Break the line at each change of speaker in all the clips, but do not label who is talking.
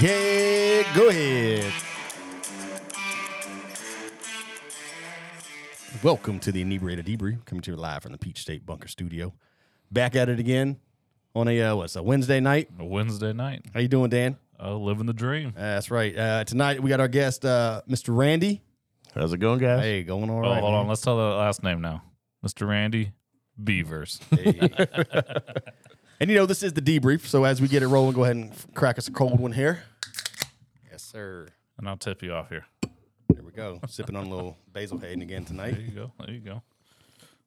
Yeah, go ahead. Welcome to the Inebriated Debrief, coming to you live from the Peach State Bunker Studio. Back at it again on a uh, what's a Wednesday night.
A Wednesday night.
How you doing, Dan?
Uh, living the dream.
Uh, that's right. Uh, tonight we got our guest, uh, Mr. Randy.
How's it going, guys?
Hey, going all
Oh,
right.
hold on. Let's tell the last name now. Mr. Randy Beavers.
And you know this is the debrief, so as we get it rolling, go ahead and f- crack us a cold one here. Yes, sir.
and I'll tip you off here.
There we go. Sipping on a little Basil Hayden again tonight.
There you go. There you go.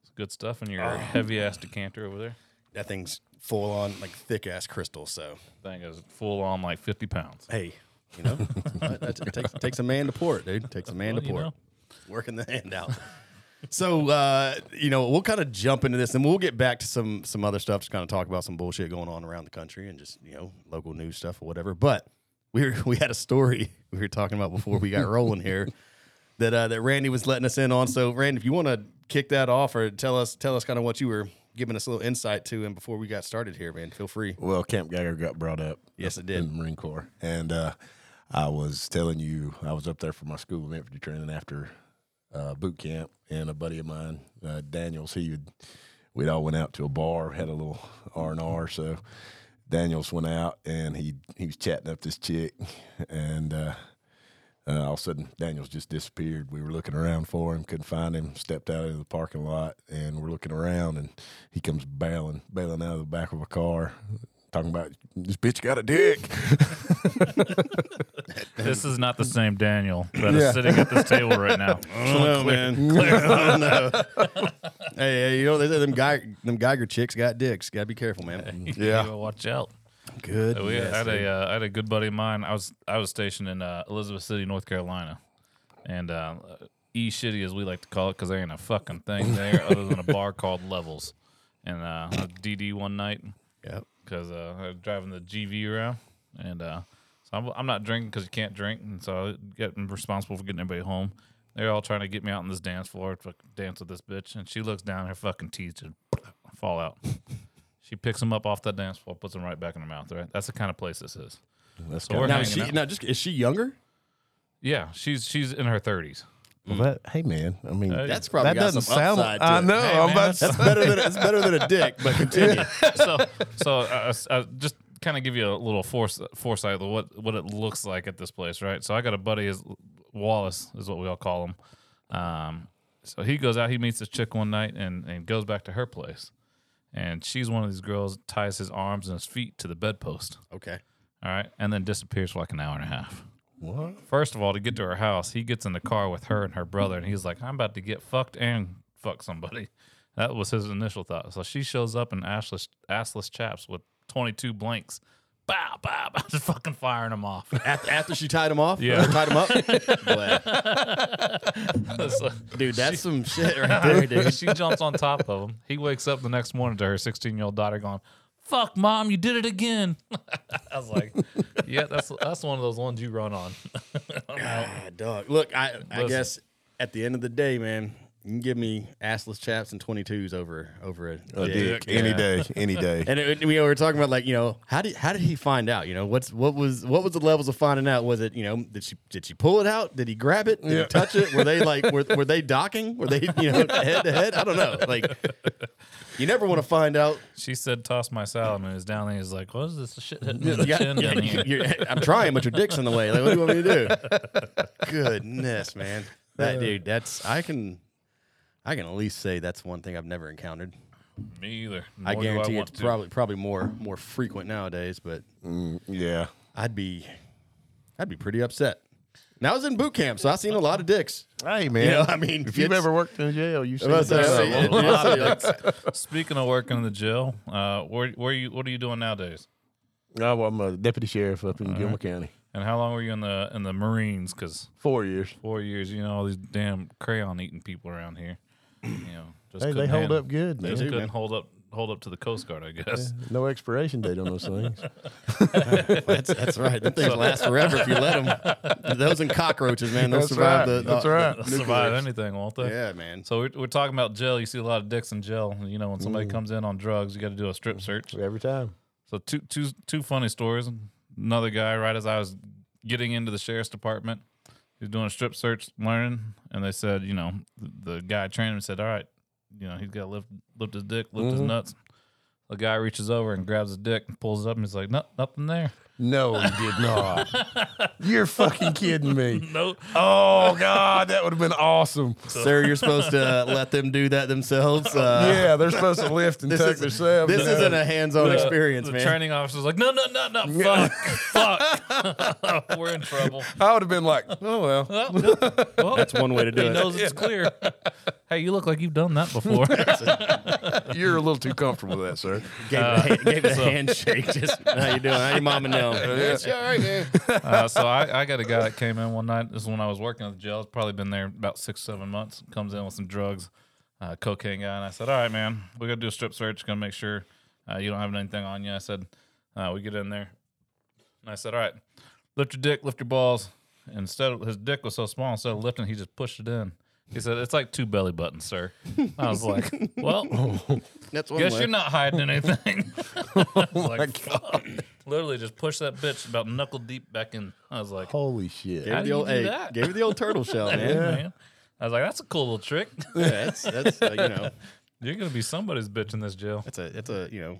It's good stuff in your
Oh.
heavy ass decanter over there.
That thing's full on like thick ass crystal. So
Thing is full on like 50 pounds.
hey, you know, that, that- it takes takes a man to pour it, dude. It takes a man
Well,
to
you
pour
know.
it. Working the hand out. So uh, you know, we'll kind of jump into this, and we'll get back to some some other stuff, to kind of talk about some bullshit going on around the country and just you know local news stuff or whatever. But we were, we had a story we were talking about before we got rolling here that uh, that Randy was letting us in on. So Randy, if you want to kick that off or tell us tell us kind of what you were giving us a little insight to, and before we got started here, man, feel free.
Well, Camp Geiger got brought up.
Yes, it did.
in the Marine Corps, and uh, I was telling you I was up there for my school of infantry training after uh, boot camp, and a buddy of mine, uh, Daniels, he would we'd all went out to a bar, had a little R and R. So Daniels went out and he he was chatting up this chick, and uh, uh, all of a sudden Daniels just disappeared. We were looking around for him, couldn't find him. Stepped out into the parking lot, and we're looking around, and he comes bailing bailing out of the back of a car. Talking about this bitch got a dick.
This is not the same Daniel that is
Yeah.
sitting at this table right now.
I don't know, man. I don't know. hey, hey, you know, they say them Geiger, them Geiger chicks got dicks. Gotta be careful, man.
Yeah.
You watch out.
Good.
We had a uh, I had a good buddy of mine. I was I was stationed in uh, Elizabeth City, North Carolina, and uh, E shitty as we like to call it because there ain't a fucking thing there other than a bar called Levels. And uh, I was DD one night
Yep.
Because uh, I was driving the GV around, and uh, so I'm, I'm not drinking because you can't drink, and so I get responsible for getting everybody home. They're all trying to get me out on this dance floor to dance with this bitch, and she looks down, her fucking teeth just fall out. She picks them up off that dance floor, puts them right back in her mouth. Right, that's the kind of place this is.
That's
So
Now, is she,
out.
now, just is she younger?
Yeah, she's she's in her thirties.
Of that. Hey man, I mean
Hey,
That's probably
that
got
doesn't
some
sound.
upside to
I
it.
know.
Hey,
I'm
man,
about to
That's better than it's better than a dick. But continue.
so so uh, uh, just kind of give you a little force, foresight of what what it looks like at this place, right? So I got a buddy, is Wallace is what we all call him. Um, so he goes out, he meets this chick one night, and and goes back to her place, and she's one of these girls ties his arms and his feet to the bedpost,
okay.
all right, and then disappears for like an hour and a half.
What?
First of all, to get to her house, he gets in the car with her and her brother, and he's like, "I'm about to get fucked and fuck somebody." That was his initial thought. So she shows up in assless, assless chaps with 22 blanks, bow, bow, bow, just fucking firing them off.
After, after she tied him off,
Yeah.
or tied him up. Dude, that's some shit right there, dude.
she jumps on top of him. He wakes up the next morning to her 16 year old daughter going, "Fuck, mom, you did it again." I was like, "Yeah, that's that's one of those ones you run on."
Ah, dog. Look, I I
Listen.
guess at the end of the day, man, you can give me assless chaps and twenty twos over over a,
A
dick.
dick. Any day. Any day.
And it, we were talking about like you know how did how did he find out? You know what's what was what was the levels of finding out? Was it you know did she did she pull it out? Did he grab it? Did he
Yeah.
touch it? Were they like were, were they docking? Were they you know head to head? I don't know. Like you never want to find out.
She said, "Toss my salad," and he's down there. He's like, "What is this shit hitting me
You
the
got-
chin down here?"
you're- I'm trying, but your dick's in the way. Like what do you want me to do? Goodness, man. That dude. That's I can. I can at least say that's one thing I've never encountered.
Me either.
I
Nor do
guarantee
want
it's
to.
probably probably more more frequent nowadays, but
Mm, yeah.
I'd be I'd be pretty upset. Now I was in boot camp, so I've seen a lot of dicks.
Hey man.
You know, I mean,
if you've ever worked in jail, you see.
Well, so-
that.
a
yeah,
lot of dicks. Speaking of working in the jail, uh, where where you what are you doing nowadays?
No, well, I'm a deputy sheriff up in Gilmer County.
And how long were you in the in the Marines? Because
Four years.
four years, you know, all these damn crayon eating people around here. You know, just
Hey, they
couldn't
hold
handle-
up good,
They
man.
just
do,
couldn't
man.
hold up hold up to the Coast Guard, I guess.
No expiration date on those things.
That's that's right. Them things last forever if you let them. Those and cockroaches, man, they'll
That's
survive
right.
the.
That's
the-
right.
the
They'll survive anything, won't they?
Yeah, man.
So we're, we're talking about jail. You see a lot of dicks in jail. You know, when somebody mm. comes in on drugs, you got to do a strip mm. search.
Every time.
So two two two funny stories. another guy right as I was getting into the sheriff's department. He was doing a strip search, learning, and they said, you know, the, the guy training him said, "All right, you know, he's got to lift lift his dick, lift his mm-hmm. nuts." The guy reaches over and grabs his dick and pulls it up, and he's like, "No, nothing there."
No, he did not. You're fucking kidding me.
No,
Oh God, that would have been awesome.
Sir, you're supposed to uh, let them do that themselves. Uh,
yeah, they're supposed to lift and
This,
take
is,
themselves.
this
Yeah.
isn't a hands-on
The-
experience,
the
man.
training officer's like, "No, no, no, no, fuck, fuck, we're in trouble."
I would have been like, oh well.
Well, well,
That's one way to do
he
it.
knows it's clear. hey, you look like you've done that before.
You're a little too comfortable with that, sir.
Gave, it a, gave it a handshake. Just how you doing? How your mom and them? It's all right, man.
uh, so I, I got a guy that came in one night. This is when I was working at the jail. It's probably been there about six, seven months. Comes in with some drugs, uh, cocaine guy, and I said, "All right, man, we got to do a strip search. Gonna make sure uh, you don't have anything on you." I said, uh, "We get in there," and I said, "All right, lift your dick, lift your balls." Instead of his dick was so small, instead of lifting, he just pushed it in. He said, "It's like two belly buttons, sir." I was like, "Well,
That's one
guess
way.
you're not hiding anything." I was like, "Fuck." Literally, just push that bitch about knuckle deep back in. I was like,
Holy shit.
Gave
How
her
do
the
you
old,
do
hey,
that?
gave her the old turtle shell,
"Hey,
man.
man." I was like, that's a cool little trick.
Yeah, that's that's uh, you know
You're gonna be somebody's bitch in this jail.
that's a that's a you know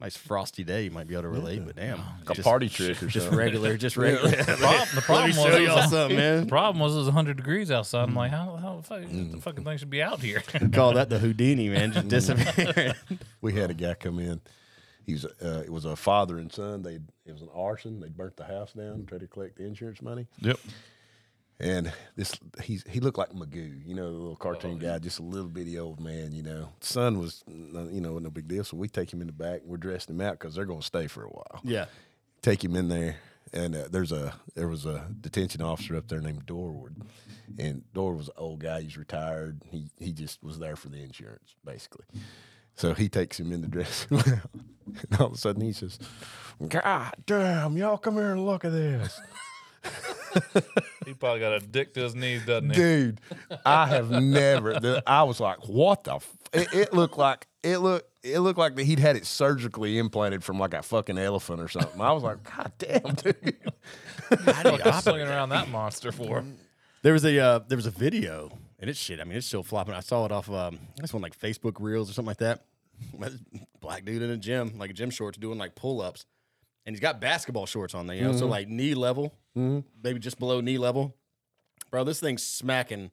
nice frosty day. You might be able to relate, but damn,
A
just,
party trick or
just
something.
regular, just regular.
The problem, the problem was, it was,
something,
the problem was it was 100 degrees outside. I'm like, how, how the, fuck, the fucking thing should be out here?
Call that the Houdini, man. Just disappearing.
We had a guy come in. He was uh, it was a father and son. They it was an arson. They burnt the house down, tried to collect the insurance money.
yep.
And this he's he looked like Magoo, you know, the little cartoon guy, just a little bitty old man, you know. Son was uh, you know no big deal, so we take him in the back. We're dressing him out because they're going to stay for a while.
yeah.
Take him in there, and uh, there's a there was a detention officer up there named Dorward, and Dorward was an old guy. He's retired. He he just was there for the insurance, basically. So he takes him in the dressing room, and all of a sudden he says, "God damn, y'all come here and look at this."
He probably got a dick to his knees, doesn't he?
dude i have never the, i was like what the f-? It, it looked like it looked it looked like that he'd had it surgically implanted from like a fucking elephant or something i was like god damn dude
What's swinging around that monster for?
There was a uh, there was a video, and it's shit. I mean, it's still flopping. I saw it off um, this one like Facebook Reels or something like that. Black dude in a gym, like a gym shorts, doing like pull ups, and he's got basketball shorts on there, you know, so like knee level, Mm-hmm. maybe just below knee level. Bro, this thing's smacking.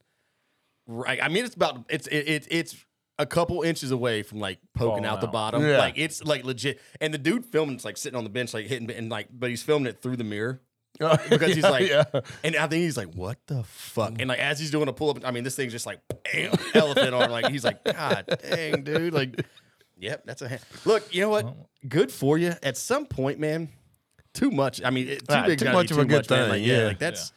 Right, I mean, it's about it's it, it it's a couple inches away from like poking
Falling
out the
out.
bottom.
Yeah.
Like it's like legit, and the dude filming it's like sitting on the bench, like hitting, and like, but he's filming it through the mirror oh, because he's like,
yeah.
and I think he's like, what the fuck? And like as he's doing a pull up, I mean, this thing's just like bam, elephant arm. Like he's like, God dang, dude. Like, yep, that's a hand. Look, you know what? Good for you. At some point, man, too much. I mean, it, too
Ah,
big,
too much of a good
much, man.
thing,
Like, yeah,
yeah.
like that's,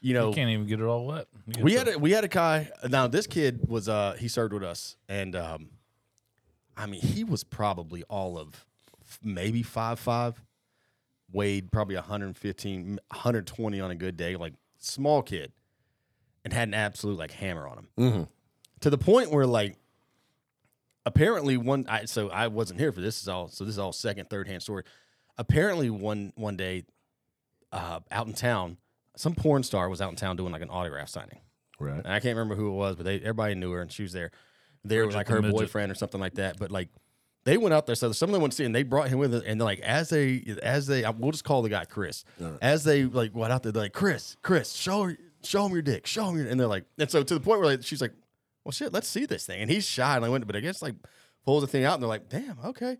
you know,
You can't even get it all wet.
We had a we had a guy. Now this kid was uh he served with us, and um, I mean he was probably all of maybe five five, weighed probably 115, 120 on a good day, like small kid, and had an absolute like hammer on him
mm-hmm.
to the point where like apparently one I so I wasn't here for this is all so this is all second third hand story. Apparently one one day uh, out in town, some porn star was out in town doing like an autograph signing.
right
And I can't remember who it was, but they everybody knew her and she was there. There was like her
midget.
boyfriend or something like that. But like they went out there, so some of them went to see, and they brought him with it. And they're like as they as they, we'll just call the guy Chris. As they like went out there, they're like Chris, Chris, show her, show him your dick, show him your. And they're like, and so to the point where like, she's like, well, shit, let's see this thing. And he's shy, and I went, but I guess like pulls the thing out, and they're like, damn, okay.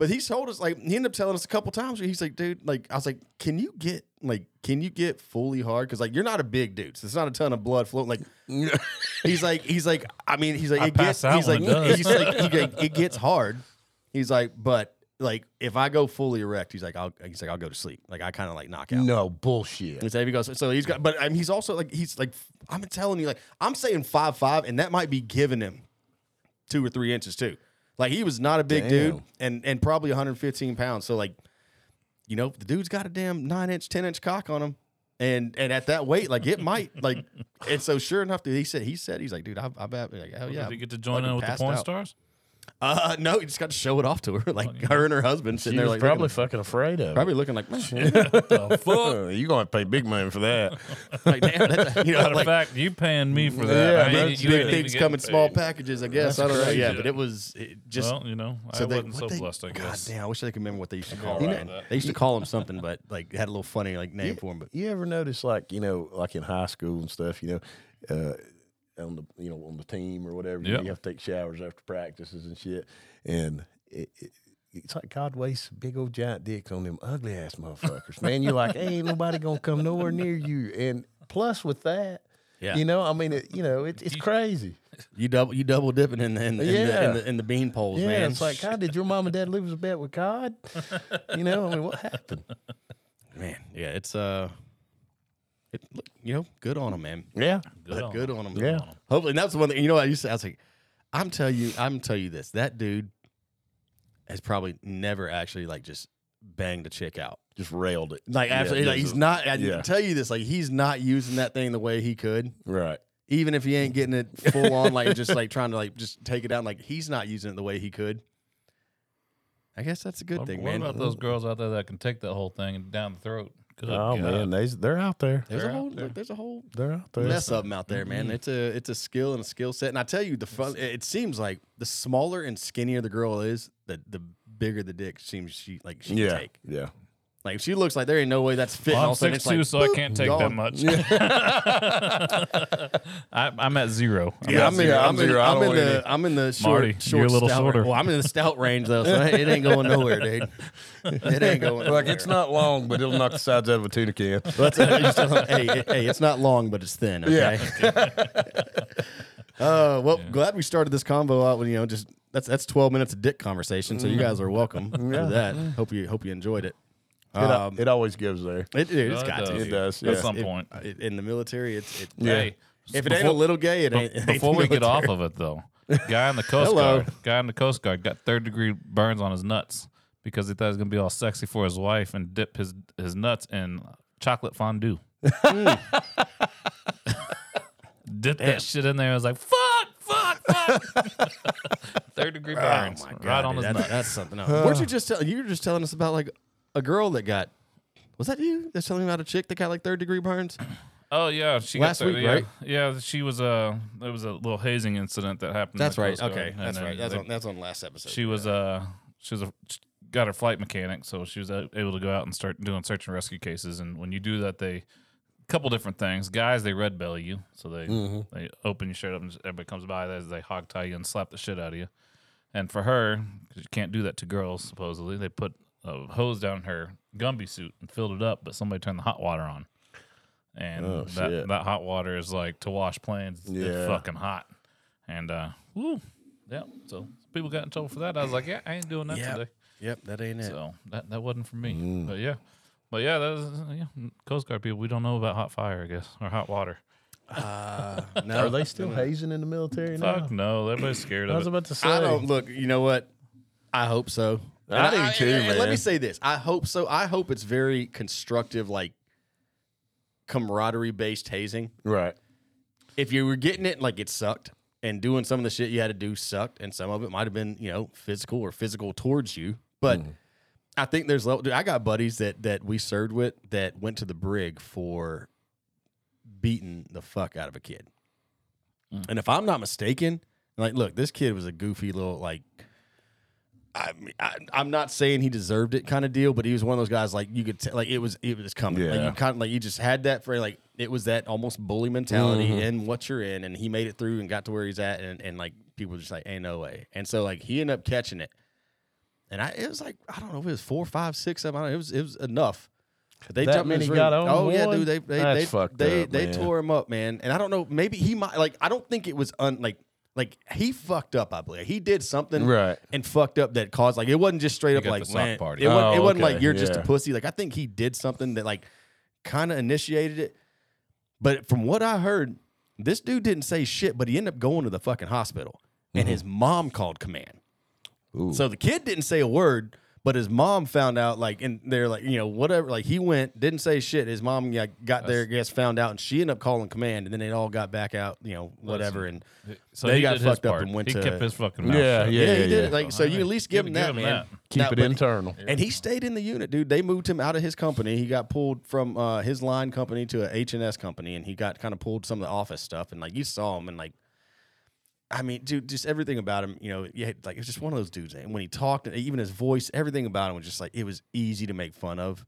But he told us like he ended up telling us a couple times. Where he's like, dude, like I was like, can you get like, can you get fully hard? Because like you're not a big dude, so it's not a ton of blood flowing. Like he's like, he's like, I mean, he's like,
I
it
pass
gets,
out
he's like,
it does.
he's like, he, like, it gets hard. He's like, but like if I go fully erect, he's like, I'll, he's like, I'll go to sleep. Like I kind of like knock out.
no bullshit
And so he goes, so he's got, but I mean, he's also like, he's like, I'm telling you, like, I'm saying five five, and that might be giving him two or three inches too. Like he was not a big dude, and and probably 115 pounds. So like, you know, the dude's got a damn nine inch, ten inch cock on him, and and at that weight, like it might like. And so sure enough, dude, he said he said he's like, dude, I've, I've had, like hell yeah.
Did you get to join
fucking
in with the porn
out.
stars?
Uh, no, he just got to show it off to her, like her and her husband sitting
She
there,
was
like
probably
looking,
fucking afraid of.
probably looking like, man,
it. you gonna pay big money for that?
like damn, that, you know,
Matter of
like
fact, you paying me for that.
Yeah,
ain't- you
big
ain't even
things
getting
come in small
paid.
packages, I guess. I don't know. Yeah, but it was it just.
Well, you know, I
so
wasn't so
what they-
blessed, I guess.
God damn, I wish I could remember what they used to call
know-
man. They used to call him something, but like had a little funny like name for him. But
You ever notice, like you know, like in high school and stuff, you know, uh, on the you know on the team or whatever,
Yep.
you have to take showers after practices and shit, and it, it, it's like God wastes big old giant dicks on them ugly ass motherfuckers. Man, you're like, ain't nobody gonna come nowhere near you, and plus with that.
Yeah.
You know, I mean, it, you know, it, it's crazy.
you double you double dipping in the in the, in, the, in
Yeah.
the in the bean poles,
Yeah,
man.
it's like, God, did your mom and dad lose a bet with God? You know, I mean, what happened?
man, yeah, it's uh, it, you know, good on them, man.
Yeah,
Good,
on
good
'em.
on them.
Yeah.
Hopefully, and that's the one thing. You know, I used to. I was like, I'm tell you, I'm tell you this. That dude has probably never actually like just banged a chick out.
just railed it.
Like
Yeah,
absolutely, like,
just-
he's not. I
yeah.
can tell you this. Like he's not using that thing the way he could.
right.
Even if he ain't getting it full on, like just like trying to like just take it down. Like he's not using it the way he could. I guess that's a good
What,
thing,
what
man.
about those girls out there that can take that whole thing down the throat? Good
Oh
God.
man, they they're out there.
There's a
They're out
whole
there.
look, there's a whole
They're out there.
mess of them out there, man. Mm-hmm. It's a it's a skill and a skill set. And I tell you, the fun. It seems like the smaller and skinnier the girl is, the the bigger the dick seems she like she
Yeah,
take.
yeah.
Like if she looks like there ain't no way that's fitting.
Well, I'm
of a sudden
six
it's
two,
like,
so I
boop,
can't take
gone.
that much. I, I'm at zero. I'm
Yeah,
at
I'm in,
zero.
I'm, in,
zero. I
I'm in the
any.
I'm in the short,
Marty,
short
you're a little
stout
shorter.
Well, I'm in the stout range though, so it ain't going nowhere, dude. It ain't going.
Like it's not long, but it'll knock the sides out of a tuna can.
But uh, hey, hey, it's not long, but it's thin. Okay. uh, well, glad we started this combo out with you know just that's that's twelve minutes of dick conversation. So you guys are welcome
Yeah.
for that. Hope you hope you enjoyed it.
It,
Um,
it always gives there.
it, it, has got
does.
to.
It does.
At some
It-
point.
it- in the military, it's it,
Hey,
if it ain't a little gay, it ain't. it ain't
before we get off of it though, guy in the Coast Guard, guy in the Coast Guard got third degree burns on his nuts because he thought he was gonna be all sexy for his wife and dip his his nuts in chocolate fondue. Dip that shit in there. I was like, fuck, fuck, fuck. third degree burns
Oh my god,
right on
dude,
his
that's,
nuts.
that's something else. Weren't you just tell, you were just telling us about like a girl that got was that you that's telling me about a chick that got like third degree burns?
Oh yeah, she
Last
got third,
week,
yeah,
right?
Yeah, she was uh there was a little hazing incident that happened.
That's right.
Coast
Okay, that's right. That's
they-
on that's on last episode.
she was uh she was a got her flight mechanic, so she was able to go out and start doing search and rescue cases. And when you do that, they couple different things. Guys, they red belly you, so they they open your shirt up and everybody comes by. They they hog tie you and slap the shit out of you. And for her, 'cause you can't do that to girls. Supposedly, they put a hose down her Gumby suit and filled it up, but somebody turned the hot water on. And
Oh,
that,
shit.
that hot water is like to wash planes. It's fucking hot. And uh, woo, yeah. So people got in trouble for that. I was like, yeah, I ain't doing that
Yep.
today.
Yep, that ain't it.
So that that wasn't for me.
Mm.
But yeah, but yeah, that was yeah. Coast Guard people, we don't know about hot fire, I guess, or hot water.
Uh, no,
Are they still hazing in the military now?
Fuck no, everybody's scared of.
I
was
about to say.
I don't look. You know what? I hope so.
I
And
do too,
and Let me say this. I hope so. I hope it's very constructive, like camaraderie based hazing.
Right.
If you were getting it like it sucked, and doing some of the shit you had to do sucked, and some of it might have been you know physical or physical towards you, but. I think there's level. Dude, I got buddies that that we served with that went to the brig for beating the fuck out of a kid. And if I'm not mistaken, like, look, this kid was a goofy little like. I, I'm not saying he deserved it kind of deal, but he was one of those guys like you could t- like it was it was coming. Like
Yeah.
you kind of like you just had that for like it was that almost bully mentality mm-hmm. in what you're in, and he made it through and got to where he's at, and, and like people were just like ain't no way, and so like he ended up catching it, and I it was like I don't know if it was four, five, six, seven. I don't know, it was it was enough. But they
That
jumped in his
many
ring.
got on
Oh yeah, dude. They they
That's
they they,
up,
they tore him up, man. And I don't know. Maybe he might like. I don't think it was un like like he fucked up. I believe he did something
Right.
and fucked up that caused like it wasn't just straight up
got
like
the sock
man,
party.
It, oh, wasn't,
Oh,
it wasn't
okay,
like you're just a
yeah.
pussy. Like I think he did something that like kind of initiated it. But from what I heard, this dude didn't say shit. But he ended up going to the fucking hospital, and mm-hmm. his mom called command.
Ooh.
So the kid didn't say a word, But his mom found out, like, and they're like, you know, whatever. Like, he went, didn't say shit. His mom yeah, got there, I guess, found out, and she ended up calling command, and then they all got back out, you know, whatever. And
So
They
he
got fucked up and went
he
to-
kept his fucking mouth
Yeah,
shut.
yeah.
yeah, he did it.
yeah.
Like, so you at least give him
Give
that,
him
man.
that.
Keep
Now,
it
but-
internal.
And he stayed in the unit, dude. They moved him out of his company. He got pulled from uh, his line company to a H and S company, and he got kind of pulled some of the office stuff. And like you saw him, and like, I mean, dude, just everything about him, you know, yeah, like it's just one of those dudes. And when he talked, even his voice, everything about him was just like it was easy to make fun of.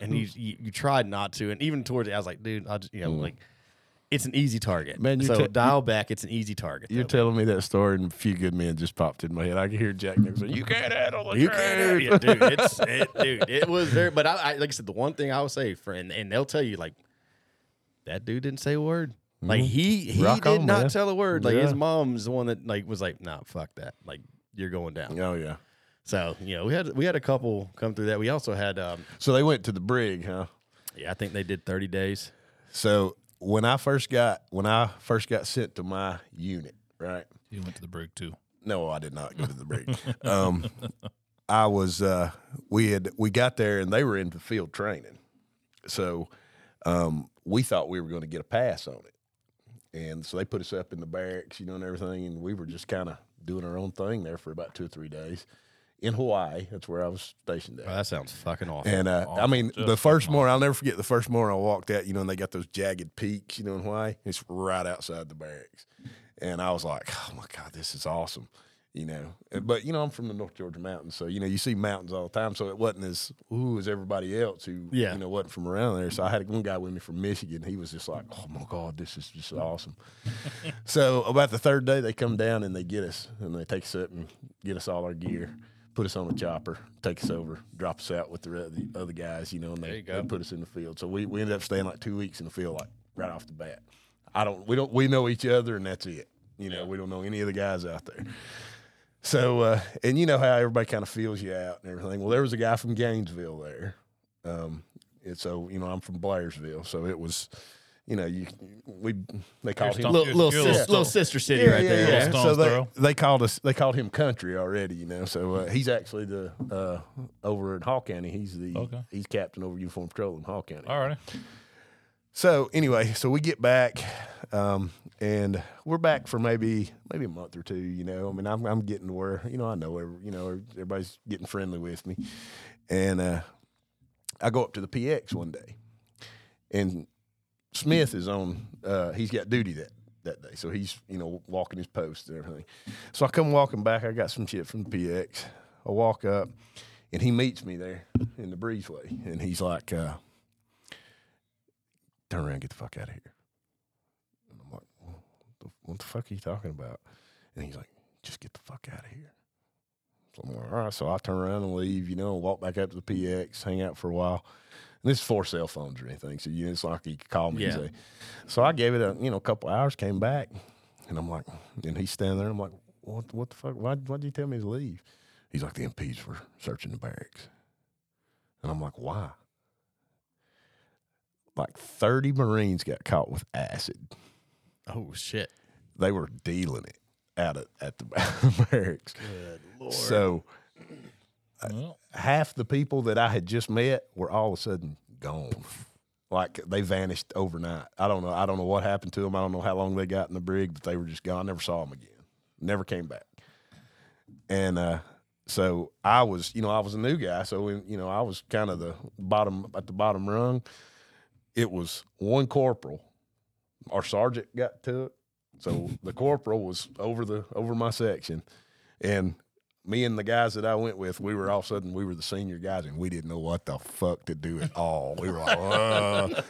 And he's you, you tried not to, and even towards it, I was like, dude, I just you know
Mm.
like. It's an easy target,
Man, you
So dial back. It's an easy target.
You're telling me that story, and a few good men just popped in my head. I can hear Jack Nicholson. You can't handle the
You
truth."
can, yeah, dude. It's it, dude. It was very, but I, I like I said, the one thing I would say, friend, and they'll tell you like that dude didn't say a word. Like he he
Mm-hmm. Rock
did
on,
not
man.
tell a word. Like his mom's the one that like was like, nah, fuck that. Like you're going down.
Oh yeah.
So you know we had we had a couple come through that. We also had um
So they went to the brig, huh?
yeah I think they did 30 days.
So when I first got when I first got sent to my unit, right?
He went to the brig too.
No, I did not go to the brig. um, I was uh, we had we got there and they were into field training, so um, we thought we were going to get a pass on it, and so they put us up in the barracks, you know, and everything, and we were just kind of doing our own thing there for about two or three days in Hawaii. That's where I was stationed at.
Oh, that sounds fucking awful.
And uh, I mean,
Just
the first morning, I'll never forget the first morning I walked out, you know, and they got those jagged peaks, you know, in Hawaii. It's right outside the barracks. And I was like, oh my God, this is awesome, you know. Eh, but, you know, I'm from the North Georgia mountains. So, you know, you see mountains all the time. So it wasn't as, ooh, as everybody else who,
Yeah.
you know, wasn't from around there. So I had one guy with me from Michigan. He was just like, oh my God, this is just awesome. so about the third day, they come down and they get us and they take us up and get us all our gear put us on a chopper, take us over, drop us out with the, other guys, you know, and they, they put us in the field. So we, we ended up staying like two weeks in the field, like right off the bat. I don't, we don't, we know each other and that's it. You know, we don't know any of the guys out there. So, uh, and you know how everybody kind of feels you out and everything. Well, there was a guy from Gainesville there. Um, and so, you know, I'm from Blairsville. So it was, you know, you, we, they called him.
Little little, sis-
little
little sister city right there.
yeah.
Yeah.
So they, they called us. They called him country already. You know. So uh, he's actually the uh, over in Hall County. He's the
Okay.
he's captain over uniform patrol in Hall County.
All right.
So anyway, so we get back, um, and we're back for maybe maybe a month or two. You know, I mean, I'm I'm getting to where you know I know every, you know everybody's getting friendly with me, and uh, I go up to the PX one day, and Smith is on. Uh, he's got duty that that day, so he's you know walking his post and everything. So I come walking back. I got some shit from the PX. I walk up, and he meets me there in the breezeway, and he's like. Uh, turn around get the fuck out of here. And I'm like, what the, what the fuck are you talking about? And he's like, just get the fuck out of here. So I'm like, all right. So I turn around and leave, you know, walk back up to the PX, hang out for a while. And this is four cell phones or anything. So, you know, it's like he could call me
Yeah.
and say. So I gave it a, you know, a couple hours, came back. And I'm like, and he's standing there. I'm like, what, what the fuck? Why, why'd you tell me to leave? He's like, the MPs were searching the barracks. And I'm like, why? Like 30 Marines got caught with acid.
Oh shit.
They were dealing it out at, at the barracks.
Good lord.
So
Well,
half the people that I had just met were all of a sudden gone. Like they vanished overnight. I don't know. I don't know what happened to them. I don't know how long they got in the brig, but they were just gone. I never saw them again. Never came back. And uh, so I was, you know, I was a new guy. So when, you know, I was kind of the bottom at the bottom rung. It was one corporal. Our sergeant got to it. So the corporal was over the over my section, and me and the guys that I went with, we were all of a sudden we were the senior guys, and we didn't know what the fuck to do at all. We were like, "Uh."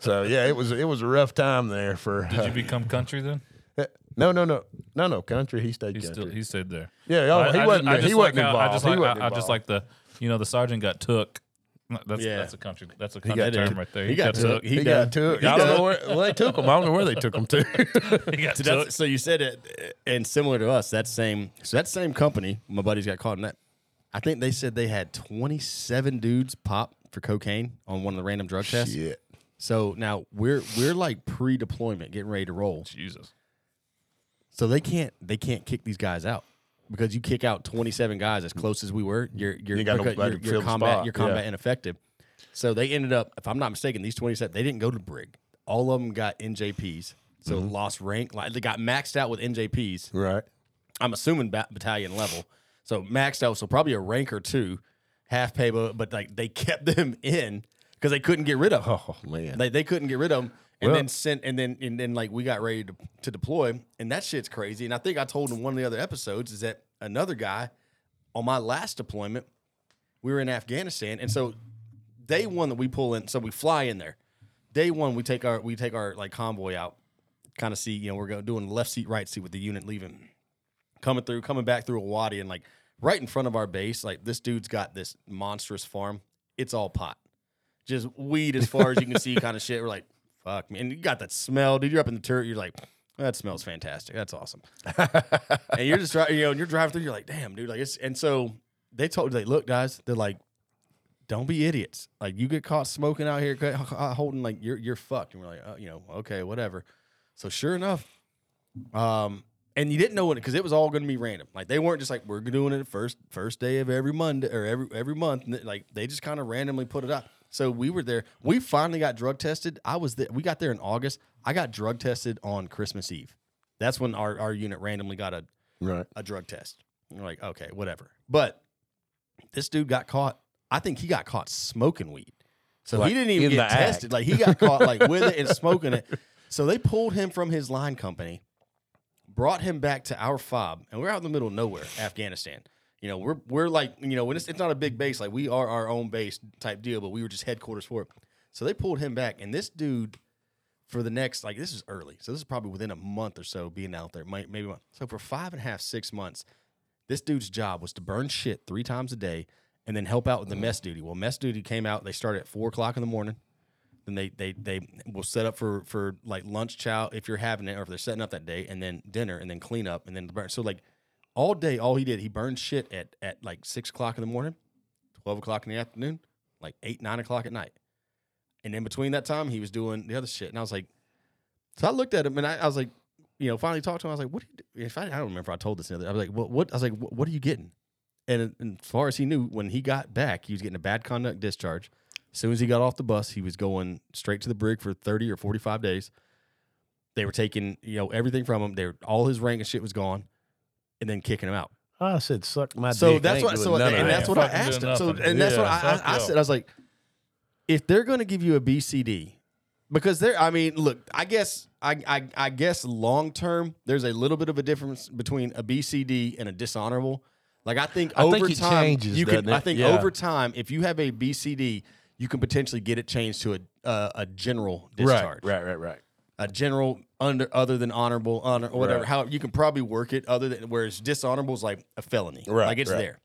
so yeah, it was it was a rough time there for.
did
uh,
you become country then?
no, no, no, no, no. Country, he stayed
He
country.
still he stayed there.
yeah, oh,
I-
he
I
wasn't.
just-
he wasn't
like
involved.
I just
he wasn't
I, I just like the you know the sergeant got took. That's
Yeah.
that's a country. That's a
got
country term
took.
right there.
He got took.
He,
He
got
done.
took.
He
I don't
done.
know where well, they took him. I don't know where they took him to.
He got
So,
took.
so you said it, and similar to us, that same so that same company, my buddies got caught in that. I think they said they had 27 dudes pop for cocaine on one of the random drug tests.
Shit.
So now we're we're like pre-deployment, getting ready to roll.
Jesus.
So they can't they can't kick these guys out because you kick out 27 guys as close as we were, you're you're
You got
because
nobody
you're,
to
you're
fill the
combat you're combat
Yeah.
ineffective. So they ended up, if I'm not mistaken, these 27 they didn't go to brig. All of them got NJPs, so
Mm-hmm.
lost rank. Like they got maxed out with NJPs.
Right.
I'm assuming bat- battalion level. So maxed out, so probably a rank or two, half pay, but, but like they kept them in because they couldn't get rid of them.
Oh man.
They, they couldn't get rid of them, and then sent, and then and then like we got ready to, to deploy, and that shit's crazy. And I think I told in one of the other episodes is that another guy on my last deployment, we were in Afghanistan, and so day one that we pull in, so we fly in there. Day one, we take our we take our like convoy out, kind of see you know we're going doing left seat, right seat with the unit leaving, coming through, coming back through a wadi, and like right in front of our base, like this dude's got this monstrous farm. It's all pot, just weed as far as you can see, kind of shit. We're like, fuck, man, you got that smell, dude. You're up in the turret, you're like. That smells fantastic. That's awesome. and you're just you know, and you're driving through. You're like, damn, dude. Like, it's and so they told, they look, guys. They're like, don't be idiots. Like you get caught smoking out here, holding like you're you're fucked. And we're like, oh, you know, okay, whatever. So sure enough, um, and you didn't know what it because it was all going to be random. Like they weren't just like we're doing it first first day of every Monday or every every month. Like they just kind of randomly put it out. So we were there. We finally got drug tested. I was there. We got there in August. I got drug tested on Christmas Eve. That's when our, our unit randomly got a
Right.
a drug test. And we're like, okay, whatever. But this dude got caught. I think he got caught smoking weed. So
Like,
he didn't even get tested.
act.
Like he got caught like with it and smoking it. So they pulled him from his line company, brought him back to our fob, and we're out in the middle of nowhere, Afghanistan. You know, we're we're like, you know, when it's, it's not a big base, like we are our own base type deal, but we were just headquarters for it. So they pulled him back, and this dude for the next like this is early, so this is probably within a month or so being out there, maybe month. So for five and a half, six months, this dude's job was to burn shit three times a day and then help out with the mess duty. Well, mess duty came out. They started at four o'clock in the morning. Then they they they will set up for for like lunch chow if you're having it or if they're setting up that day, and then dinner and then clean up and then burn. So like all day, all he did, he burned shit at at like six o'clock in the morning, twelve o'clock in the afternoon, like eight nine o'clock at night, and in between that time, he was doing the other shit. And I was like, so I looked at him and I, I was like, you know, finally talked to him. I was like, what? Do you do? If I, I don't remember, if I told this the other. I was like, what? what? I was like, what, what are you getting? And, and as far as he knew, when he got back, he was getting a bad conduct discharge. As soon as he got off the bus, he was going straight to the brig for 30 or 45 days. They were taking, you know, everything from him. They were, all his rank and shit was gone, and then kicking him out.
I said, suck my
so
dick. I
that's what.
doing
So
none of
and that's what I asked him. So and that's what I, I, I said. I was like, if they're going to give you a BCD, because they're. I mean, look. I guess. I, I, I guess long term, there's a little bit of a difference between a BCD and a dishonorable. Like I think
I
over
think
time,
changes,
you can.
doesn't
I think
Yeah.
over time, if you have a BCD, you can potentially get it changed to a uh, a general discharge
Right, right, right, right.
A general under other than honorable honor or whatever.
Right.
How you can probably work it other than whereas dishonorable is like a felony.
Right,
Like it's
right.
there.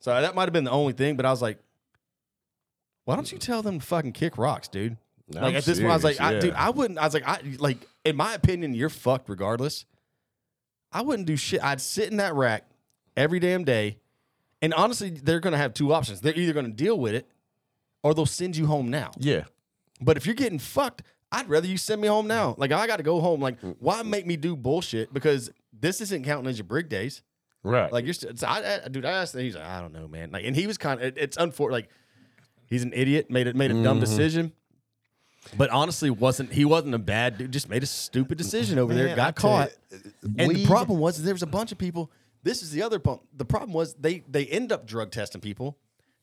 So that might have been the only thing, but I was like, why don't you tell them to fucking kick rocks, dude?
I'm
like at this point, I was like,
serious,
I, dude. I wouldn't. I was like, I like in my opinion, you're fucked regardless. I wouldn't do shit. I'd sit in that rack every damn day, and honestly, they're gonna have two options. They're either gonna deal with it, or they'll send you home now.
Yeah.
But if you're getting fucked, I'd rather you send me home now. Mm. Like I got to go home. Like mm. why make me do bullshit? Because this isn't counting as your brig days.
Right.
Like you're, st- so I, I, dude. I asked. him, He's like, I don't know, man. Like, and he was kind of. It, it's unfortunate. Like he's an idiot. Made it. Made a dumb mm-hmm. decision. But honestly, wasn't he wasn't a bad dude? Just made a stupid decision over there.
Man, I
Got
tell
caught.
you,
and the
weed-
problem was there was a bunch of people. This is the other point. The problem was they they end up drug testing people.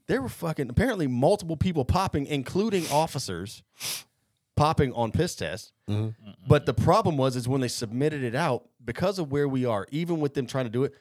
There were fucking apparently multiple people popping, including officers, popping on piss tests. Mm-hmm. But the problem was is when they submitted it out because of where we are, even with them trying to do it,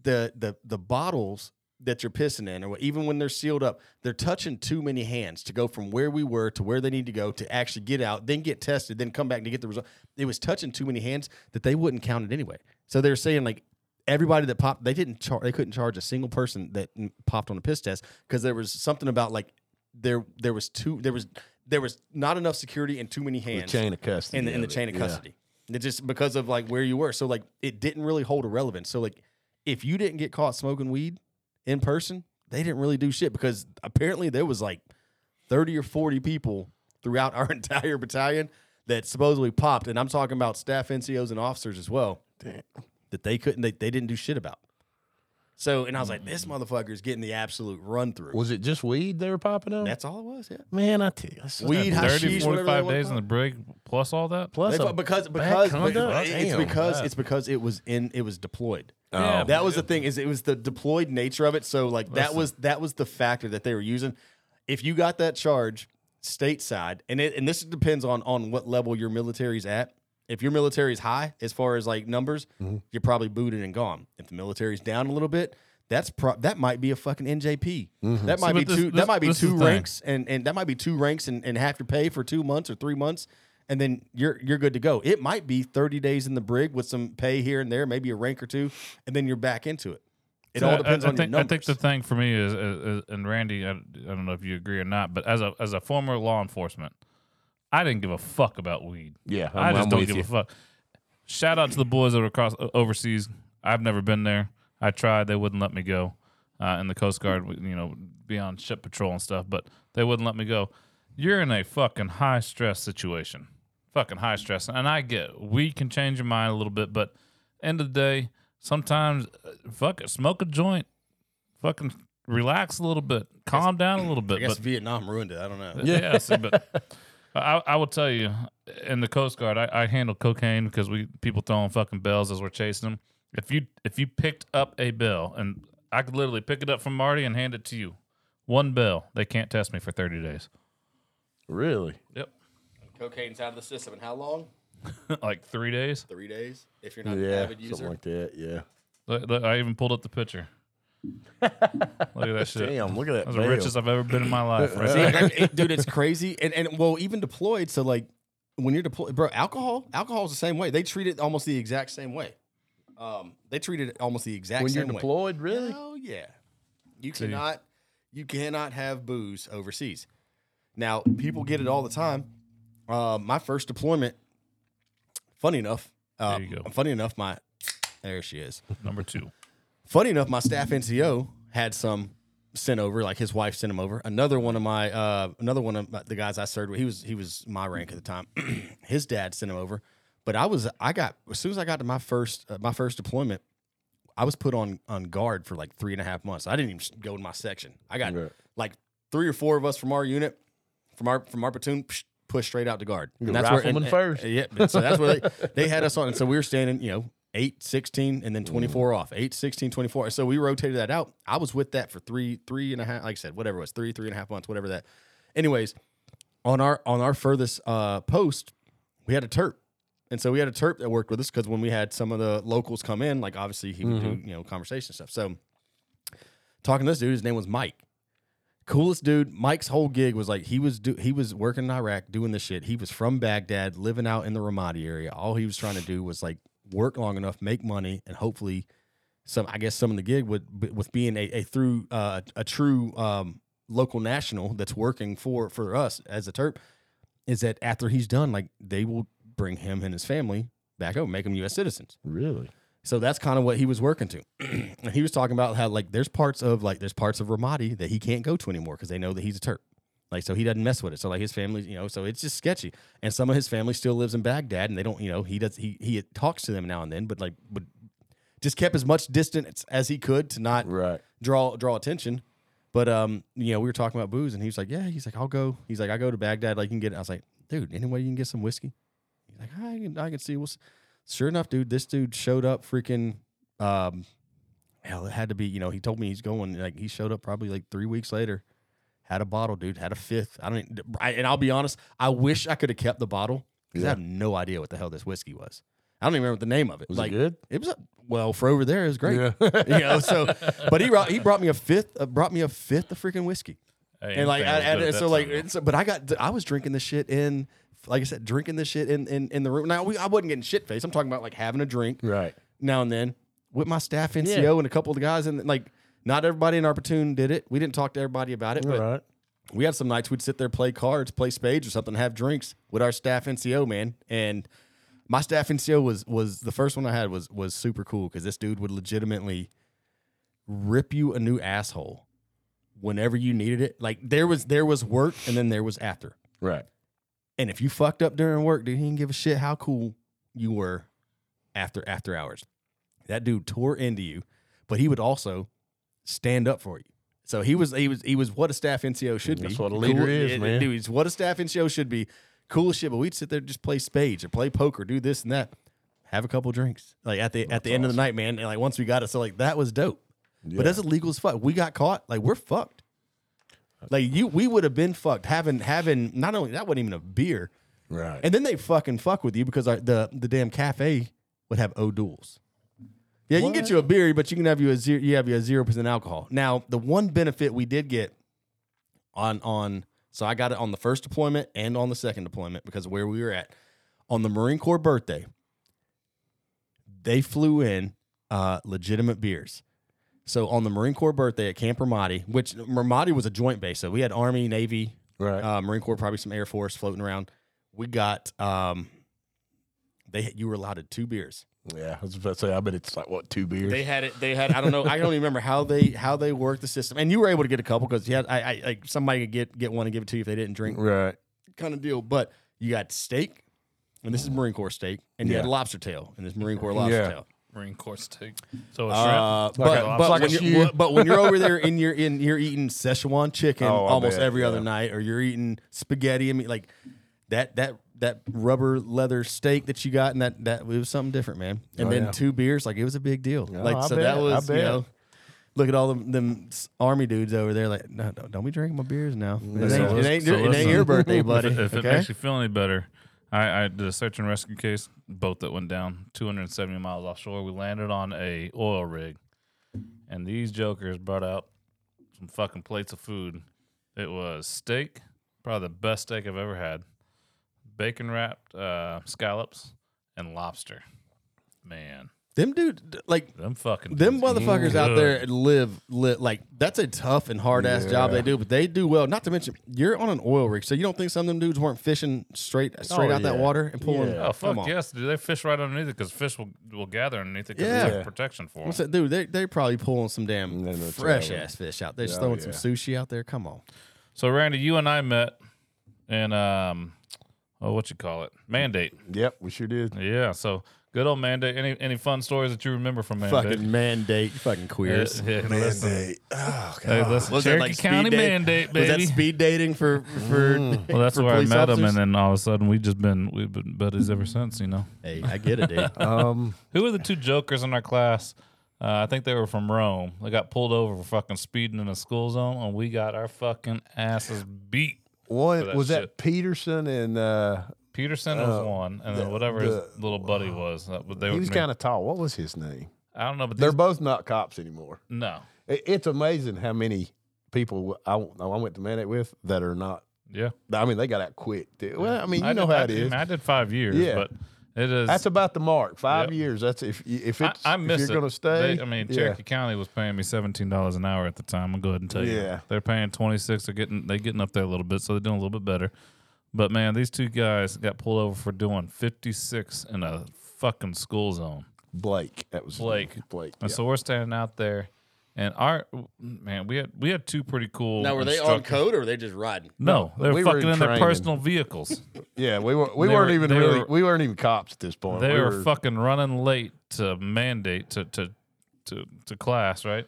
the the the bottles that you're pissing in, or even when they're sealed up, they're touching too many hands to go from where we were to where they need to go to actually get out, then get tested, then come back to get the result. It was touching too many hands that they wouldn't count it anyway. So they're saying like everybody that popped, they didn't char- they couldn't charge a single person that popped on a piss test because there was something about like there there was too there was there was not enough security and too many
the
hands
chain of custody.
in the, in the chain of
yeah.
custody. It just because of like where you were. So like it didn't really hold a relevance. So like if you didn't get caught smoking weed in person, they didn't really do shit because apparently there was like 30 or 40 people throughout our entire battalion that supposedly popped. And I'm talking about staff NCOs and officers as well that they couldn't they, they didn't do shit about. So, and I was like, mm. this motherfucker's getting the absolute run through.
Was it just weed they were popping on?
That's all it was. Yeah.
Man, I tell you, that's just
Weed, hashish,
30,
whatever they
45
wanna
days
call
in the brig plus all that?
plus
They
a
because because
conduct?
it's
Damn.
because it's because it was in it was deployed. Oh.
Yeah,
that was the thing is it was the deployed nature of it. So like that was that was the factor that they were using. If you got that charge stateside, and it, and this depends on on what level your military's at. If your military is high as far as like numbers,
Mm-hmm.
you're probably booted and gone. If the military's down a little bit, that's pro- that might be a fucking NJP.
Mm-hmm.
That might
but
be
this-
two.
this-
that might be
this is
two
the thing.
ranks, and and that might be two ranks, and, and half your pay for two months or three months, and then you're you're good to go. It might be 30 days in the brig with some pay here and there, maybe a rank or two, and then you're back into it. It
So
all depends
I,
on
think,
your
I think the thing for me is, is, is- and Randy, I, I don't know if you agree or not, but as a as a former law enforcement, I didn't give a fuck about weed.
Yeah,
i
I'm-
just
I'm
don't give
you.
a fuck. Shout out to the boys that are across overseas. I've never been there. I tried; they wouldn't let me go. Uh, in the Coast Guard, you know, be on ship patrol and stuff, but they wouldn't let me go. You're in a fucking high stress situation, fucking high stress, and I get weed can change your mind a little bit, but end of the day, sometimes uh, fuck it, smoke a joint, fucking relax a little bit, calm down a little bit.
I guess
but
Vietnam ruined it. I don't know.
yeah, see, but I, I will tell you, in the Coast Guard, I, I handle cocaine because we people throwing fucking bells as we're chasing them. If you if you picked up a bell and I could literally pick it up from Marty and hand it to you, one bell, they can't test me for thirty days.
Really?
Yep,
Cocaine's out of the system in how long?
like three days.
Three days. If you're not an
Yeah,
avid
something
user.
like that. Yeah.
Look- look, I even pulled up the picture. Look at that shit.
Damn, look at that.
That's the
bell.
richest I've ever been in my life. Right
See,
there.
It- dude, it's crazy. And and well, even deployed. So like when you're deployed, bro, alcohol, alcohol is the same way. They treat it almost the exact same way. Um, they treat it almost the exact same way.
when you're
same way.
deployed, really?
Oh yeah, you cannot, you cannot have booze overseas. Now people get it all the time. Uh, my first deployment, funny enough, uh,
There you go.
funny enough, my there she is.
Number two.
Funny enough, my staff NCO had some sent over, like his wife sent him over. Another one of my, uh, another one of my, the guys I served with, he was he was my rank at the time. his dad sent him over, but I was I got as soon as I got to my first uh, my first deployment, I was put on on guard for like three and a half months. I didn't even go to my section. I got
Right.
like three or four of us from our unit, from our from our platoon, pushed straight out to guard.
You're rifleman first.
yeah, so that's where they, they had us on. And so we were standing, you know, 8, 16, and then 24 off. 8, 16, 24. So we rotated that out. I was with that for three, three and a half, like I said, whatever it was, three, three and a half months, whatever that. Anyways, on our on our furthest uh, post, we had a terp. And so we had a terp that worked with us because when we had some of the locals come in, like obviously he would do, you know, conversation stuff. So talking to this dude, his name was Mike coolest dude. Mike's whole gig was like he was do he was working in Iraq doing this shit. He was from Baghdad, living out in the Ramadi area. All he was trying to do was like work long enough, make money, and hopefully some. I guess some of the gig would with being a, a through uh, a true um, local national that's working for for us as a Terp is that after he's done, like they will bring him and his family back home, make them U.S. citizens.
Really?
So that's kind of what he was working to. and he was talking about how like there's parts of like there's parts of Ramadi that he can't go to anymore because they know that he's a terp. Like so he doesn't mess with it. So like his family, you know, so it's just sketchy. And some of his family still lives in Baghdad and they don't, you know, he does he he talks to them now and then, but like would just kept as much distance as he could to not
Right.
draw draw attention. But um, you know, we were talking about booze and he was like, Yeah, he's like, I'll go. He's like, I go to Baghdad, like you can get it. I was like, dude, any way you can get some whiskey? He's like, I can I can see what's sure enough, dude, this dude showed up freaking um hell, it had to be, you know, he told me he's going like he showed up probably like three weeks later. Had a bottle, dude. Had a fifth. I don't. I, and I'll be honest. I wish I could have kept the bottle because I have no idea what the hell this whiskey was. I don't even remember the name of it.
It was
like
it good?
it was a, well for over there. It was great.
Yeah.
you know. So, but he brought he brought me a fifth. Uh, brought me a fifth of freaking whiskey.
Hey,
And like, I,
anything
and so like,
time.
it's, but I got, I was drinking this shit in, like I said, drinking this shit in in, in the room. Now we, I wasn't getting shit faced. I'm talking about like having a drink
Right.
now and then with my staff NCO
Yeah.
and a couple of the guys, and like, not everybody in our platoon did it. We didn't talk to everybody about it, but
right.
we had some nights we'd sit there, play cards, play spades or something, have drinks with our staff NCO man. And my staff NCO was was the first one I had was was super cool because this dude would legitimately rip you a new asshole whenever you needed it. Like there was there was work and then there was after.
Right.
And if you fucked up during work, dude, he didn't give a shit how cool you were after after hours. That dude tore into you, but he would also stand up for you. So he was he was he was what a staff NCO should
That's
be.
what a leader is, man.
Dude, he's what a staff NCO should be. Cool as shit, but we'd sit there and just play spades or play poker, do this and that, have a couple drinks. Like at the at the end of the night, man. And like once we got it, so like that was dope. But
Yeah.
that's illegal as fuck. We got caught, like we're fucked. Like you, we would have been fucked having having not only that wasn't even a beer,
Right.
and then they fucking fuck with you because our, the the damn cafe would have O'Doul's. Yeah, you can get you a beer, but you can have you a zero. You have you a zero percent alcohol. Now, the one benefit we did get on on so I got it on the first deployment and on the second deployment because of where we were at on the Marine Corps birthday. They flew in uh, legitimate beers. So on the Marine Corps birthday at Camp Ramadi, which Ramadi was a joint base, so we had Army, Navy,
right.
uh, Marine Corps, probably some Air Force floating around. We got um, they you were allotted two beers.
Yeah. I was about to say. I bet it's like what two beers.
They had it. They had. I don't know. I don't even remember how they how they worked the system. And you were able to get a couple because you had. I, I like somebody could get get one and give it to you if they didn't drink.
right.
Kind of deal. But you got steak, and this is Marine Corps steak, and you had lobster tail, and this Marine Corps lobster
Yeah.
tail.
Marine Corps steak. So a shrimp.
Uh, but
like a-
but,
like a
when you're, but when you're over there and you're in you're eating Szechuan chicken
Oh, I
almost
bet,
every other night, or you're eating spaghetti. I mean, like that that that rubber leather steak that you got, and that that it was something different, man. And
Oh,
then
yeah.
two beers, like it was a big deal.
Oh,
like
I
so
bet,
that was you know. Look at all them, them army dudes over there. Like, no, don't, don't be drinking my beers now. Mm.
It
ain't,
So
it ain't,
so
it ain't
listen.
your birthday, buddy.
If, if it makes you feel any better, I, I did a search and rescue case, boat that went down 270 miles offshore. We landed on a oil rig, and these jokers brought out some fucking plates of food. It was steak, probably the best steak I've ever had, bacon wrapped uh, scallops, and lobster. Man,
them dude, like
them fucking
them
dudes
motherfuckers out
good.
there live, live like that's a tough and hard ass job they do, but they do well. Not to mention you're on an oil rig, so you don't think some of them dudes weren't fishing straight straight
Oh,
out that water and pulling?
Yeah.
Oh fuck
come on.
yes! Do they fish right underneath it? Because fish will will gather underneath it. Because
Yeah.
it's like protection for them.
What's that, dude? They they probably pulling some damn
And then they're
fresh ass fish out there, just
Yeah,
throwing
yeah.
some sushi out there. Come on,
So Randy, you and I met and um, oh, what you call it, mandate.
Yep. We sure did.
Yeah. So good old mandate. Any any fun stories that you remember from mandate?
fucking mandate, you fucking queers.
Yeah, yeah, listen,
Oh
hey, listen,
Was that
Cherokee
like speed
County
date?
mandate,
Was that speed dating for for?
well, that's
for
where I
police
met him, and then all of a sudden we just been we've been buddies ever since. You know,
Hey, I get it, dude.
Um.
who were the two jokers in our class? Uh, I think they were from Rome. They got pulled over for fucking speeding in a school zone, and we got our fucking asses beat.
One
that
was that. Peterson and uh,
Peterson was
Uh,
one, and then
the-
whatever his little buddy was. That, they
he was kind of tall. What was his name?
I don't know, but
They're both not cops anymore.
no,
It, it's amazing how many people I, I went to mandate with that are not.
yeah.
I mean, they got out quick. Well, I mean, you
I
know
did,
how
I,
it is.
I did five years,
Yeah.
but it is.
That's about the mark. Five
Yep.
years. That's if you- if it's
I
if
miss
you're going to stay.
They- I mean,
yeah.
Cherokee County was paying me seventeen dollars an hour at the time. I'll go ahead and tell you.
Yeah.
they're paying twenty six. They're getting they getting up there a little bit, so they're doing a little bit better. But man, these two guys got pulled over for doing fifty six in a fucking school zone.
Blake. That was
Blake.
Blake.
And
yeah.
so we're standing out there, and our man, we had we had two pretty cool.
Now, were they on code or were they just riding?
No, they were
we were
fucking
in
in their personal vehicles.
yeah, we were we
They
weren't
were-
even really
were-
we weren't even cops at this point.
they
we
were fucking running late to mandate to to to, to class, right?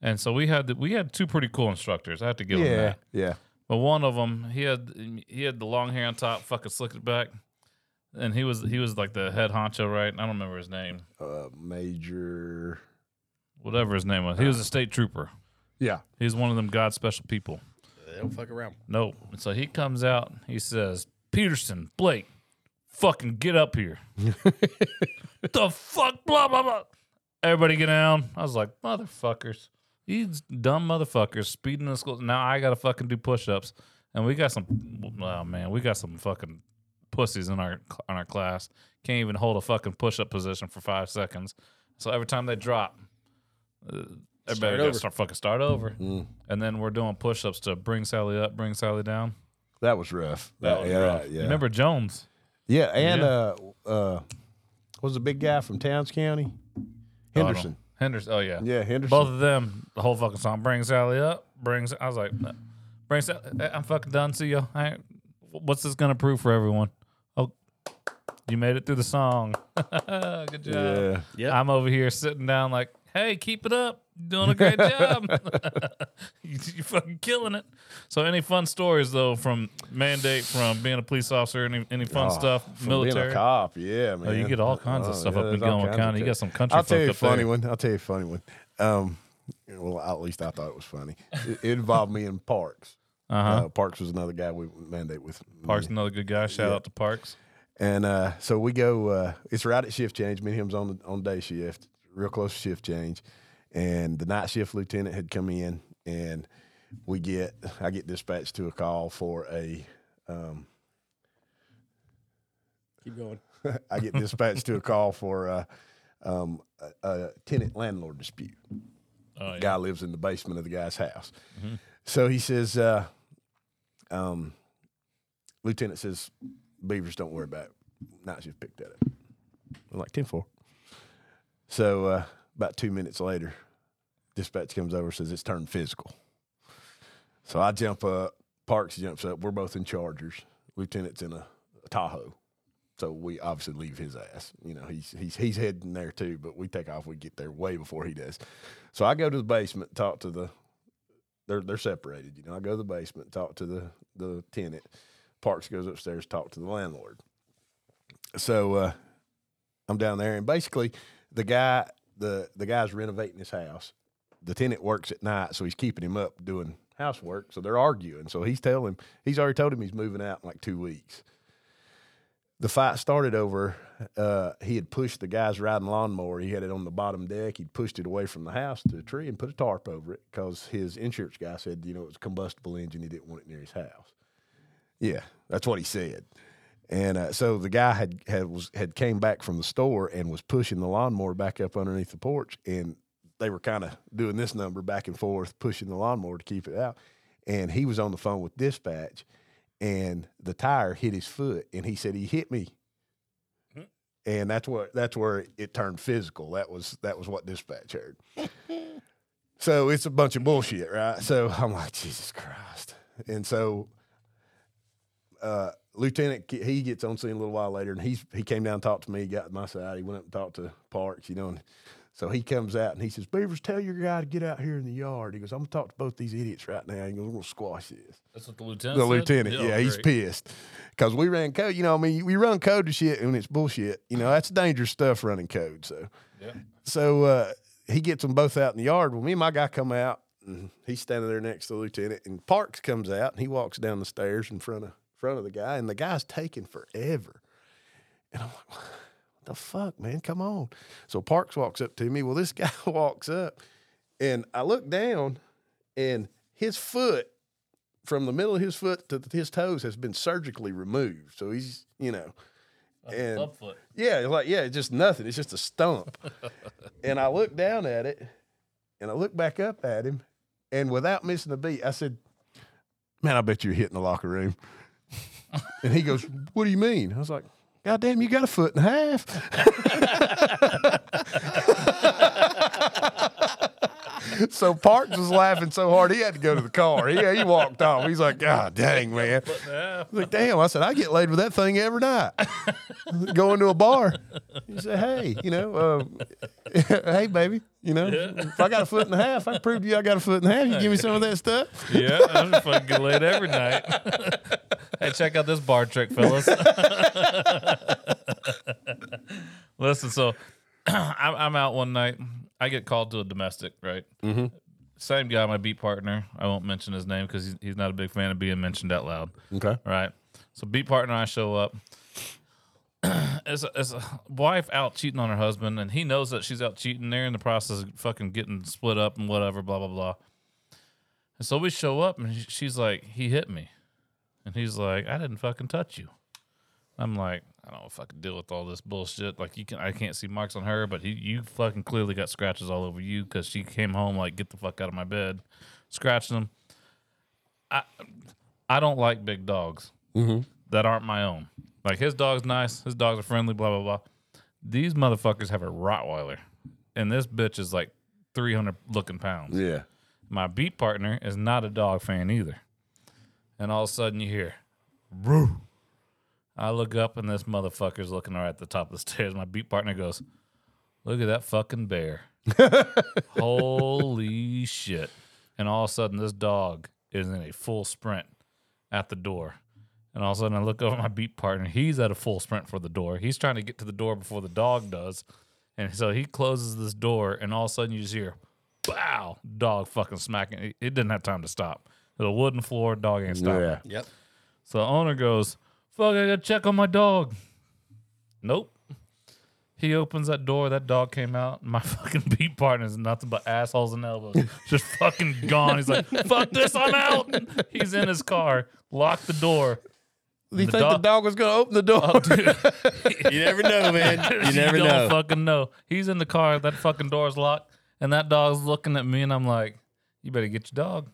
And so we had the, we had two pretty cool instructors. I have to give them
yeah
that.
yeah.
But one of them, he had he had the long hair on top, fucking slicked it back, and he was he was like the head honcho, right? I don't remember his name,
Uh, Major.
Whatever his name was. He was a state trooper.
Yeah.
He's one of them God special people.
They don't fuck around.
No. And so he comes out, he says, Peterson, Blake, fucking get up here. the fuck, blah, blah, blah. Everybody get down. I was like, motherfuckers. These dumb motherfuckers speeding in school. Now I got to fucking do push ups. And we got some, oh man, we got some fucking pussies in our in our class. Can't even hold a fucking push up position for five seconds. So every time they drop, everybody got
over.
start fucking start over. And then we're doing push ups to bring Sally up, bring Sally down.
That was rough.
That was
yeah,
rough.
yeah.
Remember Jones?
Yeah, and
Yeah.
uh uh was the big guy from Towns County? Henderson.
Henderson. Oh yeah.
Yeah, Henderson.
Both of them, the whole fucking song. Bring Sally up. Brings. I was like, no. bring. Sally, I'm fucking done. See you. I what's this gonna prove for everyone? Oh, you made it through the song. Good job.
Yeah.
Yeah.
I'm over here sitting down like, hey, keep it up. You're doing a great job. you, you're fucking killing it. So, any fun stories though from mandate, from being a police officer? Any any fun
Oh,
stuff? Military.
Being a cop, yeah, man.
Oh, you get all kinds of
Oh,
stuff
yeah,
up in
Gilmer
County. You got some country
I'll tell you a
up there.
funny one. I'll tell you a funny one. Um, well, at least I thought it was funny. It, it involved me in Parks.
Uh-huh.
Uh, Parks was another guy we mandate with.
Parks, another good guy. Shout
Yeah.
out to Parks.
And uh, so we go. Uh, it's right at shift change. Me and him's on the on day shift, real close to shift change. And the night shift lieutenant had come in, and we get. I get dispatched to a call for a. Um,
Keep going.
I get dispatched to a call for uh, um, a, a tenant landlord dispute.
Oh, yeah.
Guy lives in the basement of the guy's house. So he says, uh, um, Lieutenant says, Beavers, don't worry about it. Night shift picked that up. I'm like 10 4. So uh, about two minutes later, dispatch comes over says it's turned physical. So I jump up, Parks jumps up. We're both in Chargers. Lieutenant's in a, a Tahoe. So we obviously leave his ass. You know, he's he's he's heading there too, but we take off. We get there way before he does. So I go to the basement, talk to the. They're they're separated. You know, I go to the basement, talk to the the tenant. Parks goes upstairs, talk to the landlord. So uh, I'm down there, and basically the guy the the guy's renovating his house. The tenant works at night, so he's keeping him up doing housework. So they're arguing. So he's telling he's already told him he's moving out in like two weeks the fight started over uh, he had pushed the guy's riding lawnmower. He had it on the bottom deck. He'd pushed it away from the house to a tree and put a tarp over it because his insurance guy said, you know, it was a combustible engine. He didn't want it near his house. Yeah, that's what he said. And uh, so the guy had had was had came back from the store and was pushing the lawnmower back up underneath the porch, and they were kind of doing this number back and forth, pushing the lawnmower to keep it out. And he was on the phone with dispatch, and the tire hit his foot, and he said he hit me. And that's what that's where it turned physical. That was that was what dispatch heard. so it's a bunch of bullshit, right? So I'm like, Jesus Christ. And so uh, Lieutenant he gets on scene a little while later, and he's he came down and talked to me, got to my side. He went up and talked to Parks, you know. And so he comes out and he says, "Beavers, tell your guy to get out here in the yard." He goes, "I'm gonna talk to both these idiots right now." He goes, "We're gonna squash this."
That's what the lieutenant.
The
said?
lieutenant,
Oh,
yeah, he's pissed because we ran code. You know, I mean, we run code to shit and it's bullshit. You know, that's dangerous stuff running code. So,
Yeah.
so uh, he gets them both out in the yard. Well, me and my guy come out, and he's standing there next to the lieutenant, and Parks comes out and he walks down the stairs in front of front of the guy, and the guy's taking forever. And I'm like, what the fuck, man? Come on. So Parks walks up to me. Well, this guy walks up, and I look down, and his foot from the middle of his foot to his toes has been surgically removed. So he's, you know, and
Clubfoot.
yeah, like yeah, it's just nothing. It's just a stump. and I look down at it, and I look back up at him, and without missing a beat, I said, "Man, I bet you're hitting the locker room." and he goes, "What do you mean?" I was like, "God damn, you got a foot and a half." so Parks was laughing so hard he had to go to the car. He, he walked off. He's like, God dang, man. I was like, damn. I said, I get laid with that thing every night. Going to a bar. He said, hey, you know, um, hey, baby, you know, if I got a foot and a half, I prove to you I got a foot and a half. You give me some of that stuff.
Yeah, I'm fucking get laid every night. hey, check out this bar trick, fellas. Listen, so I'm, I'm out one night. I get called to a domestic, right? Mm-hmm. Same guy, my beat partner. I won't mention his name because he's, he's not a big fan of being mentioned out loud.
Okay.
Right. So beat partner, I show up. as, a, as a wife out cheating on her husband, and he knows that she's out cheating. They're in the process of fucking getting split up and whatever, blah blah blah. And so we show up, and she's like, "He hit me," and he's like, "I didn't fucking touch you." I'm like, I don't know if I can deal with all this bullshit. Like you can, I can't see marks on her, but he, you fucking clearly got scratches all over you because she came home like, get the fuck out of my bed, scratching them. I, I don't like big dogs mm-hmm. that aren't my own. Like his dog's nice, his dogs are friendly, blah blah blah. These motherfuckers have a Rottweiler, and this bitch is like 300 looking pounds.
Yeah.
My beat partner is not a dog fan either. And all of a sudden you hear, Roo. I look up and this motherfucker's looking right at the top of the stairs. My beat partner goes, Look at that fucking bear. Holy shit. And all of a sudden, this dog is in a full sprint at the door. And all of a sudden, I look over at my beat partner. He's at a full sprint for the door. He's trying to get to the door before the dog does. And so he closes this door, and all of a sudden, you just hear, bow, dog fucking smacking. It, it didn't have time to stop. The wooden floor, dog ain't stopping.
Yeah.
Yep.
So the owner goes, Fuck, I gotta check on my dog. Nope. He opens that door, that dog came out. My fucking beat partner is nothing but assholes and elbows. Just fucking gone. He's like, fuck this, I'm out. He's in his car, locked the door.
You
The
think the
dog-
dog was going to open the door?
Oh, dude.
You never know, man. You never
don't
know.
fucking know. He's in the car, that fucking door's locked, and that dog's looking at me, and I'm like, you better get your dog.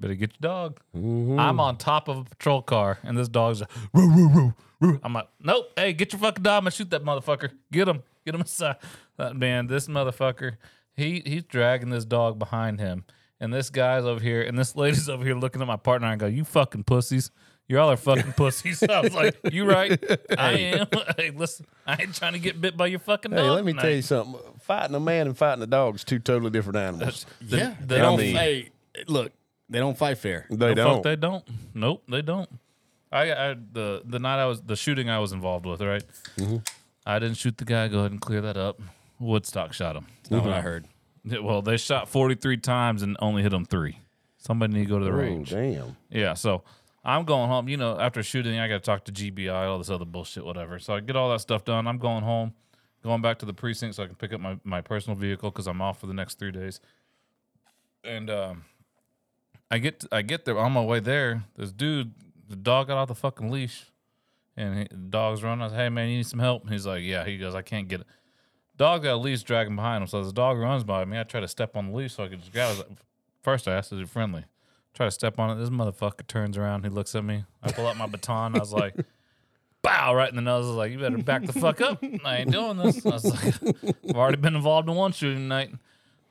Better get your dog. Mm-hmm. I'm on top of a patrol car, and this dog's like, "Roo, roo, roo, roo." I'm like, nope. Hey, get your fucking dog. I'm gonna shoot that motherfucker. Get him. Get him aside. That uh, man, this motherfucker, he he's dragging this dog behind him, and this guy's over here, and this lady's over here looking at my partner and go, "You fucking pussies." You all are fucking pussies. I was like, "You right? I am." hey, listen, I ain't trying to get bit by your fucking dog.
Hey, let me
tonight.
tell you something. Fighting a man and fighting a dog is two totally different animals.
The-
yeah.
the-
They don't.
I mean-
hey, look, they don't fight fair.
They
The
don't.
Fuck, they don't. Nope, they don't. I, I the the night I was the shooting I was involved with, right?
Mm-hmm.
I didn't shoot the guy. Go ahead and clear that up. Woodstock shot him.
That's not what I heard.
Yeah, Well, they shot forty three times and only hit him three. Somebody need to go to the
Oh,
range.
damn.
Yeah, so I'm going home. You know, after shooting, I got to talk to GBI, all this other bullshit, whatever. So I get all that stuff done. I'm going home, going back to the precinct so I can pick up my, my personal vehicle because I'm off for the next three days. And um, I get I get there on my way there. This dude, the dog got off the fucking leash, and he, the dog's running. I was, hey man, you need some help? He's like, yeah. He goes, I can't get it. Dog got a leash dragging behind him. So as the dog runs by me, I try to step on the leash so I could just grab it. First, I asked, is it friendly? Try to step on it. This motherfucker turns around. He looks at me. I pull out my baton. I was like, bow, right in the nose. I was like, you better back the fuck up. I ain't doing this. I was like, I've already been involved in one shooting night.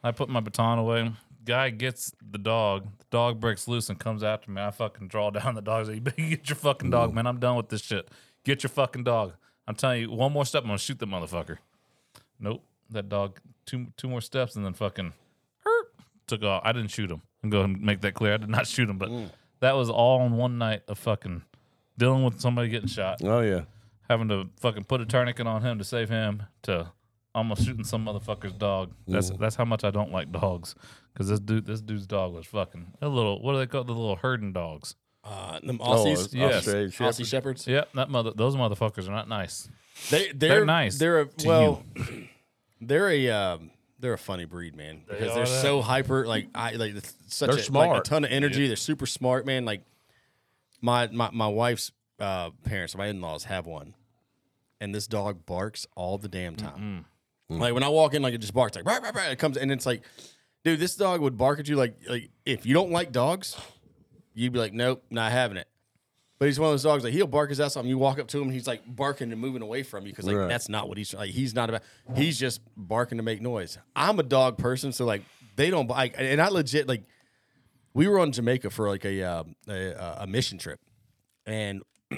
I put my baton away. Guy gets the dog. The dog breaks loose and comes after me. I fucking draw down the dog. Like, you better get your fucking dog, man. I'm done with this shit. Get your fucking dog. I'm telling you, one more step, I'm gonna shoot the motherfucker. Nope. That dog, two two more steps and then fucking hurt, took off. I didn't shoot him. I'm going to make that clear. I did not shoot him, but mm. that was all in one night of fucking dealing with somebody getting shot,
Oh, yeah.
having to fucking put a tourniquet on him to save him, to almost shooting some motherfucker's dog. That's that's how much I don't like dogs. Because this dude, this dude's dog was fucking a little. What do they call the little herding dogs?
Uh, them
Oh,
Aussies,
it's
yes.
Australian
Aussie shepherds.
Yep, that mother. Those motherfuckers are not nice.
They they're,
nice
They're a,
to
well, they're a um, they're a funny breed, man. Because
are
they're
that.
so hyper. Like I like such
They're
a, like, a ton of energy. They're super smart, man. Like my my my wife's uh, parents, my in laws have one, and this dog barks all the damn time. Like when I walk in, like it just barks like "Bark, bark, bark," it comes and it's like, dude, this dog would bark at you like like if you don't like dogs, you'd be like, nope, not having it. But he's one of those dogs like he'll bark his ass off, and you walk up to him, and he's like barking and moving away from you because like
Right.
that's not what he's like. He's not about. He's just barking to make noise. I'm a dog person, so like they don't like, and I legit like. We were on Jamaica for like a uh, a, a mission trip, and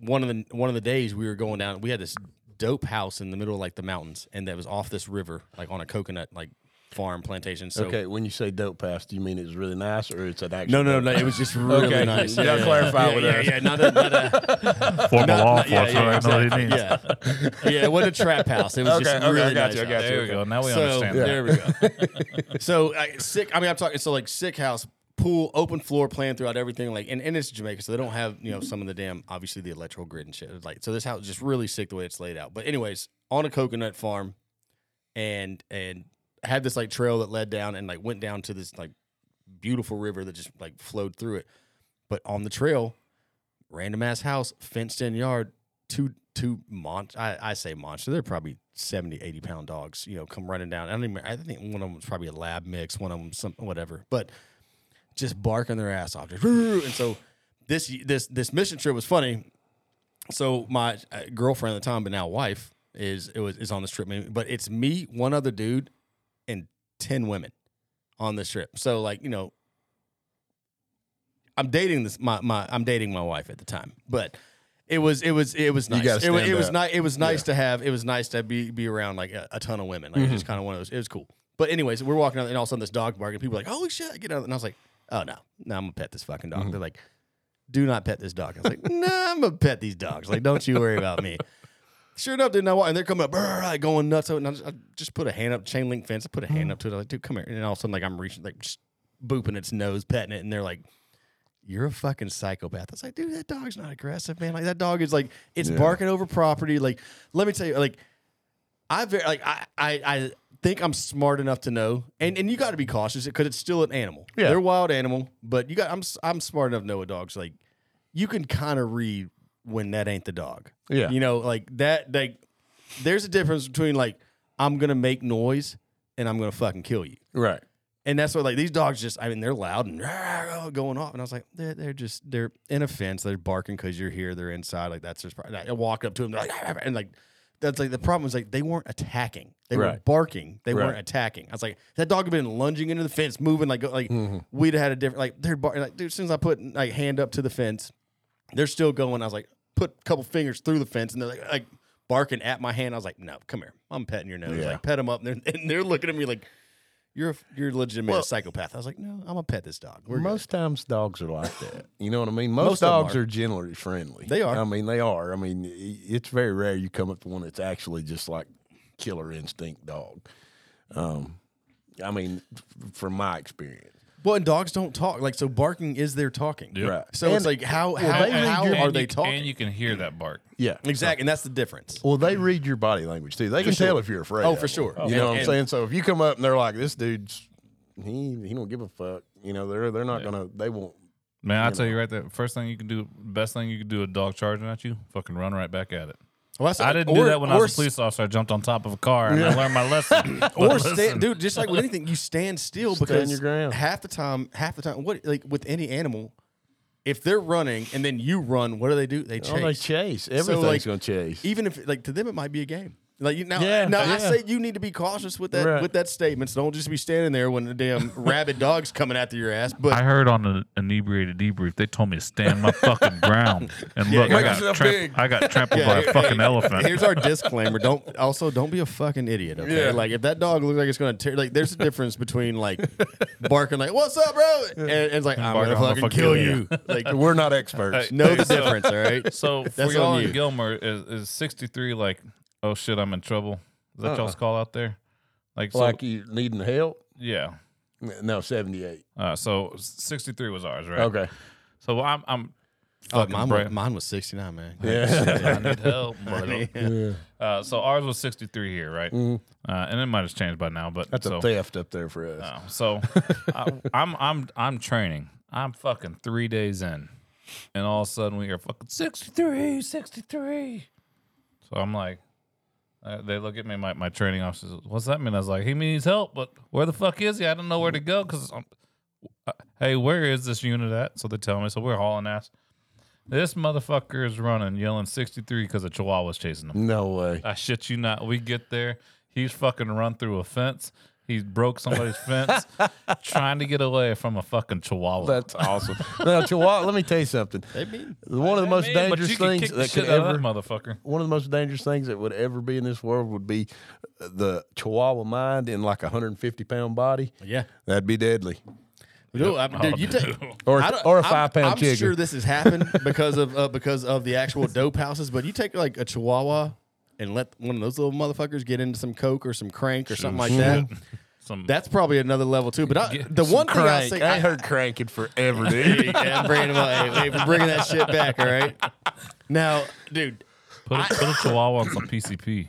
one of the one of the days we were going down, we had this dope house in the middle of like the mountains, and that was off this river, like on a coconut like farm plantation. So
Okay, when you say dope pass, do you mean it's really nice or it's an actual?
no, no,
dope
no, it was just really
Okay,
nice.
you gotta clarify
yeah,
with
yeah,
us.
Yeah, not a, not a,
Formal
not-
law
not- yeah,
enforcement.
yeah,
I what
yeah, yeah. It wasn't a trap house. It was
Okay,
just
okay, I
really
got
nice.
you, I got
house.
you.
There we go. Now we
So
understand. that.
there we go. so I, sick. I mean, I'm talking. So like sick house, pool, open floor plan throughout everything. Like, and, and it's Jamaica, so they don't have you know some of the damn obviously the electrical grid and shit. Like, so this house is just really sick the way it's laid out. But anyways, on a coconut farm, and and had this like trail that led down and like went down to this like beautiful river that just like flowed through it. But on the trail, random ass house, fenced in yard, two two mon I, I say monster. They're probably 70, 80 pound dogs, you know, come running down. I don't even I think one of them was probably a lab mix, one of them some whatever. But just barking their ass off. Just, and so this this this mission trip was funny. So my uh, girlfriend at the time, but now wife, is it was is on this trip. But it's me, one other dude, and ten women on this trip. So like you know, I'm dating this my my I'm dating my wife at the time, but it was it was it was nice. it, was- it was nice. It was nice
Yeah.
to have. It was nice to be be around like a, a ton of women. Like
Mm-hmm.
just kind of one of those. It was cool. But anyways, we're walking out and all of a sudden this dog barking. People are like, holy shit, get out! And I was like, oh no, no, I'm gonna pet this fucking
Mm-hmm.
dog. They're like, do not pet this dog. I was like, nah, I'm gonna pet these dogs. Like, don't you worry about me. Sure enough, didn't know why. And they're coming up, like going nuts. And I just, I just put a hand up, chain link fence. I put a
Mm-hmm.
hand up to it. I'm like, dude, come here. And all of a sudden, like I'm reaching, like just booping its nose, petting it, and they're like, "You're a fucking psychopath." I was like, dude, that dog's not aggressive, man. Like that dog is like, it's
Yeah.
barking over property. Like, let me tell you, like, I very like I I, I think I'm smart enough to know, and and you got to be cautious because it's still an animal.
Yeah.
they're a wild animal, but you got I'm I'm smart enough to know a dog's like, you can kind of read when that ain't the dog.
Yeah.
you know, like that. Like, there's a difference between like I'm gonna make noise and I'm gonna fucking kill you.
Right.
And that's what like these dogs just I mean they're loud and going off and I was like they're, they're just they're in a fence they're barking because you're here they're inside like that's just I walk up to them they're like and like that's like the problem is like they weren't attacking they were
Right.
barking they
Right.
weren't attacking I was like that dog had been lunging into the fence moving like like
Mm-hmm.
we'd have had a different like they're bar- like dude as soon as I put like hand up to the fence they're still going I was like put a couple fingers through the fence and they're like like barking at my hand I was like no come here I'm petting your nose
Yeah.
like pet them up and they're, and they're looking at me like you're a, you're a legitimate
Well-
psychopath. I was like, no, I'm gonna pet this dog. We're good.
most times dogs are like that. You know what I mean? Most,
Most
dogs
are.
are. generally friendly.
They are.
I mean, they are. I mean, it's very rare you come up to one that's actually just like killer instinct dog. Um, I mean, from my experience,
well, and dogs don't talk. Like so, barking is their talking.
Yep.
right?
So it's like how
well,
how,
they read
how
your-
are
And
they
you-
talking?
And you can hear that bark.
yeah,
exactly, and that's the difference.
Well, they read your body language too. They can
sure.
tell if you're afraid.
Oh,
of
for
them.
sure.
You
And-
know what I'm
and-
saying? So if you come up and they're like, "This dude's he he don't give a fuck," you know, they're they're not gonna they won't.
Man, I
You
tell you right there, first thing you can do, best thing you can do, a dog charging at you, fucking run right back at it.
Well, that's-
I didn't
or-
do that when I was a police officer. I jumped on top of a car and I learned my lesson.
Or stand, dude. Just like with anything, you stand still because
your ground.
half the time, half the time, what like with any animal, if they're running and then you run, what do they do? They chase.
Oh, they chase. Everything's
like,
gonna chase.
Even if like to them, it might be a game. Like you now,
Yeah,
now I say you need to be cautious with that
Right.
with that statement. So don't just be standing there when the damn rabid dog's coming after your ass. But
I heard on the inebriated debrief, they told me to stand my fucking ground. And look, I got, tramp- I got trampled
Yeah,
by a fucking
hey,
elephant.
Here's our disclaimer: Don't also don't be a fucking idiot. Okay,
Yeah.
like if that dog looks like it's gonna tear, like there's a difference between like barking like "What's up, bro?" and, and it's like I'm gonna fucking
gonna
kill
kill
you. Like
We're not experts.
know the difference, all right?
So for
That's
y'all
on
in. Gilmer, is, is 63 like, oh shit, I'm in trouble? Is that y'all's call out there? Like, so,
like you needing help?
yeah.
No, seventy eight.
Uh, so 63 was ours, right?
Okay.
So I'm, I'm
Oh, mine, was, mine was 69, man.
Yeah.
I need help. brother.
yeah.
Uh, so ours was 63 here, right? Uh, and it might have changed by now, but.
That's
so,
a theft up there for us.
Uh, so I, I'm I'm I'm training. I'm fucking three days in, and all of a sudden we hear fucking 63, 63. So I'm like, uh, they look at me. My, my training officer, says, what's that mean? I was like, he needs help, but where the fuck is he? I don't know where to go because, uh, hey, where is this unit at? So they tell me. So we're hauling ass. This motherfucker is running, yelling 63 because a chihuahua's chasing him.
No way.
I shit you not. We get there. He's fucking run through a fence. He broke somebody's fence trying to get away from a fucking chihuahua.
That's awesome. now, Chihuahua, let me tell you something.
They mean
One of the most
Man, but
dangerous
you could
things
kick the
that could
shit out of
ever
that motherfucker.
one of the most dangerous things that would ever be in this world would be the Chihuahua mind in like a 150 pound body.
yeah.
That'd be deadly.
Dude, I, dude, you take
Or,
I don't-
or a
I'm-
five pound
I'm
chicken.
sure this has happened because of uh, because of the actual dope houses. But you take like a Chihuahua and let one of those little motherfuckers get into some coke or some crank or something like that.
Some
That's probably another level too. But I, the one thing I
Crank.
say,
I,
I,
heard cranking forever, dude.
yeah, I'm bringing, him up. Hey, hey, we're bringing that shit back. All right. Now, dude,
put a, put a chihuahua on some PCP.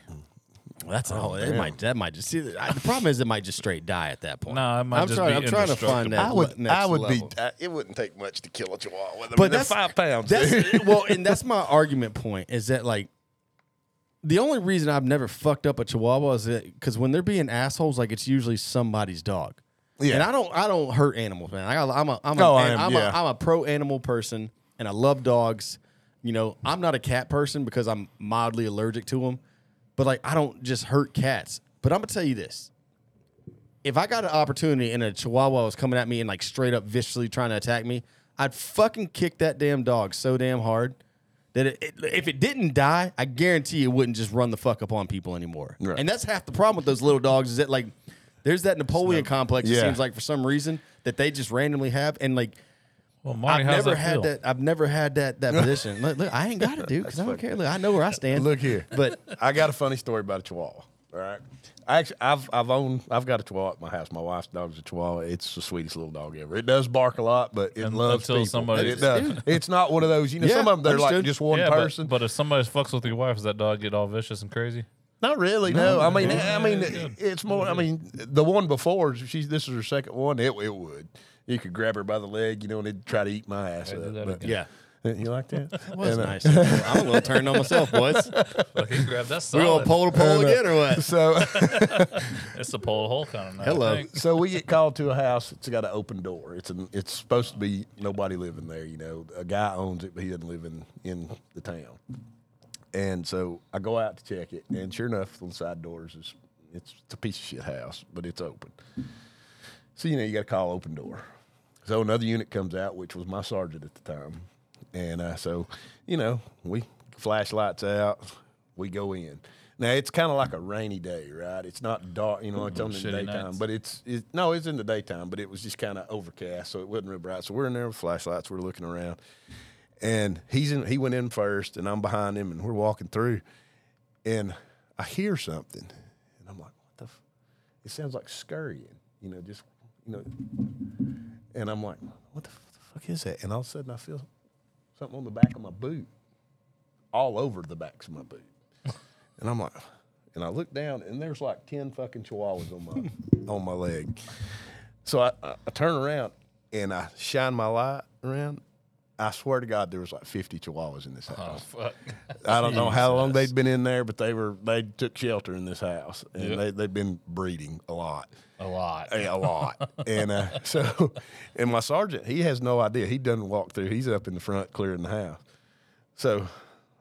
that's all. It might that might just see. I, the problem is it might just straight die at that point.
No, it might
I'm
just
trying.
be
I'm trying to find that.
I would,
le- next
I would
level.
be. Uh, it wouldn't take much to kill a Chihuahua. I mean,
But
they're
that's
five pounds. dude.
That's well, and that's my argument point is that like the only reason I've never fucked up a Chihuahua is because when they're being assholes, like it's usually somebody's dog.
Yeah.
And I don't, I don't hurt animals, man. I, I'm a, I'm a,
Oh, I
an-
am,
I'm,
yeah.
a, I'm a pro animal person, and I love dogs. You know, I'm not a cat person because I'm mildly allergic to them, but like I don't just hurt cats. But I'm gonna tell you this: if I got an opportunity and a Chihuahua was coming at me and like straight up viciously trying to attack me, I'd fucking kick that damn dog so damn hard that it, it- if it didn't die, I guarantee it wouldn't just run the fuck up on people anymore.
Right.
And that's half the problem with those little dogs is that like there's that Napoleon complex. It
Yeah.
seems like for some reason that they just randomly have, and like
Well, Marty,
I've
how's
never
that
had
feel?
that. I've never had that that position. Look, look, I ain't got it, dude, because I don't care. Look, I know where I stand.
Look here.
but
I got a funny story about a Chihuahua. All right. I actually, I've I've owned I've got a Chihuahua at my house. My wife's dog's a Chihuahua. It's the sweetest little dog ever. It does bark a lot, but it
Un-
loves
until
people.
somebody-
And it does. It's not one of those. You know,
Yeah,
some of them they're like
understood.
just one
yeah, but-
person.
But, if somebody fucks with your wife, does that dog get all vicious and crazy?
Not really. No, I mean,
yeah,
I mean,
yeah,
it's more. I mean, the one before she's this is her second one. It it would. You could grab her by the leg, you know, and it'd try to eat my ass
do
up.
that
but-
again.
yeah,
You like that?
that was
And, uh,
nice. I'm a little turned on myself, boys.
Like he grabbed that
We gonna
solid.
pole to pole again or what?
So,
It's a pole hole kind of night.
Hello.
So we get called to a house. It's got an open door. It's an, it's supposed to be nobody living there. You know, a guy owns it, but he doesn't live in in the town. And so I go out to check it, and sure enough, on the side doors is it's, it's a piece of shit house, but it's open. So you know you got to call open door. So another unit comes out, which was my sergeant at the time, and uh, so you know we flashlights out, we go in. Now it's kind of like a rainy day, right? It's not dark, you know. It's on in the
Shitty
daytime,
nights.
but it's it, no, it's in the daytime, but it was just kind of overcast, so it wasn't real bright. So we're in there with flashlights, we're looking around, and he's in. He went in first, and I'm behind him, and we're walking through, and I hear something, and I'm like, "What the?" F-? It sounds like scurrying, you know, just you know, and I'm like, "What the, f- the fuck is that?" And all of a sudden, I feel something on the back of my boot, all over the backs of my boot, and I'm like, and I look down, and there's like ten fucking chihuahuas on my on my leg. So I, I, I turn around and I shine my light around. I swear to God, there was like 50 chihuahuas in this
Oh
house.
fuck!
I don't know how long they'd been in there, but they were they took shelter in this house, and
Yep.
they they've been breeding a lot,
A lot.
a, a lot. and uh, so, and my sergeant, he has no idea. He doesn't walk through. He's up in the front clearing the house. So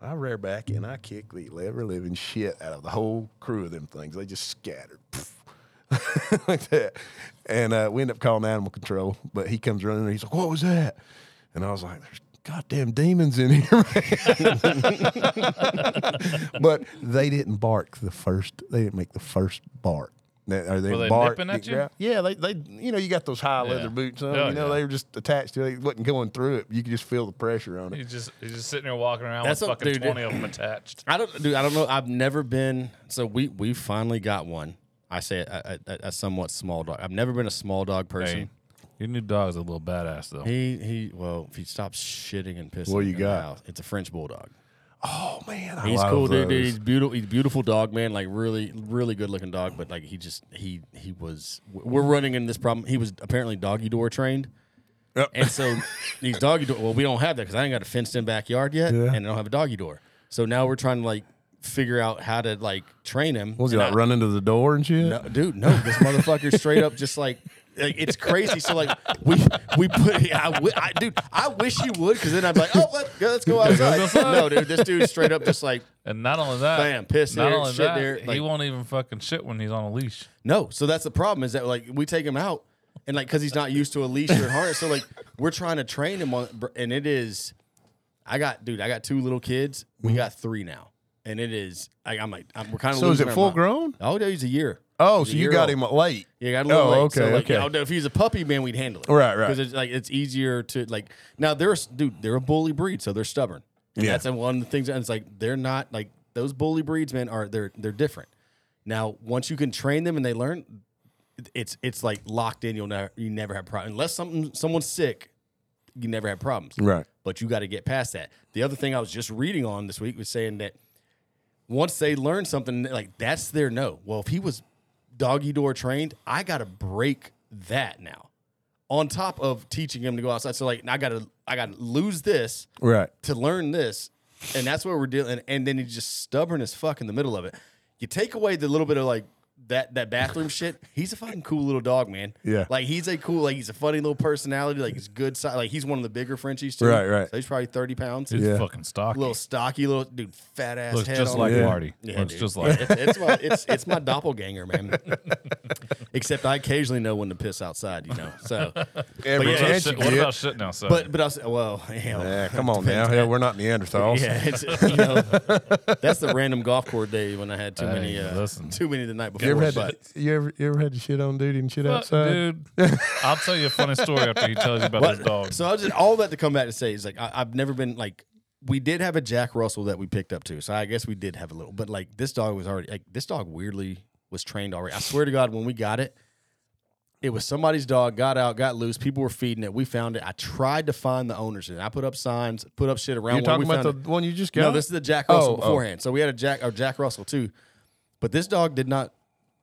I rear back and I kick the ever living shit out of the whole crew of them things. They just scattered. like that. And uh, we end up calling animal control, but he comes running and he's like, What was that? And I was like, There's goddamn demons in here, but they didn't bark the first, they didn't make the first bark. Now, Are they,
Were they
bark,
nipping at you?
gra- Yeah, they, they, you know, you got those high leather boots on.
Oh,
you know,
yeah.
they were just attached to it. It wasn't going through it. You could just feel the pressure on it.
He's just he's just sitting there walking around
That's
with
what-
fucking
dude,
twenty of them attached.
I don't, dude. I don't know. I've never been. So we we finally got one. I say a, a, a somewhat small dog. I've never been a small dog person.
Hey, your new dog's a little badass though.
He he. Well, if he stops shitting and pissing,
What you
in the
got?
house, it's a French bulldog.
Oh, man. I
He's
love
cool, dude, dude.
those.
He's beautiful. He's a beautiful dog, man. Like really, really good looking dog. But like he just he he was. We're running into this problem. He was apparently doggy door trained.
Yep.
And so these doggy door. Well, we don't have that because I ain't got a fenced in backyard yet,
Yeah.
and I don't have a doggy door. So now we're trying to like figure out how to like train him.
Was he
And
like
I-
running to the door and shit?
No, dude, no. This motherfucker straight up just like, like it's crazy. So like we we put, I, wi- I dude, I wish you would because then I'd be like, oh, let, yeah, let's go outside. no, dude, this dude straight up just like
And not only that,
Bam, piss
not
there,
only
shit
that,
there,
he won't even fucking shit when he's on a leash.
no. So that's the problem is that like we take him out and like because he's not used to a leash or harness. So like we're trying to train him on, and it is. I got dude. I got two little kids. We mm-hmm. got three now, and it is. I, I'm like, I'm, we're kind of.
So is it full grown?
Oh, no, he's a year.
Oh, so you got
old.
him late.
Yeah, got a little
Oh,
late.
okay,
so like,
okay.
you know, if he's a puppy, man, we'd handle it.
Right, right.
Because it's like it's easier to like. Now they're dude. They're a bully breed, so they're stubborn. And
Yeah.
that's one of the things. And it's like they're not like those bully breeds, man. Are they're they're different. Now, once you can train them and they learn, it's it's like locked in. You'll never you never have problems unless something someone's sick. You never have problems
Right.
but you got to get past that. The other thing I was just reading on this week was saying that once they learn something, like that's their no. Well, if he was doggy door trained, I got to break that now. On top of teaching him to go outside, so like I got to I got to lose this
Right.
to learn this, and that's what we're dealing. And then he's just stubborn as fuck in the middle of it. You take away the little bit of like that that bathroom shit. He's a fucking cool little dog, man.
Yeah.
like he's a cool, like he's a funny little personality. Like he's good size. Like he's one of the bigger Frenchies too.
Right, right.
So he's probably thirty pounds.
He's
Yeah.
fucking stocky.
Little stocky, little dude, fat ass
Looks
head.
just like
him.
Yeah.
Marty.
Yeah,
Looks
dude.
just like.
it's, it's my it's it's my doppelganger, man. Except I occasionally know when to piss outside, you know. So,
Every
yeah,
What about
chance
shit-
you
what
get.
about shitting outside?
but but I was well, you know,
Yeah, come on
depends.
now. Hell, we're not Neanderthals.
Yeah, it's, you know, that's the random golf court day when I had too
Hey,
many, uh,
listen.
too many the night before.
You ever had
but
to, you ever you ever had to shit on duty and shit
Fuck,
outside?
dude, I'll tell you a funny story after he tells you about
What-
his dog.
So I was just all that to come back to say is like I, I've never been like we did have a Jack Russell that we picked up too, so I guess we did have a little, but like this dog was already like this dog weirdly was trained already. I swear to God, when we got it, it was somebody's dog, got out, got loose. People were feeding it. We found it. I tried to find the owners, and I put up signs, put up shit around.
You're
where
talking
we
about the
found it.
one you just got?
No, this is the Jack Russell
Oh, oh.
beforehand. So we had a Jack or Jack Russell too, but this dog did not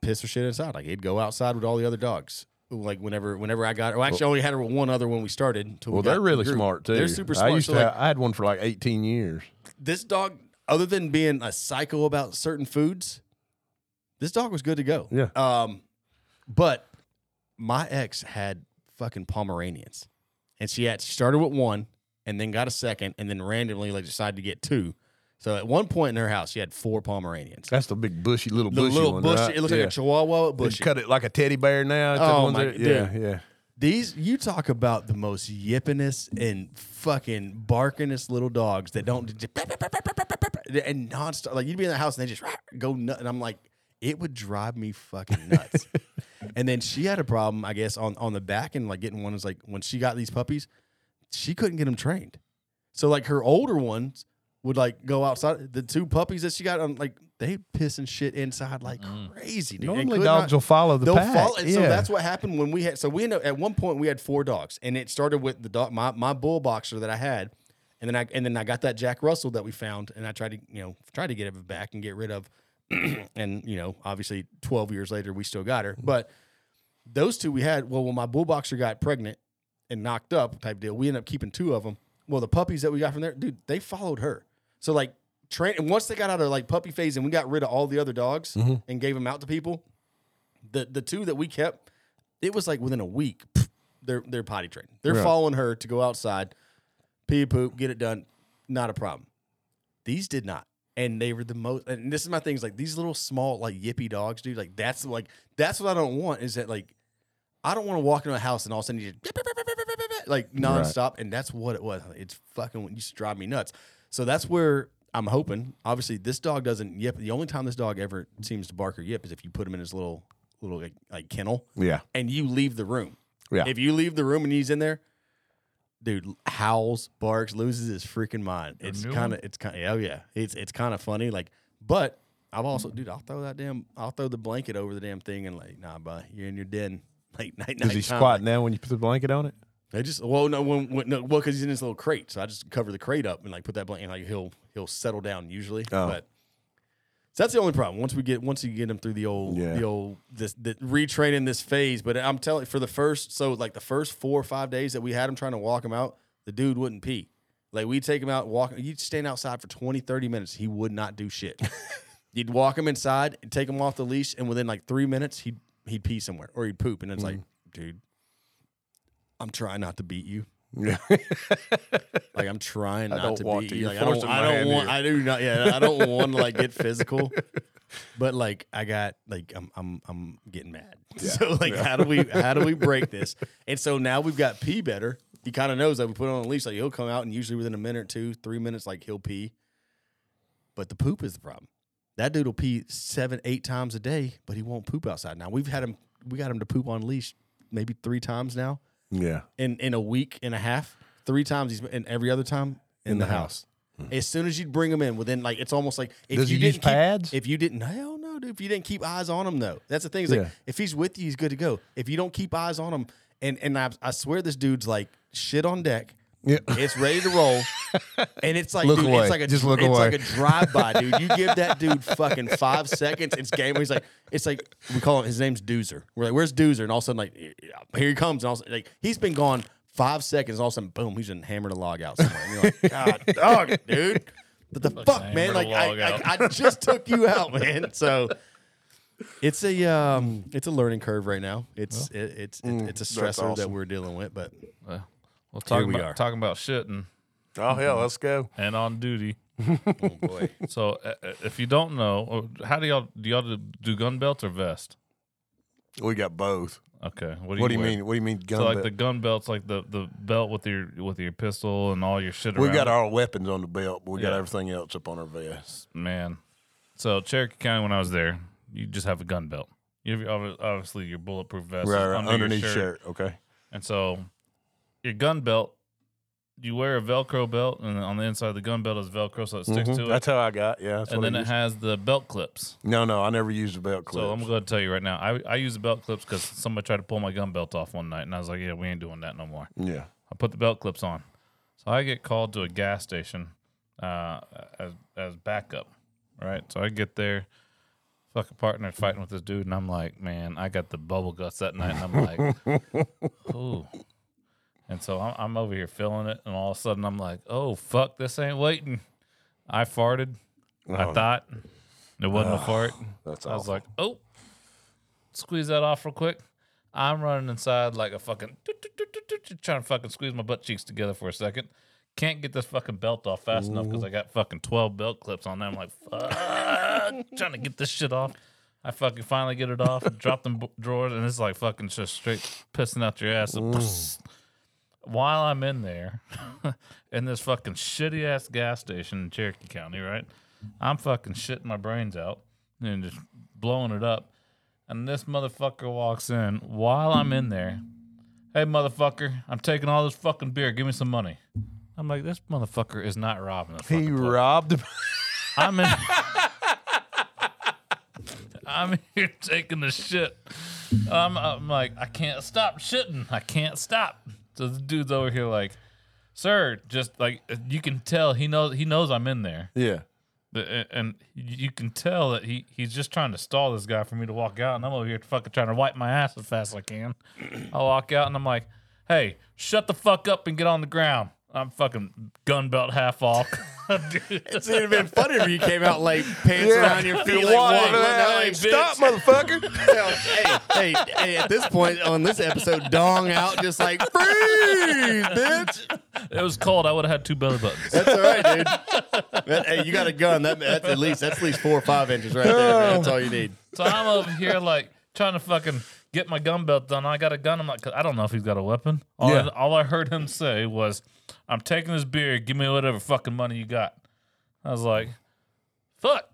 piss or shit inside. Like he'd go outside with all the other dogs. Like whenever, whenever I got, well, actually, I only had her one other when we started. we
well,
got
they're really
the
smart too.
They're super smart.
I used
So,
to.
like,
have, I had one for like 18 years.
this dog, other than being a psycho about certain foods, this dog was good to go.
Yeah.
Um, but my ex had fucking Pomeranians, and she had she started with one, and then got a second, and then randomly like decided to get two. So at one point in her house, she had four Pomeranians.
That's the big bushy little
The
bushy
little
one.
bushy,
right?
it looks
yeah.
like a Chihuahua bushy.
cut it like a teddy bear now.
Oh,
ones
my-
that- yeah, yeah.
These you talk about the most yippinest and fucking barkingest little dogs that don't and nonstop. Like you'd be in the house and they just go nuts, and I'm like, it would drive me fucking nuts. and then she had a problem, I guess, on on the back and like getting one is like when she got these puppies, she couldn't get them trained. So like her older ones would like go outside. The two puppies that she got on like they piss and shit inside like mm. crazy. Dude.
Normally dogs
not-
will follow the
They'll
pack.
follow, and so that's what happened when we had. So we ended up, at one point we had four dogs, and it started with the dog, my my bull boxer that I had, and then I and then I got that Jack Russell that we found, and I tried to you know tried to get it back and get rid of, and you know obviously twelve years later we still got her, mm. but those two we had. Well, when my bull boxer got pregnant and knocked up type deal, we ended up keeping two of them. Well, the puppies that we got from there, dude, they followed her. So like train, and once they got out of like puppy phase, and we got rid of all the other dogs
Mm-hmm.
and gave them out to people, the the two that we kept, it was like within a week, pff, they're they're potty trained. They're
Right.
following her to go outside, pee poop, get it done, not a problem. These did not. And they were the most and this is my thing, is like these little small, like yippy dogs, dude. Like that's like that's what I don't want, is that like I don't want to walk into a house and all of a sudden you just like nonstop. And that's what it was. It's fucking it used to drive me nuts. So that's where I'm hoping. Obviously, this dog doesn't yip. The only time this dog ever seems to bark or yip is if you put him in his little little like, like kennel
yeah.
and you leave the room.
Yeah.
If you leave the room and he's in there, dude, howls, barks, loses his freaking mind. It's kind of, it's kind of, oh yeah, it's it's kind of funny. Like, but I've also, dude, I'll throw that damn, I'll throw the blanket over the damn thing and like, nah, bud, you're in your den. Like night, night
Does he
time.
squat now when you put the blanket on it?
I just well no when, when no well because he's in his little crate, so I just cover the crate up and like put that blanket. And, like he'll he'll settle down usually,
Oh.
but so that's the only problem. Once we get once you get him through the old
Yeah.
the old this the retraining this phase, but I'm telling for the first so like the first four or five days that we had him trying to walk him out, the dude wouldn't pee. Like we'd take him out, walk. You'd stand outside for 20, 30 minutes. He would not do shit. You'd walk him inside and take him off the leash, and within like three minutes, he'd he'd pee somewhere or he'd poop, and it's like, mm. dude, I'm trying not to beat you.
Yeah.
Like I'm trying not to
want
beat
to.
you.
You're
Like I don't,
forcing my
I don't
hand
want.
here.
I do not. Yeah, I don't want to like get physical. But like I got like I'm I'm I'm getting mad. So like how do we how do we break this? And so now we've got pee better. He kind of knows that we put it on a leash. Like he'll come out and usually within a minute two, three minutes, like he'll pee. But the poop is the problem. That dude will pee seven, eight times a day, but he won't poop outside. Now we've had him. We got him to poop on leash maybe three times now
Yeah.
in in a week and a half. Three times he's and every other time in, the,
the
house. As soon as you bring him in, within like it's almost like if
Does
you didn't keep,
pads?
If you didn't, hell no, dude. If you didn't keep eyes on him, though, that's the thing. Is like
Yeah.
if he's with you, he's good to go. If you don't keep eyes on him, and and I, I swear this dude's like shit on deck.
Yeah.
It's ready to roll, and it's like
Look
dude,
away.
it's like a
Just look
it's
away.
like a drive by, dude. You give that dude fucking five seconds, it's game. He's like, it's like we call him. His name's Doozer. We're like, where's Doozer? And all of a sudden, like, here he comes, and all of a sudden, like he's been gone five seconds. All of a sudden, boom, he's been hammered a log out somewhere. And you're like, God, dog, dude. What the fuck, man? Like,
a
I,
log
I. I just took you out, man. So. It's a um, it's a learning curve right now. It's it, it's it, it's a stressor that we're dealing with, but
Well, we'll talk
we
about
are.
talking about shitting
Oh hell, let's go.
and on duty.
oh boy,
So uh, uh, if you don't know, uh, how do y'all do y'all do, do gun belt or vest?
We got both.
Okay. What do
What do
you
you mean? What do you mean gun
So like
belt?
the gun belts, like the, the belt with your with your pistol and all your shit.
we got
it.
our weapons on the belt, but we got everything else up on our vest.
man. So Cherokee County, when I was there, you just have a gun belt. You have obvi- obviously your bulletproof vest
Right, right,
under
underneath
your
shirt. Okay.
and so your gun belt. You wear a Velcro belt, and on the inside of the gun belt is Velcro, so it sticks
Mhm.
to it.
That's how I got. Yeah. That's
and
what
then it
used.
has the belt clips.
No, no, I never used the belt clips.
So I'm going to tell you right now, I, I use the belt clips because somebody tried to pull my gun belt off one night, and I was like, "Yeah, we ain't doing that no more."
yeah.
I put the belt clips on. So I get called to a gas station uh, as as backup, right? So I get there, fucking partner fighting with this dude, and I'm like, man, I got the bubble guts that night, and I'm like, ooh. And so I'm, I'm over here feeling it, and all of a sudden I'm like, oh fuck, this ain't waiting. I farted. I
Oh.
thought it wasn't a fart.
That's
I was
awful.
like, oh, squeeze that off real quick. I'm running inside like a fucking trying to fucking squeeze my butt cheeks together for a second. Can't get this fucking belt off fast enough because I got fucking 12 belt clips on there. I'm like, fuck, trying to get this shit off. I fucking finally get it off, drop them b- drawers, and it's like fucking just straight pissing out your ass. While I'm in there, in this fucking shitty ass gas station in Cherokee County, right? I'm fucking shitting my brains out and just blowing it up. And this motherfucker walks in while I'm in there. Hey, motherfucker, I'm taking all this fucking beer. Give me some money. I'm like, this motherfucker is not robbing this
he robbed.
I'm in. I'm here taking the shit. I'm, I'm like, I can't stop shitting. I can't stop. So the dude's over here like, sir, just like uh, you can tell he knows he knows I'm in there.
yeah.
And you can tell that he he's just trying to stall this guy for me to walk out, and I'm over here fucking trying to wipe my ass as fast as I can. I walk out and I'm like, "Hey, shut the fuck up and get on the ground." I'm fucking gun belt half off. Dude.
It'd have been funny if you came out like pants
Yeah.
around your feet, like
walk
waddling
over there,
out
hey, Stop, motherfucker.
Hell, hey, hey, hey! At this point on this episode, dong out, just like freeze, bitch.
It was cold. I would have had two belly buttons.
That's all right, dude. That- hey, you got a gun. That, that's at least that's at least four or five inches right there. man. That's all you need.
So I'm over here like trying to fucking get my gun belt done. I got a gun. I'm like, 'cause I don't know if he's got a weapon. All,
Yeah.
I, all I heard him say was, "I'm taking this beer. Give me whatever fucking money you got." I was like, "Fuck,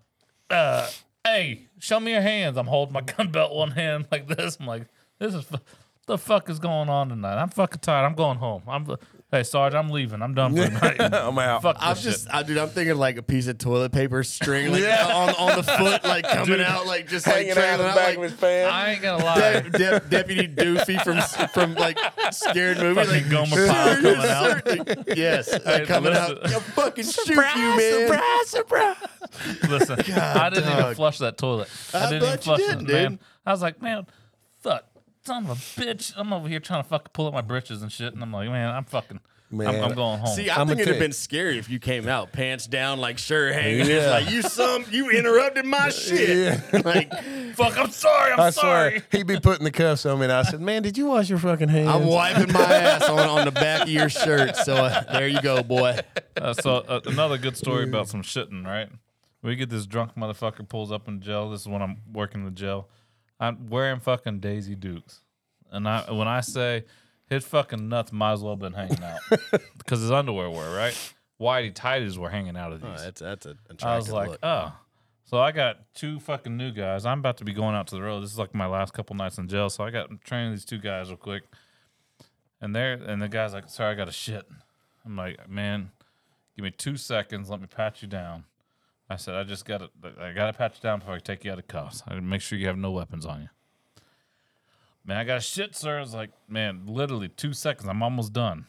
uh, hey, show me your hands." I'm holding my gun belt one hand like this. I'm like, "This is fu- the fuck is going on tonight? I'm fucking tired. I'm going home. I'm hey Sarge, I'm leaving. I'm done for the night.
I'm out.
Fuck this
I'm
shit."
just, I, dude. I'm thinking like a piece of toilet paper string, like on, on the foot, like coming out, like just like
Hanging out of
trailing
the
out,
back
like
of his pants.
I ain't gonna lie.
De- De- Deputy Doofy from from like scared movie,
Fucking
like
Gomer Pyle coming out.
out. yes, uh, coming
listen.
out. I'll fucking shoot you, man.
surprise, surprise.
Listen, I didn't even
dog.
flush that toilet. I,
I
didn't
bet
even
you
flush
didn't,
it, man.
dude.
I was like, man, fuck, son of a bitch. I'm over here trying to fucking pull up my britches and shit, and I'm like, man, I'm fucking, I'm, I'm going home.
See, I
I'ma
think it'd have been scary if you came out pants down, like shirt hanging.
Yeah.
It's like you some you interrupted my shit. Like
fuck, I'm sorry, I'm
I
sorry.
swear, he'd be putting the cuffs on me, and I said, "Man, did you wash your fucking hands?"
I'm wiping my ass on, on the back of your shirt. So uh, there you go, boy.
Uh, so uh, another good story about some shitting, right? We get this drunk motherfucker pulls up in jail. This is when I'm working the jail. I'm wearing fucking Daisy Dukes, and I when I say his fucking nuts might as well have been hanging out because his underwear were right. Whitey tighties were hanging out of oh, these.
that's that's a
I was like, oh. So I got two fucking new guys. I'm about to be going out to the road. This is like my last couple nights in jail. So I got I'm training these two guys real quick. And they're and the guy's like, sorry, I got a shit. I'm like, man, give me two seconds. Let me pat you down. I said, I just gotta I gotta pat you down before I take you out of cuffs. I gotta make sure you have no weapons on you. Man, I got a shit, sir. I was like, man, literally two seconds. I'm almost done.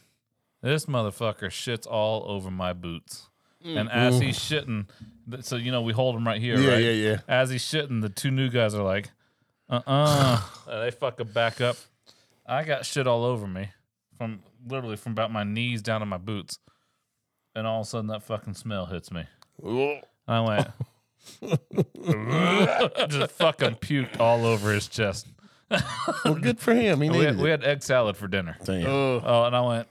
This motherfucker shits all over my boots. And as he's shitting, so you know we hold him right here,
Yeah,
right?
yeah, yeah.
As he's shitting, the two new guys are like, "Uh, uh they fucking back up. I got shit all over me, from literally from about my knees down to my boots, and all of a sudden that fucking smell hits me. I went, just fucking puked all over his chest.
Well, good for him. He
We
needed
had, we
it.
had egg salad for dinner.
Damn.
Oh, and I went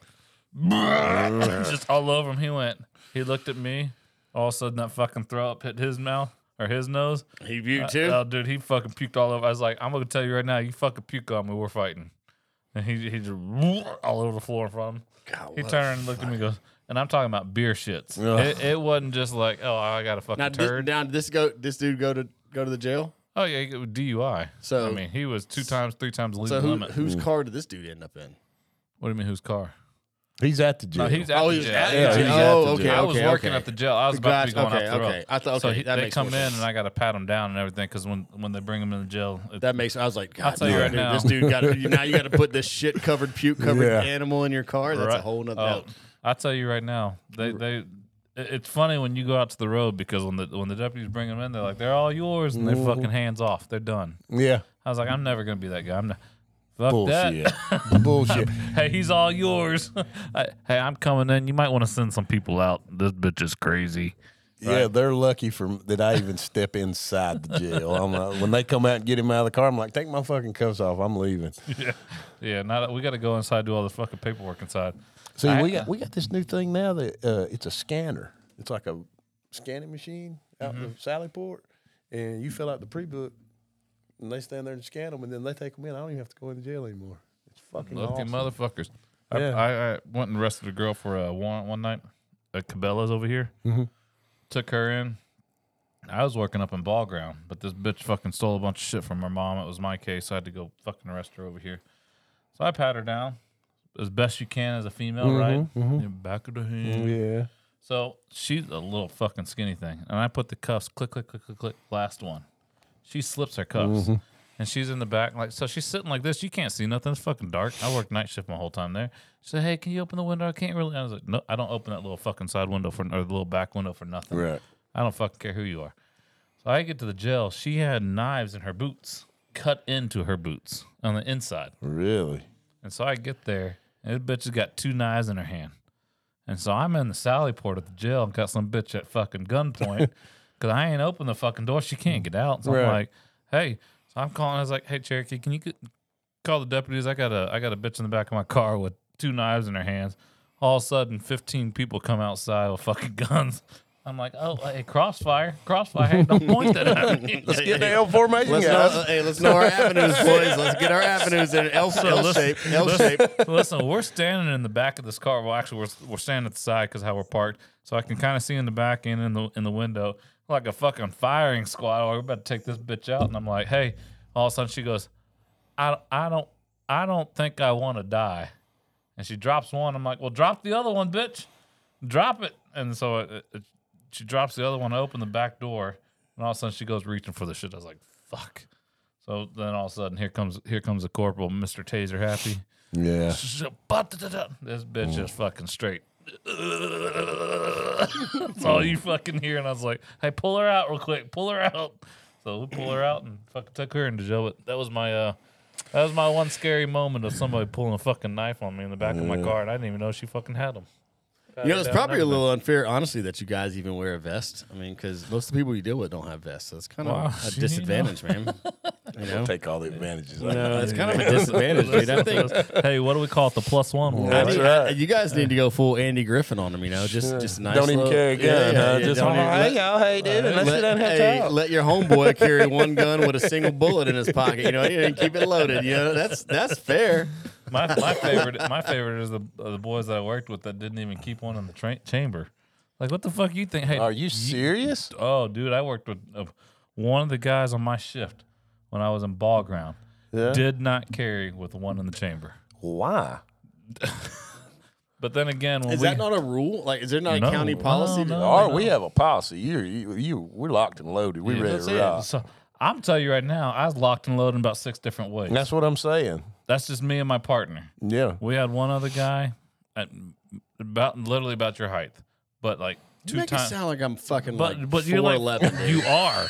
just all over him. He went. He looked at me. All of a sudden, that fucking throw up hit his mouth. or his nose.
He viewed
Uh,
too.
Oh, dude, he fucking puked all over. I was like, I'm gonna tell you right now, you fucking puke on me, we're fighting. And he he just all over the floor in front of him.
God,
He
what
turned and looked at me and goes, and I'm talking about beer shits.
Ugh.
It, it wasn't just like, oh, I got a fucking
Now, this, now, did this go? This dude go to go to the jail?
oh yeah, he got DUI.
So-
I mean, he was two times, three times the legal
So who,
limit.
whose mm. car did this dude end up in?
What do you mean, whose car?
He's at the jail.
No, he's at
Oh,
the
he was
jail.
at
the jail. he's
Oh,
the
okay.
I was
okay,
working
okay.
at the jail. I was about to be
Gotcha.
going
Okay,
off the road.
okay. I thought-
so he,
that
they
makes
come
more
in and I got to pat them down and everything because when when they bring them in the jail, it,
That makes. I was like, God,
tell you right
dude,
now.
this dude got now. You got to put this shit covered, puke covered
Yeah.
animal in your car. That's a whole nother.
Oh,
no.
I tell you right now, they they. It's funny when you go out to the road because when the when the deputies bring them in, they're like, "They're all yours," and they're
Mm-hmm.
fucking hands off. They're done.
yeah.
I was like, "I'm never gonna be that guy. I'm not." Fuck
Bullshit.
that.
Bullshit.
hey, he's all yours. I- hey, I'm coming in. You might want to send some people out. This bitch is crazy.
Yeah, they're lucky from that I even step inside the jail. I'm like, when they come out and get him out of the car, I'm like, take my fucking cuffs off. I'm leaving.
Yeah, yeah. Now that we got to go inside, do all the fucking paperwork inside.
See,
I-
we got we got this new thing now that uh, it's a scanner. It's like a scanning machine out in the Sallyport, and you fill out the pre-book, and they stand there and scan them, and then they take them in. I don't even have to go in the jail anymore. It's fucking
Lucky
awesome.
motherfuckers. I,
Yeah.
I, I went and arrested a girl for a warrant one night at Cabela's over here.
Mhm.
Took her in. I was working up in ball ground, but this bitch fucking stole a bunch of shit from her mom. It was my case. So I had to go fucking arrest her over here. So I pat her down as best you can as a female, right?
mhm.
In back of the hand.
Yeah.
So she's a little fucking skinny thing. And I put the cuffs, click, click, click, click, click, last one. She slips her cuffs. And she's in the back, like so. She's sitting like this. You can't see nothing. It's fucking dark. I worked night shift my whole time there. She said, "Hey, can you open the window? I can't really." I was like, "No, I don't open that little fucking side window for or the little back window for nothing.
Right.
I don't fucking care who you are." So I get to the jail. She had knives in her boots, cut into her boots on the inside.
Really.
And so I get there, this bitch has got two knives in her hand. And so I'm in the Sally port at the jail and got some bitch at fucking gunpoint because I ain't opened the fucking door. She can't get out. So I'm like, hey. So I'm calling. I was like, hey, Cherokee, can you get, call the deputies? I got a I got a bitch in the back of my car with two knives in her hands. All of a sudden, 15 people come outside with fucking guns. I'm like, oh, hey, crossfire, crossfire. Hey, don't point that at me.
Let's get the L formation,
Let's know,
guys.
hey, let's know our avenues, boys. Let's get our avenues in L, L
listen-
shape. L shape.
Listen, we're standing in the back of this car. Well, actually, we're we're standing at the side because how we're parked, so I can kind of see in the back and in the in the window like a fucking firing squad. Oh, we're about to take this bitch out, and I'm like, hey. All of a sudden, she goes, I I don't I don't think I want to die, and she drops one. I'm like, well, drop the other one, bitch. Drop it. And so it, it, she drops the other one. I open the back door, and all of a sudden she goes reaching for the shit. I was like, fuck. So then all of a sudden here comes here comes the corporal, Mr. Taser Happy.
Yeah.
This bitch is fucking straight. That's all you fucking hear. And I was like, hey, pull her out real quick. Pull her out. So we pull her out and fucking took her into jail. But that was my uh that was my one scary moment of somebody pulling a fucking knife on me in the back of my car, and I didn't even know she fucking had them.
You know, it's probably a little unfair, honestly, that you guys even wear a vest. I mean, because most of the people you deal with don't have vests, so it's kind of
Wow,
a
you
disadvantage, man. You know,
Take all the advantages.
you know, it's kind of a disadvantage, dude. I think
hey, what do we call it? The plus one. one,
I
right?
need-
right.
I- you guys need to go full Andy Griffith on them. You know, just just nice.
don't even
little-
carry a gun,
Yeah, yeah,
huh?
yeah,
Just
don't
oh,
even-
hey
let-
y'all, hey dude, let's sit
let,
down and have
hey,
talk.
let your homeboy carry one gun with a single bullet in his pocket. You know, and keep it loaded. You know, that's that's fair.
My my favorite my favorite is the uh, the boys that I worked with that didn't even keep one in the tra- chamber. Like, what the fuck you think? Hey,
Are you serious?
Oh, dude, I worked with uh, one of the guys on my shift when I was in ball ground.
Yeah.
Did not carry with one in the chamber.
Why?
But then again, when
Is
we
that not a rule? Like, is there not
No,
a county
no,
policy?
no.
Or we have a policy. You, you, you, we're locked and loaded. We ready
That's
to
it.
rock.
So I'm telling you right now, I was locked and loaded in about six different ways.
That's what I'm saying.
That's just me and my partner.
Yeah.
We had one other guy at about literally about your height, but like
You
two
make it
times.
sound like I'm fucking
But
like
but you're like
4'11",
you are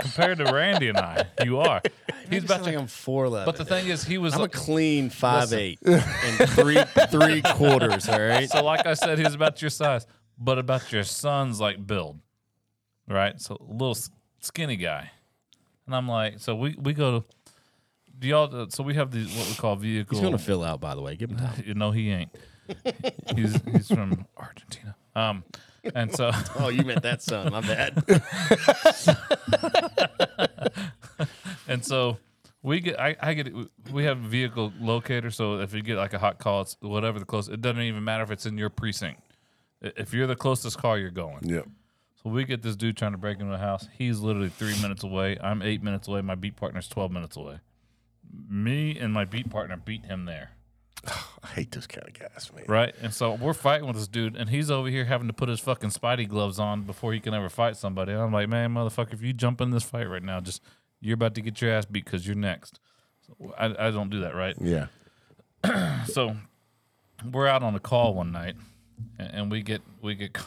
compared to Randy and I. You are. He's
He's
about
about like
to.
I'm four eleven.
But the thing is, he was.
I'm a clean five eight and three three quarters. All right.
so like I said, he's about your size, but about your son's like build, right? So a little skinny guy, and I'm like, so we we go to. Do y'all? So we have these what we call vehicle.
He's gonna fill out. By the way, give him time.
You know he ain't. he's he's from Argentina. Um, and so
Oh, you meant that son. My bad.
and so we get I, I get we have a vehicle locator so if you get like a hot call it's whatever the closest. it doesn't even matter if it's in your precinct I- if you're the closest car you're going
Yep.
so we get this dude trying to break into a house he's literally three minutes away i'm eight minutes away my beat partner's 12 minutes away me and my beat partner beat him there.
I hate those kind of guys, man.
right? And so we're fighting with this dude and he's over here having to put his fucking spidey gloves on before he can ever fight somebody. And i'm like man motherfucker if you jump in this fight right now just you're about to get your ass beat because you're next. So I, I don't do that right?
Yeah.
so we're out on a call one night and, and we get we get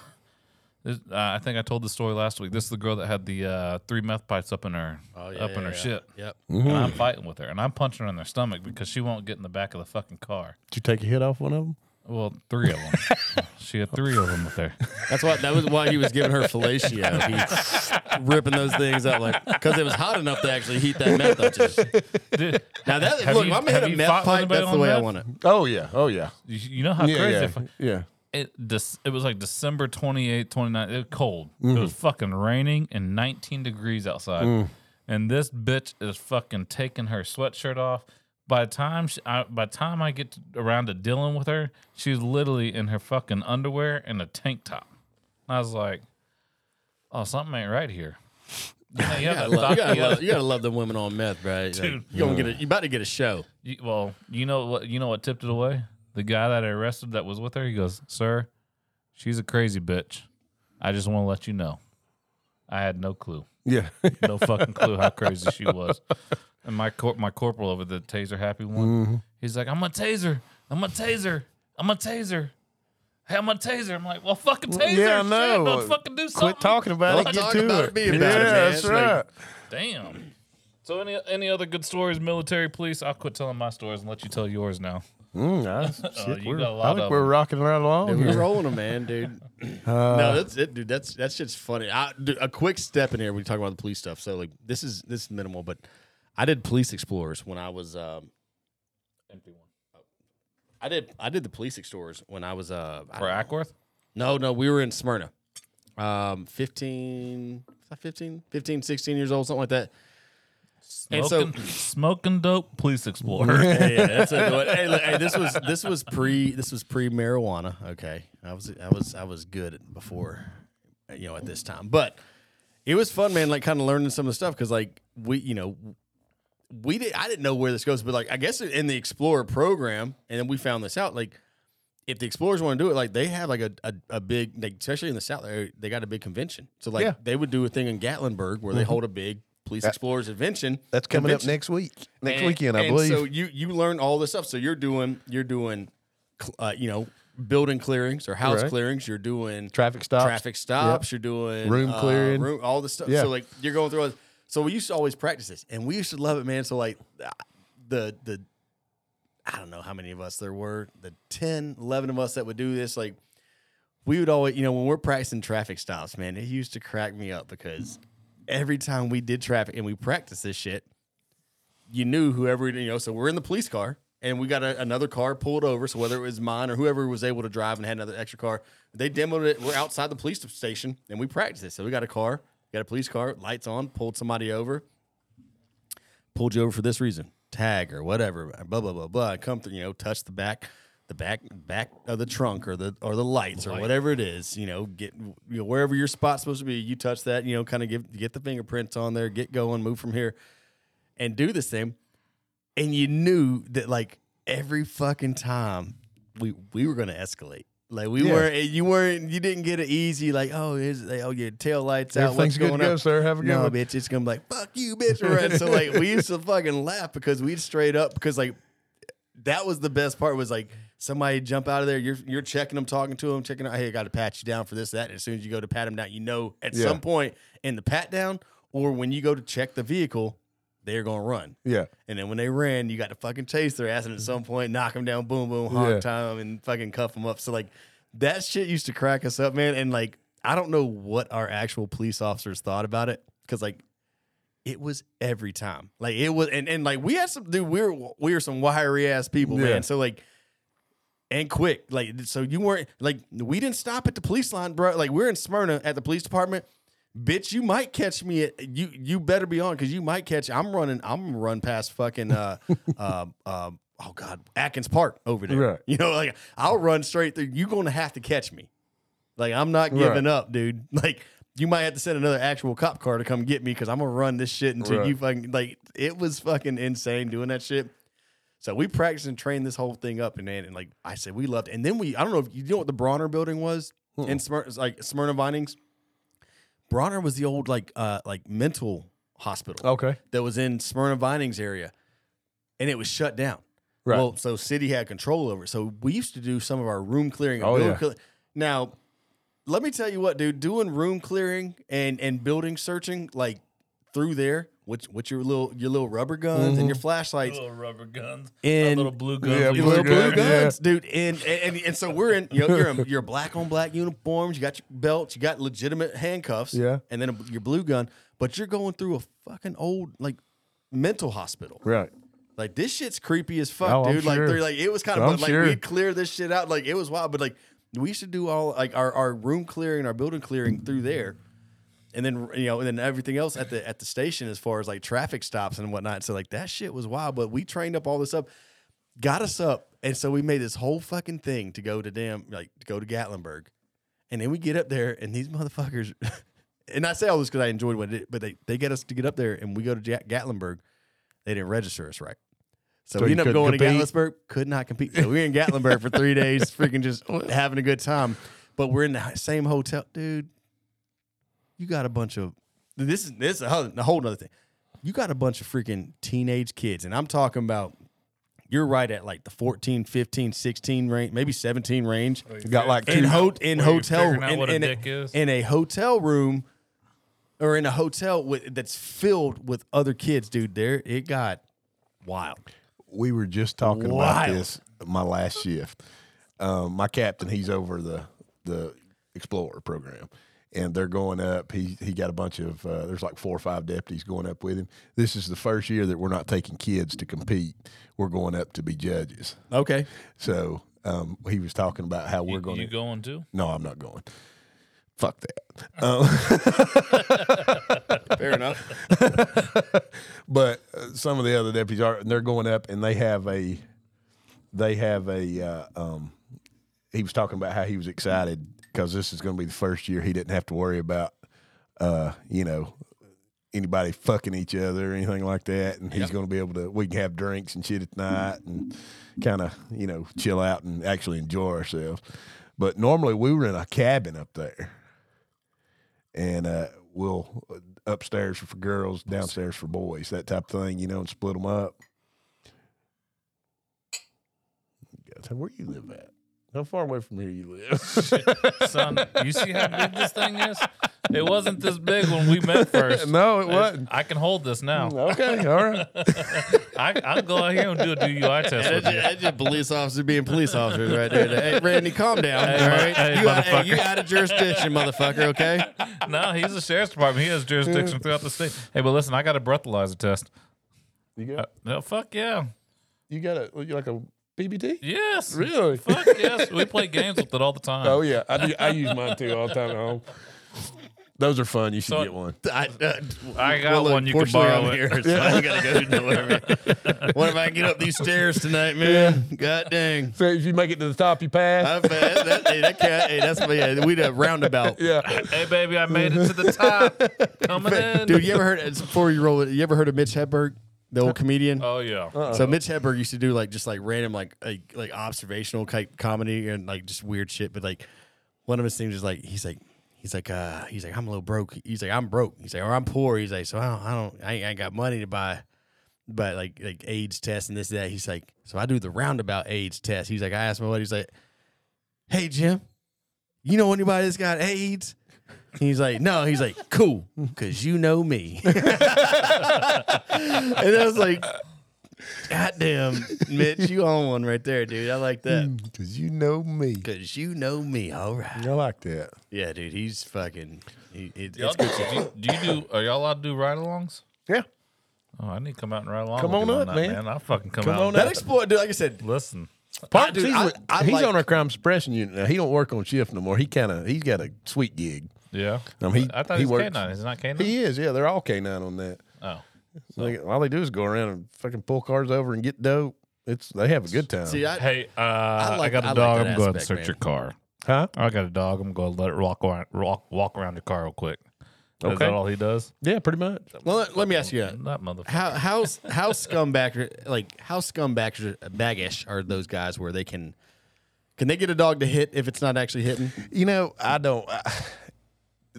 this, uh, i think i told the story last week this is the girl that had the uh, three meth pipes up in her
Oh,
up in her shit
Yep.
and i'm fighting with her and i'm punching her in their stomach because she won't get in the back of the fucking car
Did you take a hit off one of them?
well three of them she had three of them with her
That's why that was why he was giving her fellatio. He ripping those things out like because it was hot enough to actually heat that meth up. to.
Dude,
Now that
Have
look,
you-
I'm gonna hit
have
a
you
meth
fought with
pipe.
anybody
That's the
on
way I
meth?
want it.
Oh yeah. Oh yeah.
you, you know how
yeah.
crazy
yeah.
if I-
yeah.
It this it was like December 28th, 29th. It was cold. It
Mm-hmm.
was fucking raining and 19 degrees outside.
Mm.
And this bitch is fucking taking her sweatshirt off. By the time she, I, by the time I get to, around to dealing with her, she's literally in her fucking underwear and a tank top. I was like, "Oh, something ain't right here." You, know, you,
You gotta, love, you, gotta
you
love, you gotta love the women on meth, right? Like,
Dude.
you gonna get a, you about to get a show.
You, well, you know what? You know what tipped it away? The guy that I arrested that was with her. He goes, "Sir, she's a crazy bitch. I just want to let you know. I had no clue,
Yeah.
no fucking clue how crazy she was." And my cor- my corporal over the taser happy one, mm-hmm. he's like, "I'm a taser. I'm a taser. I'm a taser." Hey, I'm a taser. I'm like, well, fucking taser.
yeah, I
Shit,
know.
Don't fucking do something.
Quit talking about
Don't
it. Get
talk
to
about
it.
it, be
yeah,
about
that's
It's like-
right.
Damn. So any any other good stories, military, police? I'll quit telling my stories and let you tell yours now.
Mm, nice.
Oh,
Shit,
you
we're-
got a lot
I think
of
we're
them.
rocking right along.
Dude, we're rolling them, man, dude.
Uh,
no, that's it, dude. That's that's just funny. I, dude, a quick step in here. We talk about the police stuff. So like, this is this is minimal, but I did police explorers when I was. Um,
Empty one.
I did I did the police explorers when I was. Uh,
For. Acworth?
No, no, we were in Smyrna. Um, 15, 15, 15, 16 years old, something like that. And so-
Smoking, smoking dope, police explorer.
yeah, yeah, that's a good. Hey, look, hey, this was this was pre this was pre marijuana. Okay, I was I was I was good before, you know, at this time. But it was fun, man. Like kind of learning some of the stuff because like we, you know, we did. I didn't know where this goes, but like I guess in the Explorer program, and then we found this out. Like if the Explorers want to do it, like they have like a a, a big, like, especially in the South, they they got a big convention. So like
Yeah.
they would do a thing in Gatlinburg where they mm-hmm. hold a big police explorers Invention.
That's coming up next week. Next
And-
weekend, I
and
believe.
So you you learn all this stuff. So you're doing you're doing, uh, you know, building clearings or house
Right.
clearings. You're doing
Traffic stops.
traffic stops. You're doing
Room
uh,
clearing.
room, all this stuff.
Yeah.
So like you're going through. All this. So we used to always practice this, and we used to love it, man. So like uh, the the I don't know how many of us there were, the 10, 11 of us that would do this. Like we would always, you know, when we're practicing traffic stops, man, it used to crack me up because every time we did traffic and we practiced this shit, you knew whoever, you know, so we're in the police car and we got a, another car pulled over. So whether it was mine or whoever was able to drive and had another extra car, they demoed it. We're outside the police station and we practiced it. So we got a car, got a police car, lights on, pulled somebody over, pulled you over for this reason, tag or whatever, blah blah blah blah. Come through, you know, touch the back, the back back of the trunk or the or the lights or whatever it is. You know, get you know, wherever your spot's supposed to be. You touch that, you know, kind of give get the fingerprints on there, get going, move from here, and do this thing. And you knew that like every fucking time we we were going to escalate. Like we
Yeah.
weren't, you weren't, you didn't get it easy. Like, oh, is oh your tail lights out.
Everything's
What's
good to
going
go,
on?
sir. Have a good
no,
one.
bitch, it's gonna be like fuck you, bitch. Right? so like we used to fucking laugh because we'd straight up because like that was the best part was like somebody jump out of there. You're you're checking them, talking to them, checking out. Hey, I got to pat you down for this, that. And as soon as you go to pat them down, you know at
Yeah.
some point in the pat down or when you go to check the vehicle, they're gonna run.
yeah.
And then when they ran, you got to fucking chase their ass, and at some point, knock them down, boom, boom, honk
Yeah.
time, and fucking cuff them up. So like that shit used to crack us up, man. And like I don't know what our actual police officers thought about it because like it was every time, like it was, and and like we had some dude, we were we were some wiry ass people,
Yeah.
man. So like and quick. Like so, you weren't like we didn't stop at the police line, bro. Like we're in Smyrna at the police department. Bitch, you might catch me at you. You better be on because you might catch. I'm running. I'm gonna run past fucking. Uh, uh, uh, oh god, Atkins Park over there.
Right.
You know, like I'll run straight through. You're gonna have to catch me. Like I'm not giving
Right.
up, dude. Like you might have to send another actual cop car to come get me because I'm gonna run this shit until
Right.
you fucking like. It was fucking insane doing that shit. So we practiced and trained this whole thing up, and man, and like I said, we loved. It. And then we, I don't know if you know what the Brawner building was in Smyrna, like Smyrna Vinings. Brawner was the old like uh like mental hospital
Okay.
that was in Smyrna Vinings area, and it was shut down.
Right.
Well, so city had control over it. So we used to do some of our room clearing. And
Oh, yeah.
cle- Now, let me tell you what, dude. Doing room clearing and and building searching like through there with with your little your little rubber guns and your mm-hmm. flashlights
Little rubber guns,
And-
little blue guns.
Yeah,
your
blue
little
got.
blue
gun, yeah.
guns, dude. And, and and and so we're in. You know, you're in, you're black on black uniforms. You got your belts. You got legitimate handcuffs.
Yeah.
And then a, your blue gun. But you're going through a fucking old like mental hospital.
Right.
Like this shit's creepy as fuck,
Oh, I'm
dude. Like
sure.
they're like it was kind
I'm
of like
sure.
we clear this shit out. Like it was wild, but like we used to do all like our, our room clearing, our building clearing through there. And then you know, and then everything else at the at the station as far as like traffic stops and whatnot. So like that shit was wild. But we trained up all this up, got us up, and so we made this whole fucking thing to go to damn like to go to Gatlinburg. And then we get up there, and these motherfuckers, and I say all this because I enjoyed what it, but they they get us to get up there, and we go to Gatlinburg. They didn't register us right. So,
So
we
you
ended up
couldn't
going to? Gatlinburg, could not compete. So we were in Gatlinburg for three days, freaking just having a good time. But we're in the same hotel, dude. You got a bunch of this is this is a whole, a whole nother thing. You got a bunch of freaking teenage kids, and I'm talking about you're right at like the 14, 15, 16 range, maybe 17 range.
You got like
In ho- in hotel
figuring out
in,
a
in
dick is?
in a hotel room or in a hotel with, that's filled with other kids, dude. There it got wild.
We were just talking
Wild.
about this my last shift. Um, my captain, he's over the the Explorer program, and they're going up. He he got a bunch of uh, there's like four or five deputies going up with him. This is the first year that we're not taking kids to compete. We're going up to be judges.
Okay.
So um, he was talking about how we're going
you
to.
going to?
No, I'm not going. Fuck that. Um,
Fair enough.
but uh, some of the other deputies are and they're going up and they have a they have a uh, um he was talking about how he was excited because this is going to be the first year he didn't have to worry about uh you know anybody fucking each other or anything like that. And he's going to be able to we can have drinks and shit at night and kind of you know chill out and actually enjoy ourselves. But normally we were in a cabin up there. And uh, we'll upstairs for girls, downstairs for boys, that type of thing, you know, and split them up. Where you live at? How far away from here you live?
Son, you see how big this thing is? It wasn't this big when we met first.
no, it wasn't.
I can hold this now.
Okay, all right.
I, I'll go out here and do a DUI test
That's
with
just,
you.
that's just police officers being police officers right there. Hey, Randy, calm down.
Hey,
all
mo-
right,
hey,
you, out, hey,
motherfucker.
you out of jurisdiction, motherfucker. Okay.
No, he's the sheriff's department. He has jurisdiction throughout the state. Hey, but listen, I got a breathalyzer test.
You
Uh,
got
no, fuck yeah.
you got a you like a PBT?
Yes.
Really?
Fuck yes. We play games with it all the time.
Oh yeah, I do, I use mine too all the time at home. Those are fun. You should
So-
get one.
I, uh,
I got one. You can
unfortunately,
borrow
I'm
it.
here, so I gotta go nowhere. What if I get up these stairs tonight, man? God dang.
So if you make it to the top, you pass.
I bet that, hey, that cat, hey, that's yeah, we a roundabout.
yeah.
Hey, baby, I made it to the top. Coming in.
Dude, you ever heard before you roll it? You ever heard of Mitch Hedberg, the old comedian?
Oh, yeah.
So Mitch Hedberg used to do like just like random like like, like observational type comedy and like just weird shit. But like one of his things is like he's like he's like uh he's like I'm a little broke. He's like I'm broke. He's like or I'm poor. He's like so I don't I don't I ain't, I ain't got money to buy. But like like AIDS test and this and that. He's like so I do the roundabout AIDS test. He's like I asked my buddy. He's like, hey Jim, you know anybody that's got AIDS? He's like, no. He's like, cool, because you know me. and I was like, God damn, Mitch, you on one right there, dude. I like that.
Mm, because you know me.
Because you know me. All right.
I like that.
Yeah, dude, he's fucking. He, it,
Y'all
it's
do,
good
do, you, do you do? Are y'all allowed to do ride-alongs?
Yeah.
Oh, I need to come out and ride along.
Come
with
on
you
up,
that,
man.
I'll fucking come,
Come
out.
on
That
up.
explore, dude, like I said,
Listen,
Parks,
dude,
he's,
I- I
he's
like-
on our crime suppression unit now. He don't work on shift no more. He kind of he's got a sweet gig.
Yeah.
Um, he-
I thought
he
he was
works-
canine. He's not canine.
He is, yeah. They're all canine on that.
oh.
Like, all they do is go around and fucking pull cars over and get dope. It's they have a good time.
See, I,
Hey, uh, I,
like-
got a
I
dog.
that
I'm going to search
man.
your car.
huh?
I got a dog. I'm going to let it walk around, walk, walk around your car real quick.
Okay.
Is that all he does?
Yeah, pretty much.
well, let, let me ask you. that.
That motherfucker.
How how's how scumbag like how scumbag baggish are those guys where they can can they get a dog to hit if it's not actually hitting?
You know, I don't. I,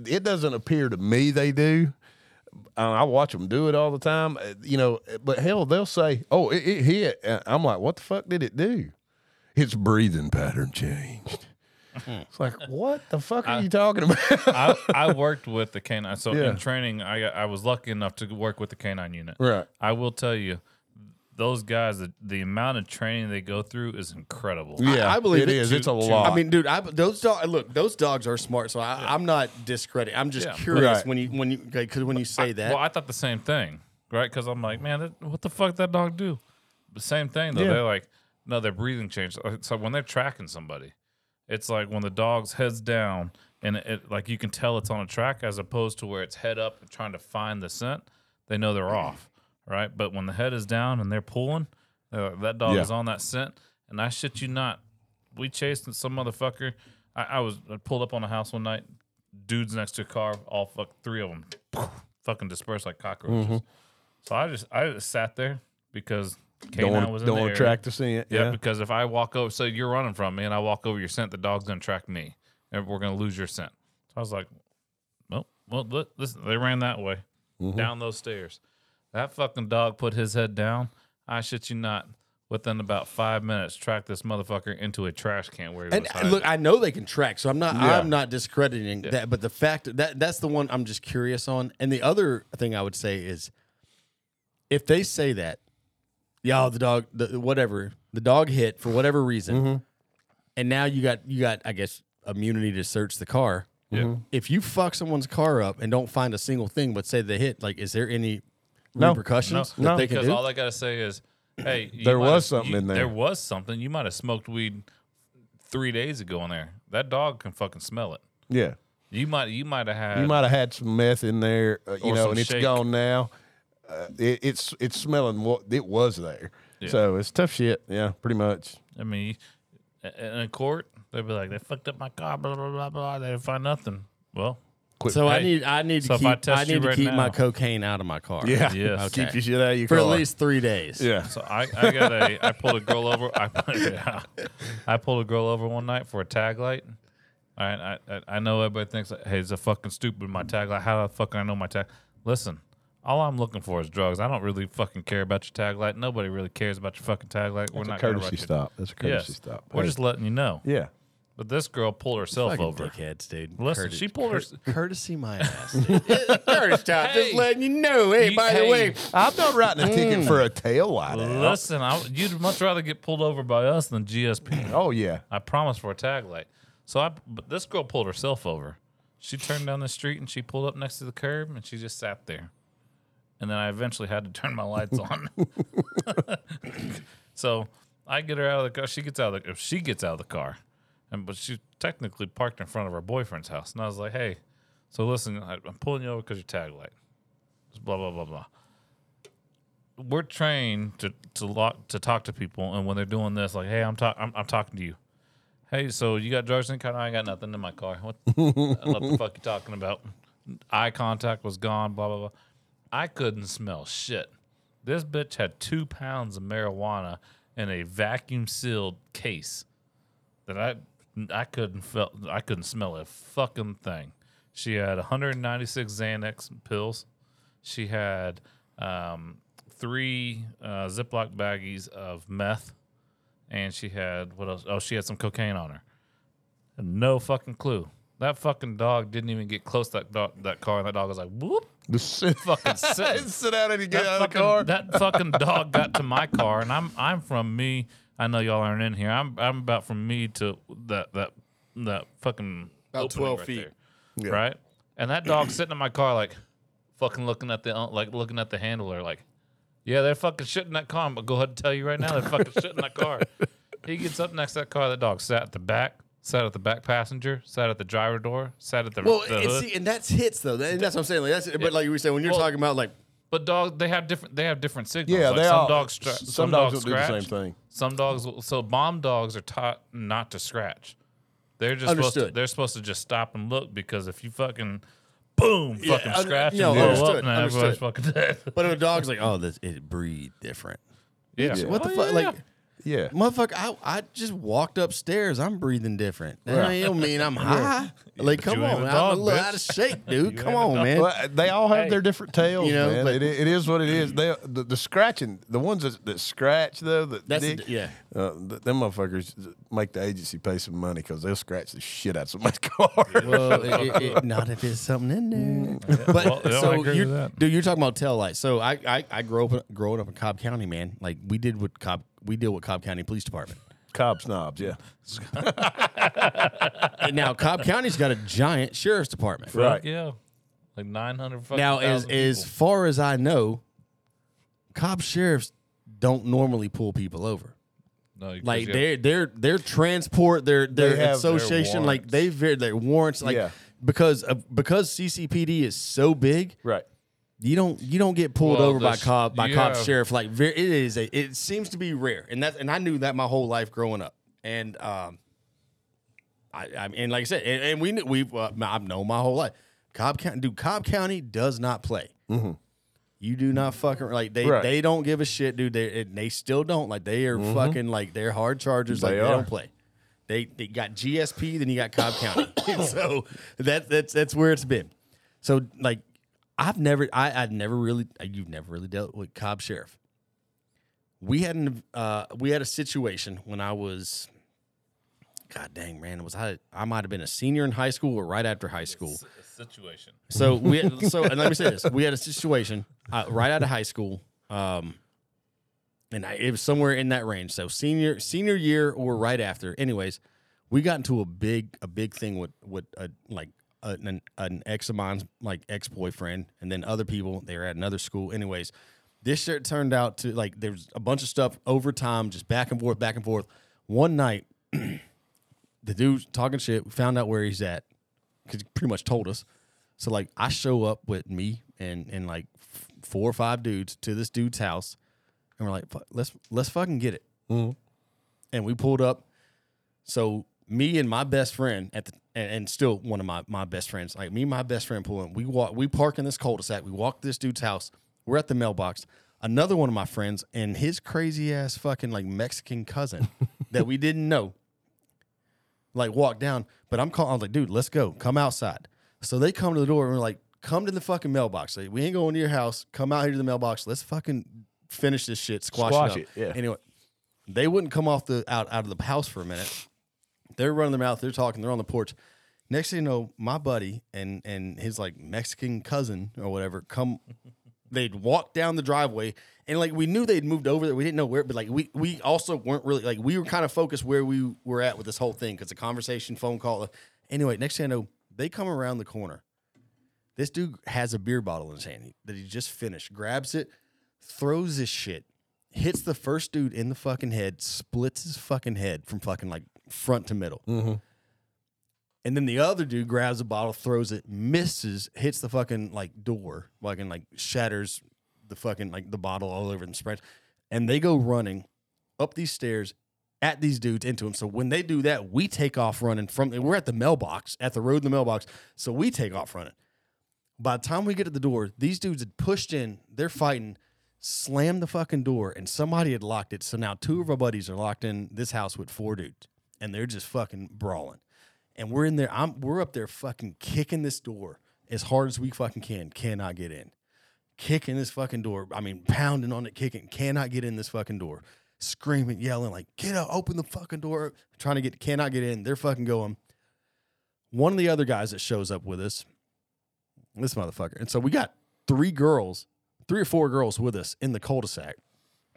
it doesn't appear to me they do. I watch them do it all the time. Uh, You know, but hell, they'll say, "Oh, it, it hit." I'm like, "What the fuck did it do?" Its breathing pattern changed. it's like, what the fuck are you talking about?
I, I worked with the canine. So
Yeah.
in training, I I was lucky enough to work with the canine unit.
right.
I will tell you, those guys, the, the amount of training they go through is incredible.
Yeah,
I believe
it
it.
is.
To-
it's a
to-
lot.
I mean, dude, I, those dogs. Look, those dogs are smart. So I, I'm not discrediting. I'm just
Yeah.
curious
Right.
when you when you because when you say that.
Well, I thought the same thing, right? Because I'm like, man, that, what the fuck that dog do? The same thing though.
Yeah.
They're like, no, their breathing changed. Uh, So when they're tracking somebody, it's like when the dog's heads down and it, it like you can tell it's on a track as opposed to where it's head up and trying to find the scent. They know they're off, right? But when the head is down and they're pulling, uh, that dog
Yeah.
is on that scent. And I shit you not, we chased some motherfucker. I, I was I pulled up on a house one night, dudes next to a car, all fuck three of them, fucking dispersed like cockroaches.
Mm-hmm.
So I just I just sat there because
Don't
canine was
to
in
don't
the
track the scent.
Yeah,
Yeah.
because if I walk over, so you're running from me, and I walk over your scent, the dog's gonna track me, and we're gonna lose your scent. So I was like, well, well, look, listen, they ran that way
Mm-hmm.
down those stairs. That fucking dog put his head down. I shit you not. Within about five minutes, track this motherfucker into a trash can where he
and
was
uh,
hiding.
look, I know they can track, so I'm not.
Yeah.
I'm not discrediting that. But the fact that that's the one I'm just curious on. And the other thing I would say is, if they say that, y'all the dog, the whatever, the dog hit for whatever reason,
Mm-hmm.
and now you got you got I guess immunity to search the car.
yeah.
If you fuck someone's car up and don't find a single thing, but say they hit, like, is there any
No.
repercussions
No,
that they can
because
do?
all I gotta say is, hey, you
There
might
was
have-
something
you-
in there.
There was something. You might have smoked weed three days ago in there. That dog can fucking smell it.
yeah.
You might you might have had
You might have had some meth in there, uh, you
Or
know,
some
and it's
shake.
gone now. Uh, it, it's it's smelling what it was there.
Yeah.
So it's tough shit. Yeah, pretty much.
I mean, in a court, they'd be like, they fucked up my car, blah blah blah blah. They didn't find nothing. Well,
so I
Hey,
need I need
so
to
if I
keep I,
test you
need to
right
keep my
now-
cocaine out of my car.
Yeah.
Yes.
Okay.
Keep your shit out of your
for
car.
at least three days.
Yeah.
so I, I got a I pulled a girl over. I yeah. I pulled a girl over one night for a tag light. All right, I, I I know everybody thinks, hey, it's a fucking stupid my tag light. How the fuck I know my tag? Listen, all I'm looking for is drugs. I don't really fucking care about your tag light. Nobody really cares about your fucking tag light. We're
That's a
not gonna
courtesy
wreck it.
stop. That's a courtesy
Yes,
stop.
we're
Hey.
just letting you know.
yeah.
But this girl pulled herself
Fucking
over.
dickheads, dude.
Listen, she pulled her-
cour- courtesy my ass. Courtesy stop.
Hey.
Just letting you know. Hey,
You-
by the
hey.
way,
I'm not writing a
Mm.
ticket for a tail light. out.
Listen, I, you'd much rather get pulled over by us than GSP.
Oh yeah.
I promise for a tag light. So I, but this girl pulled herself over. She turned down the street and she pulled up next to the curb and she just sat there. And then I eventually had to turn my lights on. so I get her out of the car. She gets out of the if she gets out of the car, and but she technically parked in front of her boyfriend's house. And I was like, hey, so listen, I, I'm pulling you over because your tag light. Just blah blah blah blah. We're trained to to lock, to talk to people, and when they're doing this, like, hey, I'm talking, I'm, I'm talking to you. Hey, so you got drugs in the car? No, I ain't got nothing in my car. What, what the fuck you talking about? Eye contact was gone. Blah blah blah. I couldn't smell shit. This bitch had two pounds of marijuana in a vacuum sealed case that I I couldn't felt I couldn't smell a fucking thing. She had 196 Xanax pills. She had um, three uh, Ziploc baggies of meth, and she had what else? Oh, she had some cocaine on her. No fucking clue. That fucking dog didn't even get close to that dog, that car, and that dog was like, "Whoop!"
The sit,
Fucking
sit out and you get
that
out of the
fucking,
car.
That fucking dog got to my car, and I'm I'm from me. I know y'all aren't in here. I'm I'm about from me to that that that fucking
About 12
right
feet.
there,
Yeah.
right? And that dog sitting in my car, like fucking looking at the uh, like looking at the handler, like, yeah, they're fucking shit in that car. I'm gonna go ahead and tell you right now, they're fucking shit in that car. He gets up next to that car. That dog sat at the back, sat at the back passenger, sat at the driver door, sat at the,
Well,
the
and,
hood.
see, and that's hits though. That- and that's what I'm saying. Like that's, but like you were saying, when you're
Well-
talking about like,
But dog, they have different. They have different signals.
Yeah,
Like
they
some
all-
dogs. Stra-
some
some,
dogs
dogs,
will do the same thing.
Some dogs. Will, so bomb dogs are taught not to scratch. They're just supposed to. They're supposed to just stop and look because if you fucking boom, fucking
un-
scratch
you know,
and blow
understood,
up, man, everybody's fucking dead.
but a dog's like, oh, this it breathe different.
yeah.
What the
Oh,
fuck?
yeah.
Like,
Yeah.
motherfucker, I, I just walked upstairs. I'm breathing different. That
Right.
don't mean I'm high. Like, come
you ain't
on,
a
man.
dog,
I'm a little
bitch.
out of shape, dude. come
ain't a
on,
dog.
man.
Well, they all have
Hey.
their different tails,
You know,
man.
but-
it, it is what it is. They the, the scratching, the ones that, that scratch though, that
That's
dig,
yeah.
uh, th- them motherfuckers make the agency pay some money because they'll scratch the shit out of somebody's car.
Well, it, it, it- not if there's something in there. But
Well, yeah, I
so
agree
you,
with that.
dude, you're talking about tail lights. So I, I, I grew up growing up in Cobb County, man. Like we did with Cobb, we deal with Cobb County Police Department.
Cobb snobs, yeah,
And now Cobb County's got a giant sheriff's department.
Right.
Fuck yeah. Like nine hundred.
Now, as as far as I know, Cobb sheriffs don't normally pull people over.
no, you- 'cause
Like
you have-
their their their transport, their their
have their
association, like
warrants.
they have their warrants, like
Yeah.
because of, because CCPD is so big,
right.
You don't you don't get pulled
Well,
over by
the sh-
Cobb by
you
Cobb sheriff. Like it is a it seems to be rare, and that and I knew that my whole life growing up, and um, I, I and like I said, and, and we knew we've uh, I've known my whole life. Cobb County, dude, Cobb County does not play. You do not fucking like they
Mm-hmm. Right.
they don't give a shit, dude. They and they still don't like they are fucking like they're hard chargers. like
Mm-hmm. They
they don't play. They they got GSP, then you got Cobb County. so that that's that's where it's been. So like I've never I I'd never really uh, you've never really dealt with Cobb Sheriff. We had an uh we had a situation when I was God dang man, was I I might have been a senior in high school or right after high school.
S- situation.
So we so and let me say this: we had a situation uh, right out of high school, um, and I, it was somewhere in that range. So senior senior year or right after. Anyways, we got into a big a big thing with with a, like a, an, an ex of mine's like ex boyfriend, and then other people. They were at another school. Anyways, this shit turned out to like there was a bunch of stuff over time, just back and forth, back and forth. One night, the dude talking shit. We found out where he's at because he pretty much told us. So like I show up with me and and like f- four or five dudes to this dude's house, and we're like, let's let's fucking get it. Mm-hmm. And we pulled up. So me and my best friend at the and, and still one of my my best friends, like me and my best friend pulling. We walk we park in this cul-de-sac. We walk this dude's house. We're at the mailbox. Another one of my friends and his crazy ass fucking like Mexican cousin that we didn't know like walk down. But I'm calling. I was like, dude, let's go. Come outside. So they come to the door and we're like, come to the fucking mailbox. Like, we ain't going to your house. Come out here to the mailbox. Let's fucking finish this shit. Squash,
Squash
it, up.
it, yeah.
Anyway, they wouldn't come off the out out of the house for a minute. They're running their mouth. They're talking. They're on the porch. Next thing you know, my buddy and and his like Mexican cousin or whatever come. They'd walk down the driveway and like we knew they'd moved over there. We didn't know where, but like we we also weren't really like we were kind of focused where we were at with this whole thing because the conversation, phone call. Anyway, next thing I know, they come around the corner. This dude has a beer bottle in his hand that he just finished, grabs it, throws this shit, hits the first dude in the fucking head, splits his fucking head from fucking like front to middle. Mm-hmm. And then the other dude grabs a bottle, throws it, misses, hits the fucking like door, fucking like shatters the fucking like the bottle all over and spreads. And they go running up these stairs at these dudes into them. So when they do that, we take off running from we're at the mailbox, at the road in the mailbox. So we take off running. By the time we get to the door, these dudes had pushed in, they're fighting, slammed the fucking door, and somebody had locked it. So now two of our buddies are locked in this house with four dudes, and they're just fucking brawling. And we're in there, I'm we're up there fucking kicking this door as hard as we fucking can, cannot get in. Kicking this fucking door. I mean, pounding on it, kicking, cannot get in this fucking door. Screaming, yelling, like, get out, open the fucking door. Trying to get, cannot get in. They're fucking going. One of the other guys that shows up with us, this motherfucker. And so we got three girls, three or four girls with us in the cul-de-sac.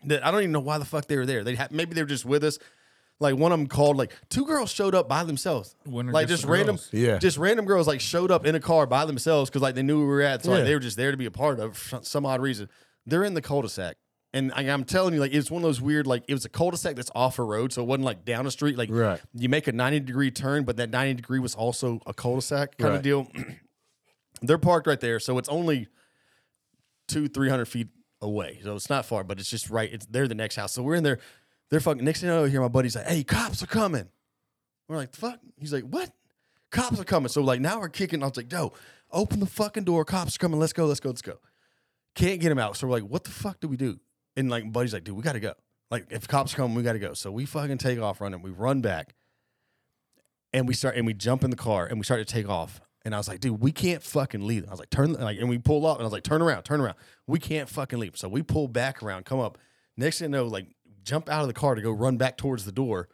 That I don't even know why the fuck they were there. They maybe they were just with us. Like one of them called. Like two girls showed up by themselves.
Winner
like just random,
girls.
Yeah.
just random girls like showed up in a car by themselves because like they knew we were at. So like
Yeah.
they were just there to be a part of for some odd reason. They're in the cul-de-sac. And I, I'm telling you, like it's one of those weird, like it was a cul-de-sac that's off a road, so it wasn't like down a street. Like
Right.
you make a 90 degree turn, but that 90 degree was also a cul-de-sac kind of
Right.
deal. They're parked right there, so it's only two, three hundred feet away. So it's not far, but it's just right. It's they're the next house. So we're in there. They're fucking. Next thing I know, I hear my buddy's like, "Hey, cops are coming." We're like, "Fuck." He's like, "What?" Cops are coming. So like now we're kicking. I was like, "Yo, open the fucking door. Cops are coming. Let's go. Let's go. Let's go." Can't get him out. So we're like, "What the fuck do we do?" And like, buddy's like, "Dude, we got to go. Like, if cops come, we got to go." So we fucking take off running. We run back, and we start and we jump in the car and we start to take off. And I was like, dude, we can't fucking leave. I was like, turn like, and we pull up and I was like, turn around, turn around. We can't fucking leave. So we pull back around, come up. Next thing you know, like jump out of the car to go run back towards the door.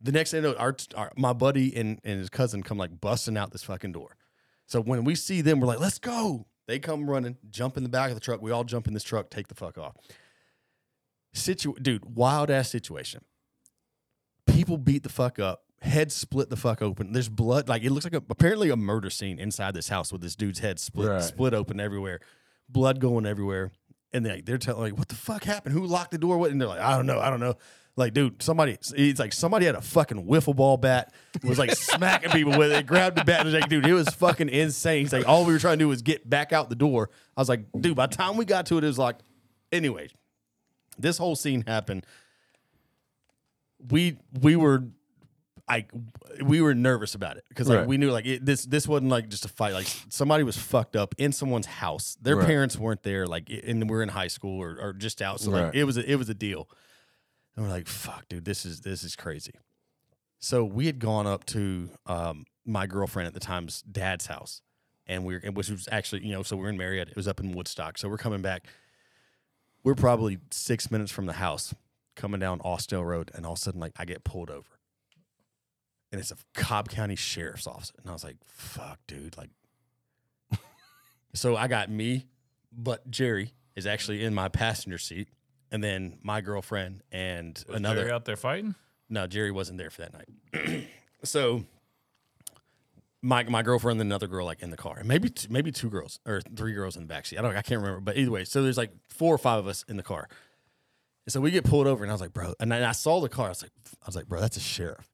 The next thing know, our, our my buddy and, and his cousin come like busting out this fucking door. So when we see them, we're like, let's go. They come running, jump in the back of the truck. We all jump in this truck, take the fuck off. Situ- dude, wild ass situation. People beat the fuck up, head split the fuck open. There's blood, like it looks like a, apparently a murder scene inside this house with this dude's head split
Right.
split open everywhere, blood going everywhere. And they, they're telling like, what the fuck happened? Who locked the door? What? And they're like, I don't know, I don't know. Like, dude, somebody, it's like somebody had a fucking wiffle ball bat, was like smacking people with it, grabbed the bat, and was like, dude, it was fucking insane. He's like, all we were trying to do was get back out the door. I was like, dude, by the time we got to it, it was like, anyway, this whole scene happened. We we were like we were nervous about it because like
Right.
we knew like it, this this wasn't like just a fight like somebody was fucked up in someone's house. Their
Right.
parents weren't there like and we're in high school or, or just out so like it was a, it was a deal. And we're like fuck dude this is this is crazy. So we had gone up to um, my girlfriend at the time's dad's house and we are which was actually you know so we're in Marietta it was up in Woodstock. So we're coming back. We're probably six minutes from the house coming down Austell Road, and all of a sudden, like, I get pulled over. And it's a Cobb County Sheriff's Office. And I was like, fuck, dude. Like, so I got me, but Jerry is actually in my passenger seat. And then my girlfriend and
Was
another.
Jerry out there fighting?
No, Jerry wasn't there for that night. so my my girlfriend and another girl like in the car, and maybe t- maybe two girls or three girls in the backseat. I don't, I can't remember, but either way, so there's like four or five of us in the car. And so we get pulled over, and I was like, bro, and I, I saw the car. I was like, I was like, bro, that's a sheriff.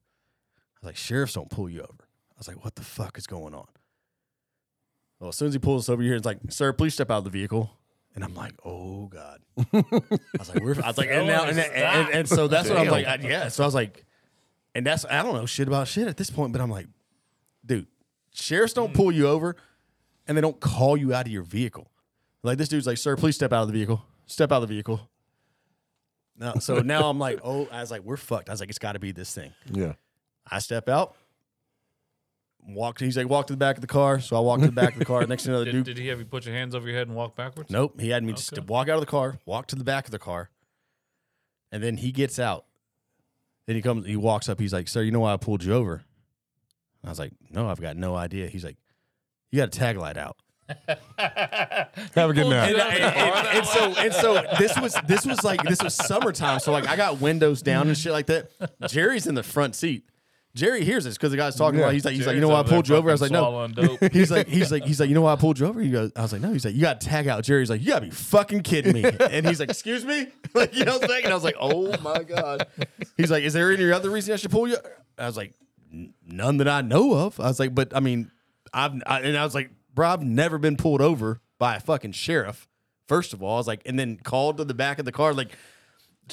Like, sheriffs don't pull you over. I was like, what the fuck is going on? Well, as soon as he pulls us over here, it's like, sir, please step out of the vehicle. And I'm like, oh god. I was like, we're. I was like, and now, and, and, and, and so that's what I'm like, I, yeah. So I was like, and that's I don't know shit about shit at this point, but I'm like, dude, sheriffs don't pull you over, and they don't call you out of your vehicle. Like this dude's like, sir, please step out of the vehicle. Step out of the vehicle. Now, so now I'm like, oh, I was like, we're fucked. I was like, it's got to be this thing.
Yeah.
I step out, walk. He's like, walk to the back of the car. So I walk to the back of the car. Next thing you know, the
Did,
dude
did he have you put your hands over your head and walk backwards?
Nope. He had me just
Okay.
walk out of the car, walk to the back of the car, and then he gets out. Then he comes, he walks up. He's like, "Sir, you know why I pulled you over?" I was like, "No, I've got no idea." He's like, "You got a tag light out."
Have a good night.
And, and- and- and so and so this was this was like this was summertime. So like I got windows down and shit like that. Jerry's in the front seat. Jerry hears this because the guy's talking
Yeah.
about. He's like, he's like, you know why I pulled you over? I was like, no.
swallowing dope.
He's like, he's like, he's like, you know why I pulled you over? He goes, I was like, no. He's like, you got to tag out. Jerry's like, you got to be fucking kidding me. And he's like, excuse me, like you know, what I'm saying? and I was like, oh my god. He's like, is there any other reason I should pull you? I was like, none that I know of. I was like, but I mean, I've I, and I was like, bro, I've never been pulled over by a fucking sheriff. First of all, I was like, and then called to the back of the car, like.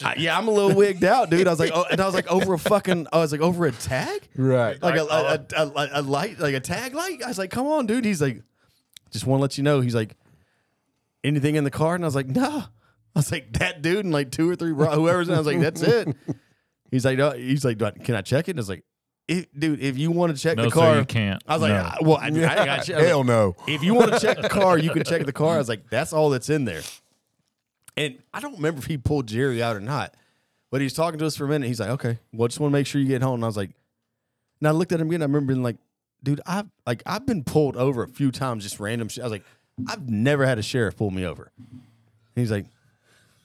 I- yeah, I'm a little wigged out, dude. I was like, oh, and I was like, over a fucking, I was like, over a tag,
Right.
like a, a, a, a, a light, like a tag light. I was like, come on, dude. He's like, just want to let you know. He's like, anything in the car? And I was like, no. I was like, that dude and like two or three, bro- whoever's in. I was like, that's it. He's like, no. he's like, can I check it? And I was like, if, dude, if you want to check
No,
the
sir,
car,
you can't.
I was like,
No.
"I- well, I, I, ain't got check. I
Hell
like,
no.
if you want to check the car, you can check the car. I was like, that's all that's in there. And I don't remember if he pulled Jerry out or not, but he's talking to us for a minute. He's like, okay, well, just want to make sure you get home. And I was like, and I looked at him again. I remember being like, dude, I've like I've been pulled over a few times, just random shit. I was like, I've never had a sheriff pull me over. And he's like,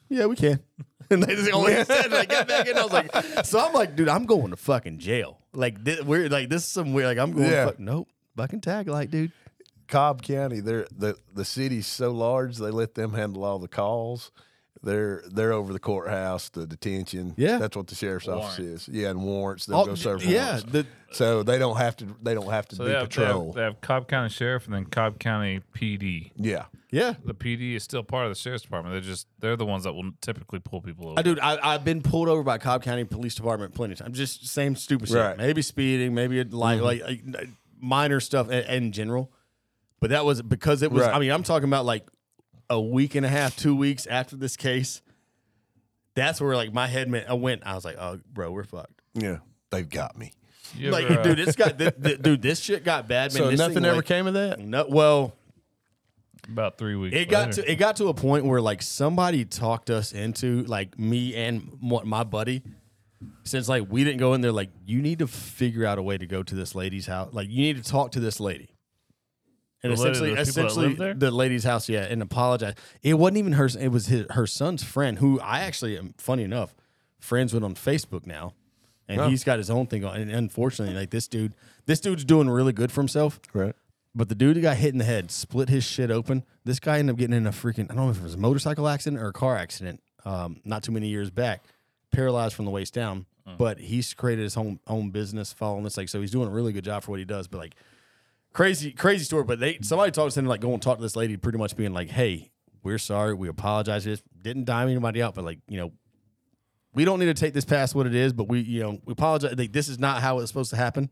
yeah, we can. And that's the only said. I got back in. I was like, so I'm like, dude, I'm going to fucking jail. Like, this, we're like, this is some weird. Like, I'm going.
Yeah.
To fuck, nope, fucking tag light, dude.
Cobb County, they're the the city's so large they let them handle all the calls. They're they're over the courthouse, the detention.
Yeah.
that's what the sheriff's office is. Yeah, and warrants. They'll
Oh,
go serve
yeah,
warrants.
the,
So they don't have to. They don't have to
So
do
they have, they,
patrol.
have, they have Cobb County Sheriff and then Cobb County PD.
yeah,
yeah.
The PD is still part of the sheriff's department. They're just they're the ones that will typically pull people over.
I dude, I, I've been pulled over by Cobb County Police Department plenty of times. Just same stupid shit.
Right.
Maybe speeding, maybe it like, mm-hmm. like like minor stuff in, in general. But that was because it was.
Right.
I mean, I'm talking about like a week and a half, two weeks after this case. That's where like my head went. I went. I was like, oh, bro, we're fucked.
yeah. They've got me.
You
Like,
ever, uh,
dude, it's got th- th- dude. This shit got bad. Man.
So
This
nothing
thing,
ever
like-
came of that.
No, well,
about three weeks.
it got
later.
to it got to a point where like somebody talked us into like me and what my buddy since like we didn't go in there like you need to figure out a way to go to this lady's house like you need to talk to this lady and
The
essentially
the
essentially the lady's house yeah and apologize it wasn't even her it was his, her son's friend who I actually am funny enough friends with on Facebook now and
Oh.
he's got his own thing on and unfortunately like this dude this dude's doing really good for himself
Right.
but the dude who got hit in the head split his shit open. This guy ended up getting in a freaking, I don't know if it was a motorcycle accident or a car accident um, not too many years back, paralyzed from the waist down. But he's created his own own business following this. Like, so he's doing a really good job for what he does. But like, crazy, crazy story. But they, somebody talked to him, like, go and talk to this lady, pretty much being like, hey, we're sorry. We apologize. This didn't dime anybody out, but like, you know, we don't need to take this past what it is, but we, you know, we apologize. Like, this is not how it's supposed to happen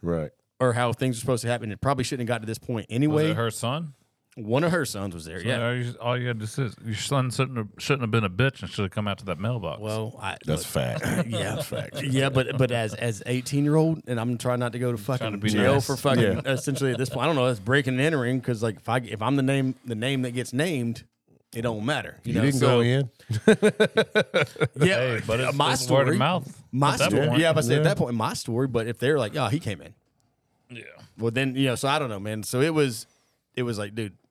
Right.
or how things are supposed to happen. It probably shouldn't have got to this point
Was
anyway.
it her son?
One of her sons was there. Yeah.
All you, all you had to say is your son shouldn't have, shouldn't have been a bitch and should have come out to that mailbox.
Well, I,
That's fact.
yeah,
That's fact.
yeah, but but as as eighteen year old, and I'm trying not to go to fucking
to be
jail
nice.
for fucking
Yeah.
essentially at this point. I don't know. It's breaking and entering because like if I if I'm the name the name that gets named, it don't matter. You,
You
know?
didn't
So,
go in.
Yeah,
hey, but it's,
my
it's
story.
word of mouth.
My
at
story.
point.
Yeah, but I say at that point, my story. But if they're like, oh, he came in.
Yeah.
Well, then you know. So I don't know, man. So it was, it was like, dude, f-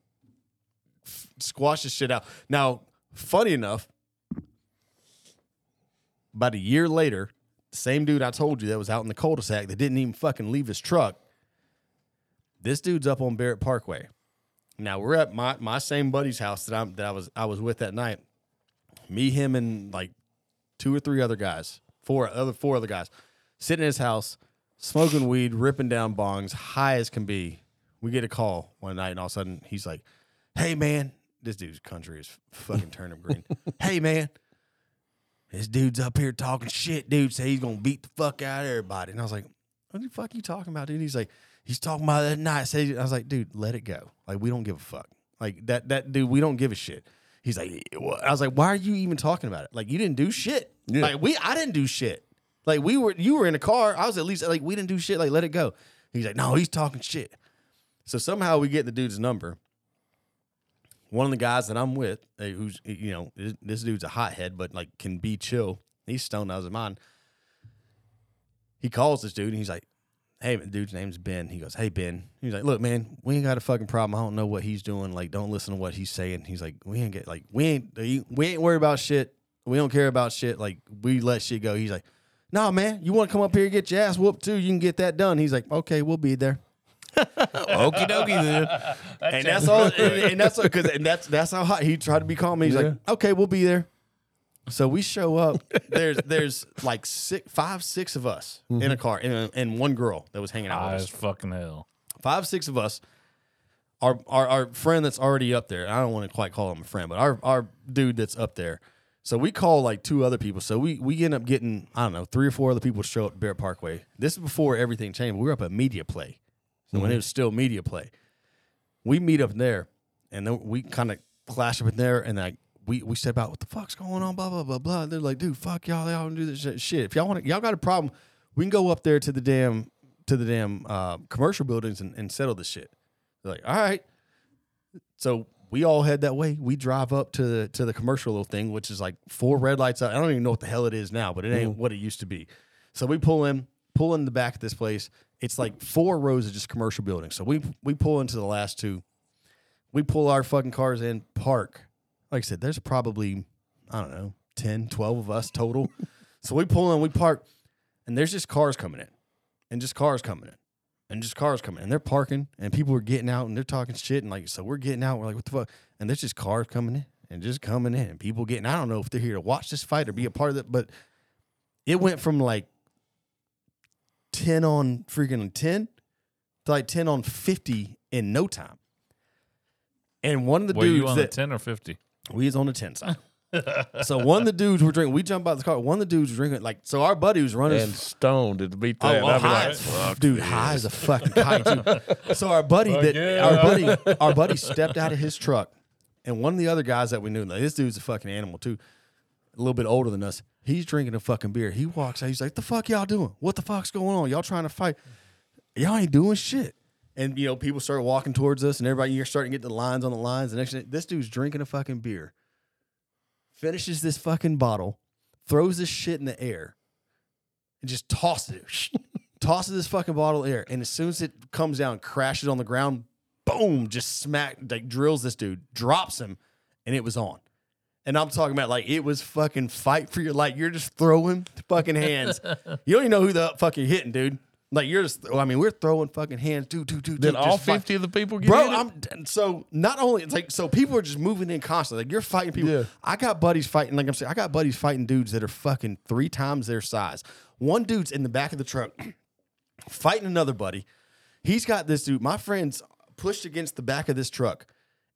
squash the shit out. Now, funny enough, about a year later, the same dude I told you that was out in the cul-de-sac that didn't even fucking leave his truck. This dude's up on Barrett Parkway. Now we're at my my same buddy's house that I'm that I was I was with that night. Me, him, and like two or three other guys, four other four other guys, sitting in his house, smoking weed, ripping down bongs, high as can be. We get a call one night, and all of a sudden he's like, "Hey man, this dude's country is fucking turnip green. hey man, this dude's up here talking shit. Dude say he's gonna beat the fuck out of everybody." And I was like, "What the fuck are you talking about, dude?" He's like, "He's talking about that night." Say, I was like, "Dude, let it go. Like we don't give a fuck. Like that that dude, we don't give a shit." He's like, "What?" I was like, "Why are you even talking about it? Like you didn't do shit.
Yeah.
Like we, I didn't do shit. Like we were, you were in a car. I was at least like we didn't do shit. Like let it go." He's like, "No, he's talking shit." So somehow we get the dude's number. One of the guys that I'm with, eh, who's you know, this, dude's a hothead, but like can be chill. He's stoned out of his mind. He calls this dude and he's like, "Hey, dude's name's Ben." He goes, "Hey Ben." He's like, "Look, man, we ain't got a fucking problem. I don't know what he's doing. Like, don't listen to what he's saying." He's like, "We ain't get like we ain't we ain't worried about shit. We don't care about shit. Like, we let shit go." He's like, "No, man, you want to come up here and get your ass whooped too? You can get that done." He's like, "Okay, we'll be there."
Okie dokie then.
and that's all. And, and that's because and that's that's how hot he tried to be calm. He's like, okay, we'll be there. So we show up. There's there's like six, five, six of us in a car, and, and one girl that was hanging out
High
with
as
us.
fucking hell.
Five, six of us. Our, our our friend that's already up there. I don't want to quite call him a friend, but our our dude that's up there. So we call like two other people. So we we end up getting I don't know three or four other people show up at Barrett Parkway. This is before everything changed. We were up at Media Play, so when it was still Media Play we meet up there and then we kind of clash up in there and like we, we step out what the fuck's going on? Blah blah blah blah. They're like dude fuck y'all. Y'all don't do this shit. if y'all want y'all got a problem we can go up there to the damn to the damn uh, commercial buildings and, and settle this shit. They're like all right. So we all head that way. We drive up to the to the commercial little thing which is like four red lights out. I don't even know what the hell it is now but it ain't what it used to be. So we pull in pull in the back of this place it's like four rows of just commercial buildings so we we pull into the last two we pull our fucking cars in, park. Like I said, there's probably, I don't know, 10, 12 of us total. so we pull in, we park, and there's just cars coming in, and just cars coming in, and just cars coming in. And they're parking, and people are getting out, and they're talking shit. And like, so we're getting out, we're like, what the fuck? And there's just cars coming in, and just coming in. and People getting, I don't know if they're here to watch this fight or be a part of it, but it went from like 10 on freaking 10 to like 10 on 50 in no time. And one of the
Were you
dudes
on the
that
ten or fifty?
we was on the 10 side. so one of the dudes were drinking, we jumped out of the car. One of the dudes was drinking, like, so our buddy was running.
And stoned to beat
Oh,
that.
well,
I'd
high
like,
as-
fuck
dude,
this.
high as a fucking kite. Too. So our buddy that our buddy our buddy stepped out of his truck, and one of the other guys that we knew, like, this dude's a fucking animal too, a little bit older than us. He's drinking a fucking beer. He walks out. He's like, "The fuck y'all doing? What the fuck's going on? Y'all trying to fight? Y'all ain't doing shit." And you know, people start walking towards us, and everybody you're starting to get the lines on the lines. And next, thing- this dude's drinking a fucking beer, finishes this fucking bottle, throws this shit in the air, and just tosses it. tosses this fucking bottle of air. And as soon as it comes down, crashes on the ground, boom, just smack, like drills this dude, drops him, and it was on. And I'm talking about like it was fucking fight for your like you're just throwing fucking hands. you don't even know who the fuck you're hitting, dude. Like you're just I mean, we're throwing fucking hands, dude, dude, dude.
Did
dude,
all
just fight.
50 of the people get
Bro? I'm so not only it's like so people are just moving in constantly. Like you're fighting people.
Yeah.
I got buddies fighting. Like I'm saying, I got buddies fighting dudes that are fucking three times their size. One dude's in the back of the truck fighting another buddy. He's got this dude. My friend's pushed against the back of this truck,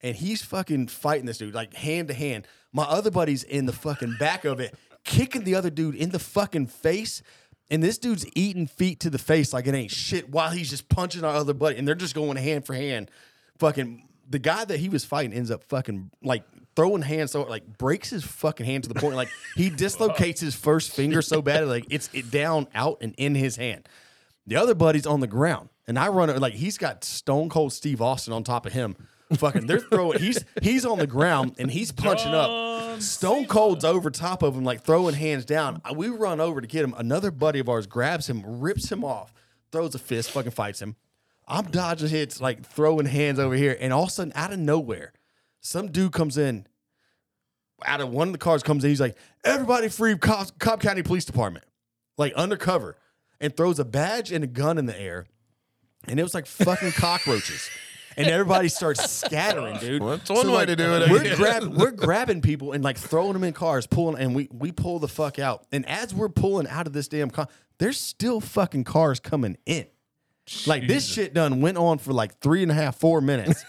and he's fucking fighting this dude like hand to hand. My other buddy's in the fucking back of it, kicking the other dude in the fucking face. And this dude's eating feet to the face like it ain't shit while he's just punching our other buddy. And they're just going hand for hand. Fucking the guy that he was fighting ends up fucking like throwing hands so like breaks his fucking hand to the point like he dislocates his first finger so bad like it's it down out and in his hand. The other buddy's on the ground, and I run it like he's got Stone Cold Steve Austin on top of him. Fucking, they're throwing. He's he's on the ground and he's punching up. Stone Cold's over top of him, like throwing hands down. We run over to get him. Another buddy of ours grabs him, rips him off, throws a fist, fucking fights him. I'm dodging hits, like throwing hands over here, and all of a sudden, out of nowhere, some dude comes in. Out of one of the cars comes in, he's like, "Everybody free Cobb, Cobb County Police Department," like undercover, and throws a badge and a gun in the air, and it was like fucking cockroaches. And everybody starts scattering, dude.
Well, that's one way to do it,
We're,
guess.
grab, we're grabbing people and like throwing them in cars, pulling, and we we pull the fuck out. And as we're pulling out of this damn car, there's still fucking cars coming in. Like this shit done went on for like three and a half, four minutes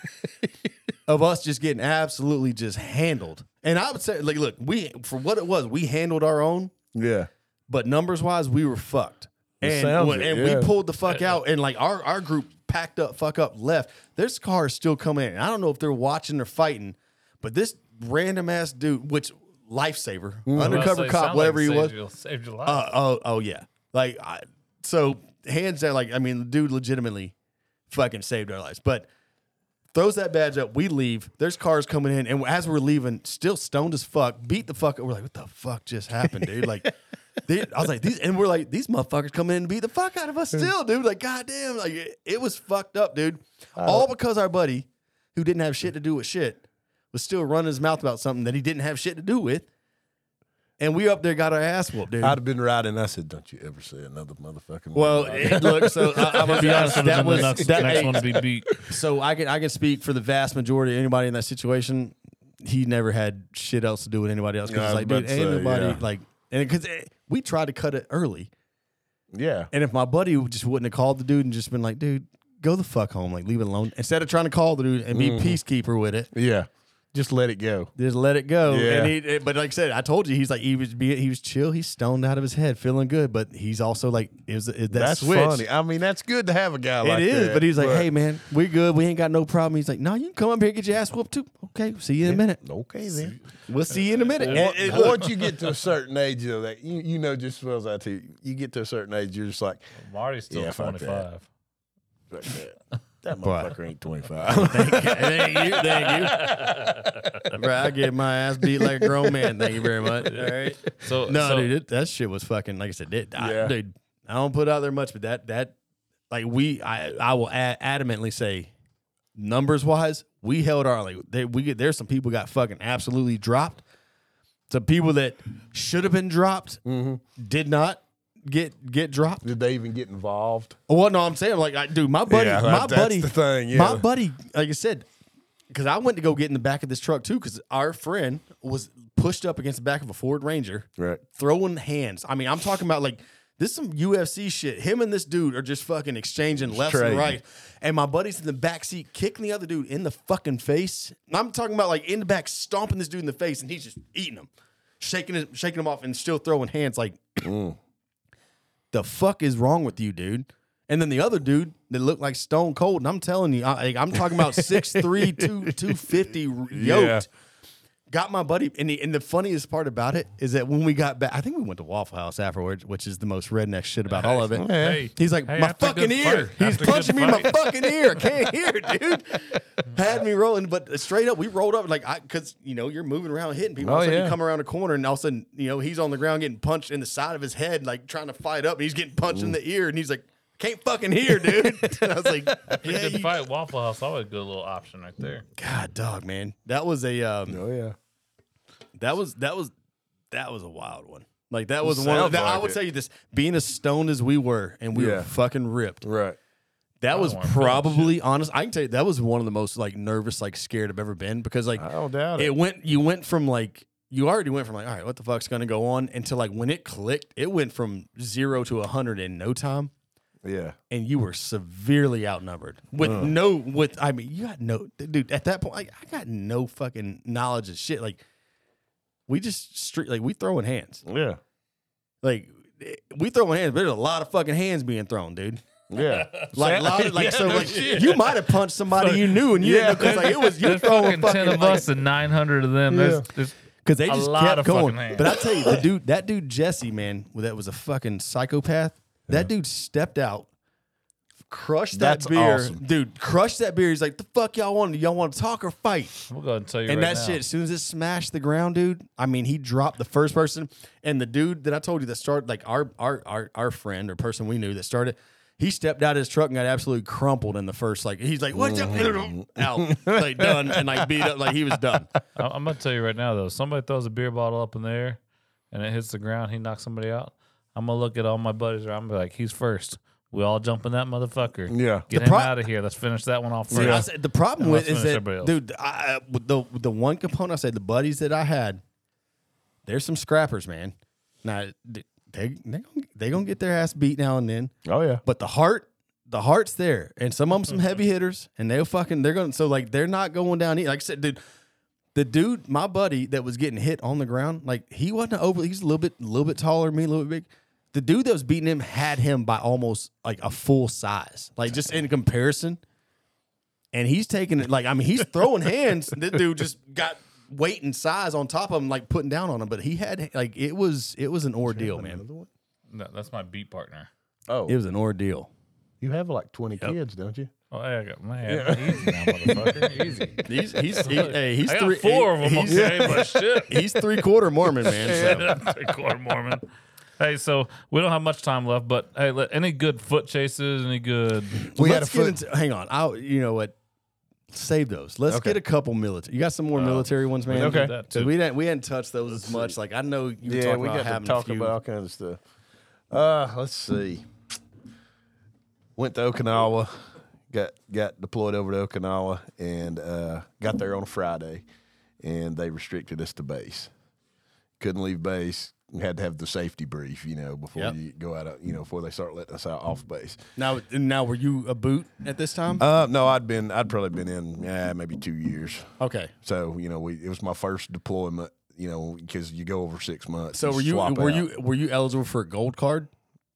of us just getting absolutely just handled. And I would say, like, look, we for what it was, we handled our own,
yeah.
but numbers wise, we were fucked.
It
And when-
it,
and
yeah.
we pulled the fuck out, and like our our group packed up, fuck up, left. There's cars still coming in. I don't know if they're watching or fighting, but this random ass dude, which lifesaver, undercover cop, whatever he was,
Saved your, saved your life.
uh, oh, oh yeah. Like, I, so hands down, like, I mean, the dude legitimately fucking saved our lives. But throws that badge up, we leave. There's cars coming in, and as we're leaving, still stoned as fuck, beat the fuck. up. We're like, what the fuck just happened, dude? Like, they, I was like, these, and we're like, these motherfuckers coming in and beat the fuck out of us still, dude. Like, goddamn, like it, it was fucked up, dude. All because our buddy, who didn't have shit to do with shit, was still running his mouth about something that he didn't have shit to do with. And we up there got our ass whooped, dude.
I'd have been riding. I said, "Don't you ever say another motherfucking."
Well, it, look, so I, I'm gonna be honest.
That
That
was
was
the next,
that,
next one to be beat.
so I can I can speak for the vast majority of anybody in that situation. He never had shit else to do with anybody else
Yeah, I
because
was
like, dude,
to
ain't nobody
yeah.
like, and because eh, we tried to cut it early,
yeah.
and if my buddy just wouldn't have called the dude and just been like, dude, go the fuck home, like leave it alone, instead of trying to call the dude and be
Mm-hmm.
peacekeeper with it,
Yeah. Just let it go.
just let it go.
Yeah.
And he, eh, but like I said, I told you, he's like he was be, he was chill, he's stoned out of his head, feeling good, but he's also like, it was it, that
That's
switch.
funny. I mean, that's good to have a guy like
It is,
that.
but he's like, "Hey, man, we good. We ain't got no problem." He's like, "No, you can come up here and get your ass whooped too." Okay, see you in a minute.
okay then.
We'll see you in a minute. And-
Once-
and
Once you get to a certain age, of that you you know just as well as I do. You get to a certain age, you're just like,
Marty's still
Yeah, fuck that.
25.
"Fuck that, that
Boy.
motherfucker ain't twenty five.
thank thank, you, thank you. Bro, I get my ass beat like a grown man. Thank you very much. All right.
So
No,
so,
dude, it, that shit was fucking. Like I said, it, I,
Yeah.
dude, I don't put out there much, but that that like we, I I will a- adamantly say, numbers wise, we held our like they, we get there's some people got fucking absolutely dropped. Some people that should have been dropped mm-hmm. did not get get dropped.
Did they even get involved?
Well, no, I'm saying like, I, dude, my buddy,
Yeah,
my
that's
buddy,
the thing, yeah.
my buddy, like I said, because I went to go get in the back of this truck too, because our friend was pushed up against the back of a Ford Ranger,
Right.
throwing hands. I mean, I'm talking about like this is some UFC shit. Him and this dude are just fucking exchanging left and right. And my buddy's in the back seat kicking the other dude in the fucking face. I'm talking about like in the back stomping this dude in the face, and he's just eating him, shaking him, shaking him off, and still throwing hands. Like, mm. The fuck is wrong with you, dude? And then the other dude that looked like Stone Cold, and I'm telling you, I, I'm talking about 6'3", 2, 250 yoked.
Yeah.
Got my buddy, and the, and the funniest part about it is that when we got back, I think we went to Waffle House afterwards, which is the most redneck shit about all of it.
Hey,
He's like,
hey,
my fucking ear.
fight-
He's
after
punching me in my fucking ear. I can't hear, dude. Had me rolling, but straight up, we rolled up like I, because you know you're moving around hitting people.
Oh,
all of sudden
yeah.
you come around a corner, and all of a sudden you know he's on the ground getting punched in the side of his head, like trying to fight up, and he's getting punched in the ear, and he's like, can't fucking hear, dude. and I was like,
Pretty
yeah,
good
you-
fight. Waffle House, always a good little option right there.
God, dog, man, that was a um,
Oh yeah.
That was that was that was a wild one. Like that was one.
sounds
That, I
like
would
it.
tell you this: being as stoned as we were, and we
Yeah.
were fucking ripped.
Right.
That was
wanna feel that
probably honest. I can tell you that was one of the most like nervous, like scared I've ever been because like
I don't doubt it.
it went. You went from like you already went from like all right, what the fuck's gonna go on until like when it clicked, it went from zero to a hundred in no time,
yeah.
and you were severely outnumbered with mm. no with. I mean, you got no dude at that point. Like, I got no fucking knowledge of shit. Like we just street like we throwing hands.
Yeah.
Like we throwing hands, but there's a lot of fucking hands being thrown, dude.
Yeah.
Like, a lot of, like
Yeah,
so,
no
like
shit.
you might have punched somebody you knew, and you
Yeah.
didn't because like it was you
There's
throwing
fucking ten of
like-
us and nine hundred of them. There's, there's
because they
A
just
lot
kept
of
going. But I tell you, the dude, that dude Jesse, man, that was a fucking psychopath. That dude stepped out, crushed that
That's
beer,
awesome.
dude. Crushed that beer. He's like, "The fuck y'all want? Y'all want to talk or fight?"
we'll go ahead and tell you
And
right
that
now.
shit, as soon as it smashed the ground, dude. I mean, he dropped the first person, and the dude that I told you that started, like our our our our friend or person we knew that started. He stepped out of his truck and got absolutely crumpled in the first. Like he's like, "What's up?" Mm-hmm. Out, like done, and like beat up, like he was done.
I- I'm gonna tell you right now though. Somebody throws a beer bottle up in the air, and it hits the ground. He knocks somebody out. I'm gonna look at all my buddies around. and be like, he's first. We all jump in that motherfucker.
Yeah.
Get
The
him
pro-
out of here. Let's finish that one off
See, I said, the problem
And
with
let's
is
finish
that,
everybody else.
dude, I, I- the the one component I said the buddies that I had, there's some scrappers, man. Now they they they gonna, they gonna get their ass beat now and then,
Oh yeah.
but the heart, the heart's there, and some of them some heavy hitters, and they'll fucking they're gonna so like they're not going down. e- Like I said, dude. The dude, my buddy that was getting hit on the ground, like he wasn't over. He's a little bit, a little bit taller than me, a little bit big. The dude that was beating him had him by almost like a full size, like just in comparison and he's taking it like I mean he's throwing hands. This dude just got weight and size on top of him, like putting down on him. But he had like it was it was an ordeal, man.
No, that's my beat partner.
Oh,
It was an ordeal.
you have like twenty kids, don't you?
Oh, hey, I got man, easy now, motherfucker, easy.
He's he's he, hey, he's
I got
three
four
he-
of them.
He's,
Okay, but shit.
he's three quarter Mormon man. So.
Three quarter Mormon. Hey, so we don't have much time left, but hey, let, any good foot chases? Any good?
We had
Let's
a foot-
into, hang on. I you know what? Save those. Let's
Okay.
get a couple military. You got some more military ones, man.
Okay.
that
'Cause
too.
we didn't we hadn't touched those as much. Like I know you were
Yeah,
talking
we
about
got to talk
a few.
about all kinds of stuff. Uh, let's see. Went to Okinawa, got got deployed over to Okinawa, and uh, got there on a Friday, and they restricted us to base. Couldn't leave base. We had to have the safety brief, you know, before
Yep.
you go out. Of, you know, before they start letting us out off base.
Now now were you a boot at this time?
Uh, no, I'd been, I'd probably been in, yeah, maybe two years.
okay.
So you know, we it was my first deployment. You know, because you go over six months.
So were you were
out.
you were you eligible for a gold card?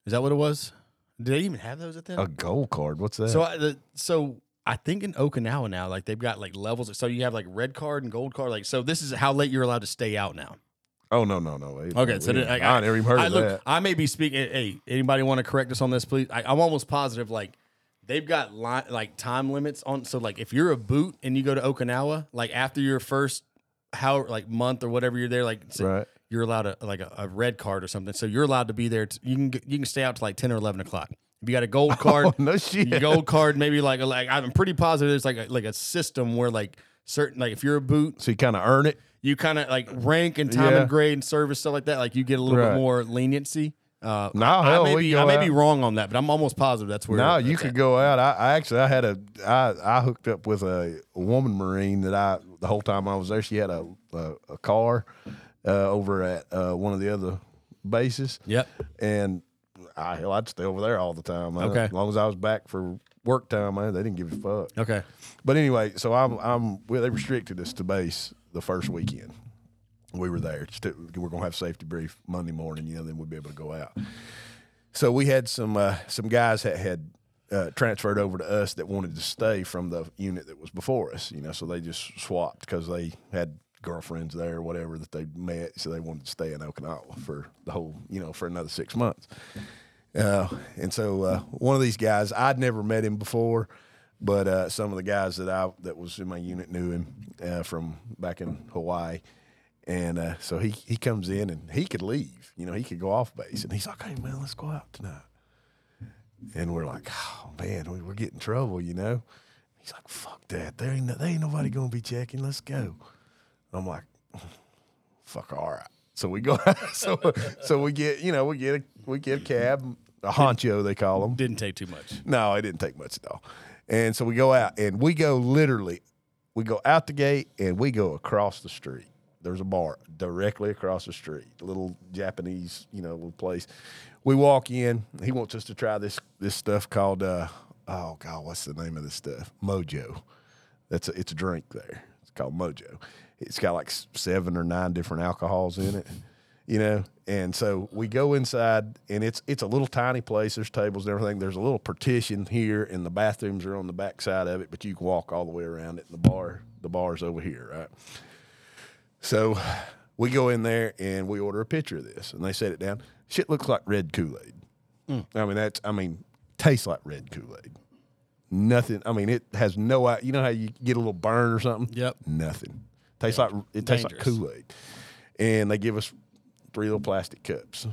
Is that what it was? Did they even have those at that?
a gold card? What's that?
So I, the, so I think in Okinawa now, like they've got like levels. So you have like red card and gold card. Like so, this is how late you're allowed to stay out now.
Oh no, no, no. It-
Okay, so
we-
then, like,
I, never even heard
I,
of
look,
that.
I may be speaking. Eh, hey, anybody want to correct us on this, please? I, I'm almost positive like they've got li- like time limits on. So like if you're a boot and you go to Okinawa, like after your first how like month or whatever you're there, like say
Right.
you're allowed a like a, a red card or something. So you're allowed to be there. You can you can stay out to like ten or eleven o'clock. If you got a gold oh, card,
Oh, no shit.
gold card maybe like like I'm pretty positive there's like a, like a system where like certain like if you're a boot
So you kind of earn it.
You kind of like rank and time
Yeah.
and grade and service stuff like that like you get a little
Right.
bit more leniency Uh,
No,
I,
hell,
may, be, I may be wrong on that, but I'm almost positive that's where.
No, you could
at.
go out. I, I actually I had a I I hooked up with a, woman marine that I the whole time I was there. She had a a, a car uh, over at uh, one of the other bases.
Yep.
and I hell, I'd stay over there all the time.
Okay.
as long as I was back for work time, man, they didn't give a fuck.
Okay.
But anyway, so I'm I'm well, they restricted us to base the first weekend. We were there. We're gonna have safety brief Monday morning. You know, then we'd be able to go out. So we had some uh, some guys that had uh, transferred over to us that wanted to stay from the unit that was before us. You know, so they just swapped because they had girlfriends there or whatever that they met. So they wanted to stay in Okinawa for the whole, you know, for another six months. Uh, and so uh, one of these guys, I'd never met him before, but uh, some of the guys that I that was in my unit knew him uh, from back in Hawaii. And uh, so he he comes in and he could leave, you know, he could go off base, and he's like, "Hey man, let's go out tonight." And we're like, "Oh man, we, we're getting trouble," you know. He's like, "Fuck that, there ain't no, there ain't nobody gonna be checking. Let's go." I'm like, "Fuck, all right." So we go, so so we get, you know, we get a we get a cab, a honcho they call them.
Didn't take too much.
No, it didn't take much at all. And so we go out and we go literally, we go out the gate and we go across the street. There's a bar directly across the street, little Japanese, you know, little place. We walk in. He wants us to try this this stuff called uh, oh god, what's the name of this stuff? Mojo. That's a, it's a drink there. It's called Mojo. It's got like seven or nine different alcohols in it, you know. And so we go inside, and it's it's a little tiny place. There's tables and everything. There's a little partition here, and the bathrooms are on the back side of it, but you can walk all the way around it. And the bar, the bar's over here, right? So we go in there and we order a pitcher of this, and they set it down. Shit looks like red Kool Aid. Mm. I mean, that's I mean, tastes like red Kool Aid. Nothing. I mean, it has no. You know how you get a little burn or something?
Yep.
Nothing. Tastes like it tastes like Kool Aid. And they give us three little plastic cups.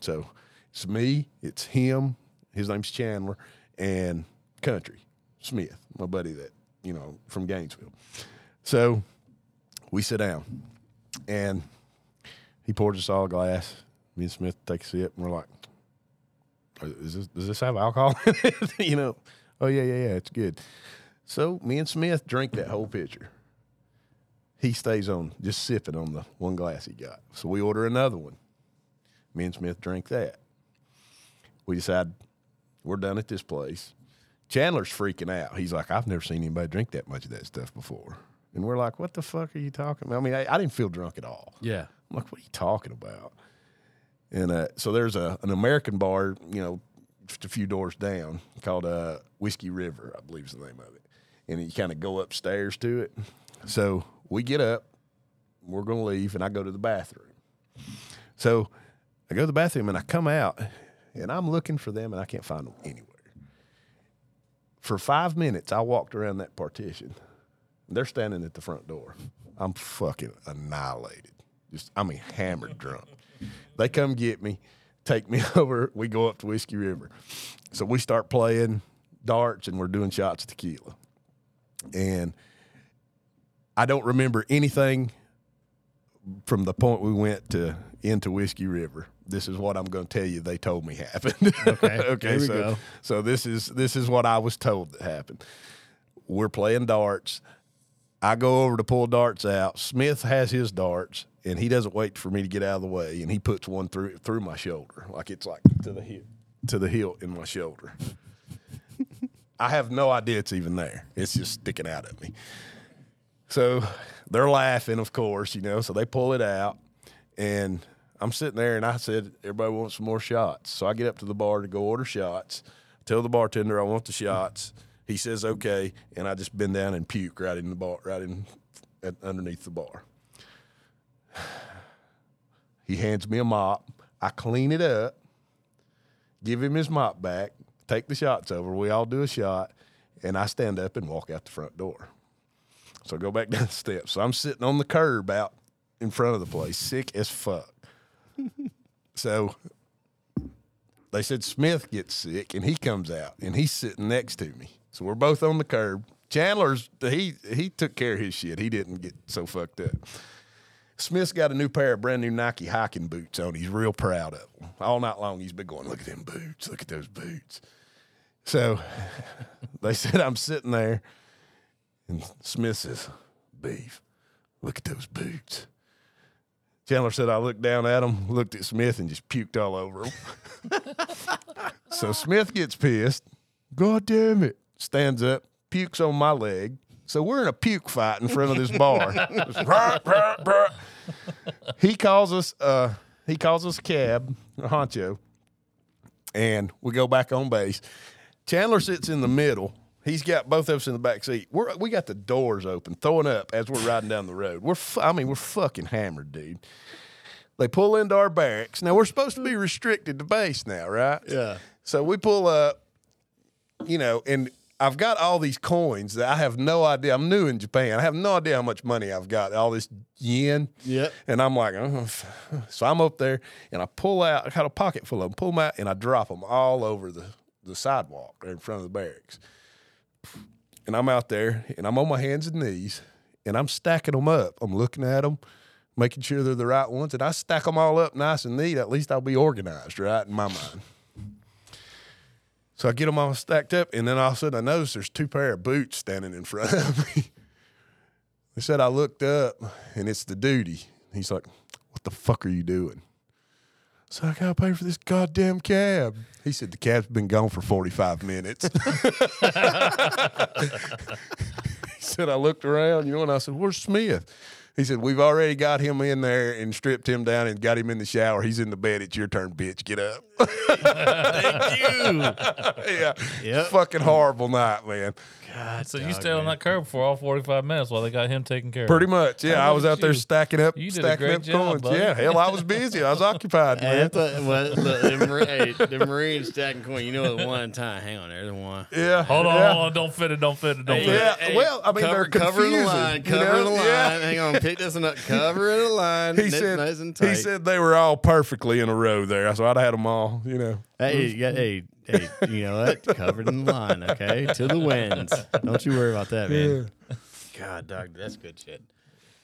So it's me, it's him, his name's Chandler, and Country Smith, my buddy that you know from Gainesville. So we sit down, and he pours us all a glass. Me and Smith take a sip, and we're like, oh, "Is this, does this have alcohol?" in it?" you know, oh yeah, yeah, yeah, it's good. So me and Smith drink that whole pitcher. He stays on just sipping on the one glass he got. So we order another one. Me and Smith drink that. We decide we're done at this place. Chandler's freaking out. He's like, I've never seen anybody drink that much of that stuff before. And we're like, what the fuck are you talking about? I mean, I, I didn't feel drunk at all.
Yeah.
I'm like, what are you talking about? And uh, so there's a an American bar, you know, just a few doors down called uh, Whiskey River, I believe is the name of it. And you kind of go upstairs to it. So we get up, we're going to leave, and I go to the bathroom. So I go to the bathroom and I come out, and I'm looking for them, and I can't find them anywhere. For five minutes, I walked around that partition. They're standing at the front door. I'm fucking annihilated. Just, I mean, hammered drunk. They come get me, take me over. We go up to Whiskey River. So we start playing darts and we're doing shots of tequila. And I don't remember anything from the point we went to into Whiskey River. This is what I'm going to tell you. They told me happened.
Okay,
okay. so,
go.
so this is this is what I was told that happened. We're playing darts. I go over to pull darts out. Smith has his darts, and he doesn't wait for me to get out of the way, and he puts one through through my shoulder, like it's like to the hip, to the hilt in my shoulder. I have no idea it's even there. It's just sticking out at me. So they're laughing, of course, you know. So they pull it out, and I'm sitting there, and I said, "Everybody wants some more shots." So I get up to the bar to go order shots. Tell the bartender I want the shots. He says okay, and I just bend down and puke right in the bar, right in at, underneath the bar. He hands me a mop. I clean it up, give him his mop back, take the shots over. We all do a shot, and I stand up and walk out the front door. So go back down the steps. So I'm sitting on the curb out in front of the place, sick as fuck. so they said Smith gets sick and he comes out and he's sitting next to me. So we're both on the curb. Chandler's he he took care of his shit. He didn't get so fucked up. Smith's got a new pair of brand new Nike hiking boots on. He's real proud of them. All night long, he's been going, "Look at them boots! Look at those boots!" So they said I'm sitting there, and Smith says, "Beef, look at those boots." Chandler said I looked down at him, looked at Smith, and just puked all over him. so Smith gets pissed. God damn it! Stands up, pukes on my leg. So we're in a puke fight in front of this bar. he calls us. Uh, he calls us a cab, a honcho, and we go back on base. Chandler sits in the middle. He's got both of us in the back seat. We're we got the doors open, throwing up as we're riding down the road. We're fu- I mean we're fucking hammered, dude. They pull into our barracks. Now we're supposed to be restricted to base now, right?
Yeah.
So we pull up, you know, and I've got all these coins that I have no idea. I'm new in Japan. I have no idea how much money I've got. All this yen.
Yeah.
And I'm like, uh, so I'm up there and I pull out. I got a pocket full of them. Pull them out and I drop them all over the the sidewalk in front of the barracks. And I'm out there and I'm on my hands and knees and I'm stacking them up. I'm looking at them, making sure they're the right ones, and I stack them all up nice and neat. At least I'll be organized, right, in my mind. So I get them all stacked up, and then all of a sudden I notice there's two pair of boots standing in front of me. They said I looked up, and it's the duty. He's like, "What the fuck are you doing?" So I gotta pay for this goddamn cab. He said the cab's been gone for 45 minutes. he said I looked around, you know, and I said, "Where's Smith?" He said, "We've already got him in there and stripped him down and got him in the shower. He's in the bed. It's your turn, bitch. Get up."
Thank you.
yeah,
Yep.
fucking horrible night, man.
God,
So you stayed on that curb for all 45 minutes while they got him taken care of.
Pretty much, yeah. I was out
at
there stacking up,
You
stacking up
job,
coins.
buddy.
Yeah, hell, I was busy. I was occupied,
Hey,
man.
thought, well, look, the, hey, the Marines stacking coin. You know, the one time. Hang on, there's the one.
Yeah,
Hold on,
yeah.
hold on. Don't fit it. Don't fit it. Don't
Hey,
fit it.
Yeah, well, I mean,
cover,
they're
covering the
confusing,
line,
you
covering
know?
the line.
Yeah.
Hang on, pick this one up. Covering the line.
He
nice,
said
nice and tight.
he said they were all perfectly in a row there, so I'd have had them all. You know,
Hey, you got, hey, hey, you know what? Covered in the line, okay? To the winds. Don't you worry about that, man. God, dog, that's good shit.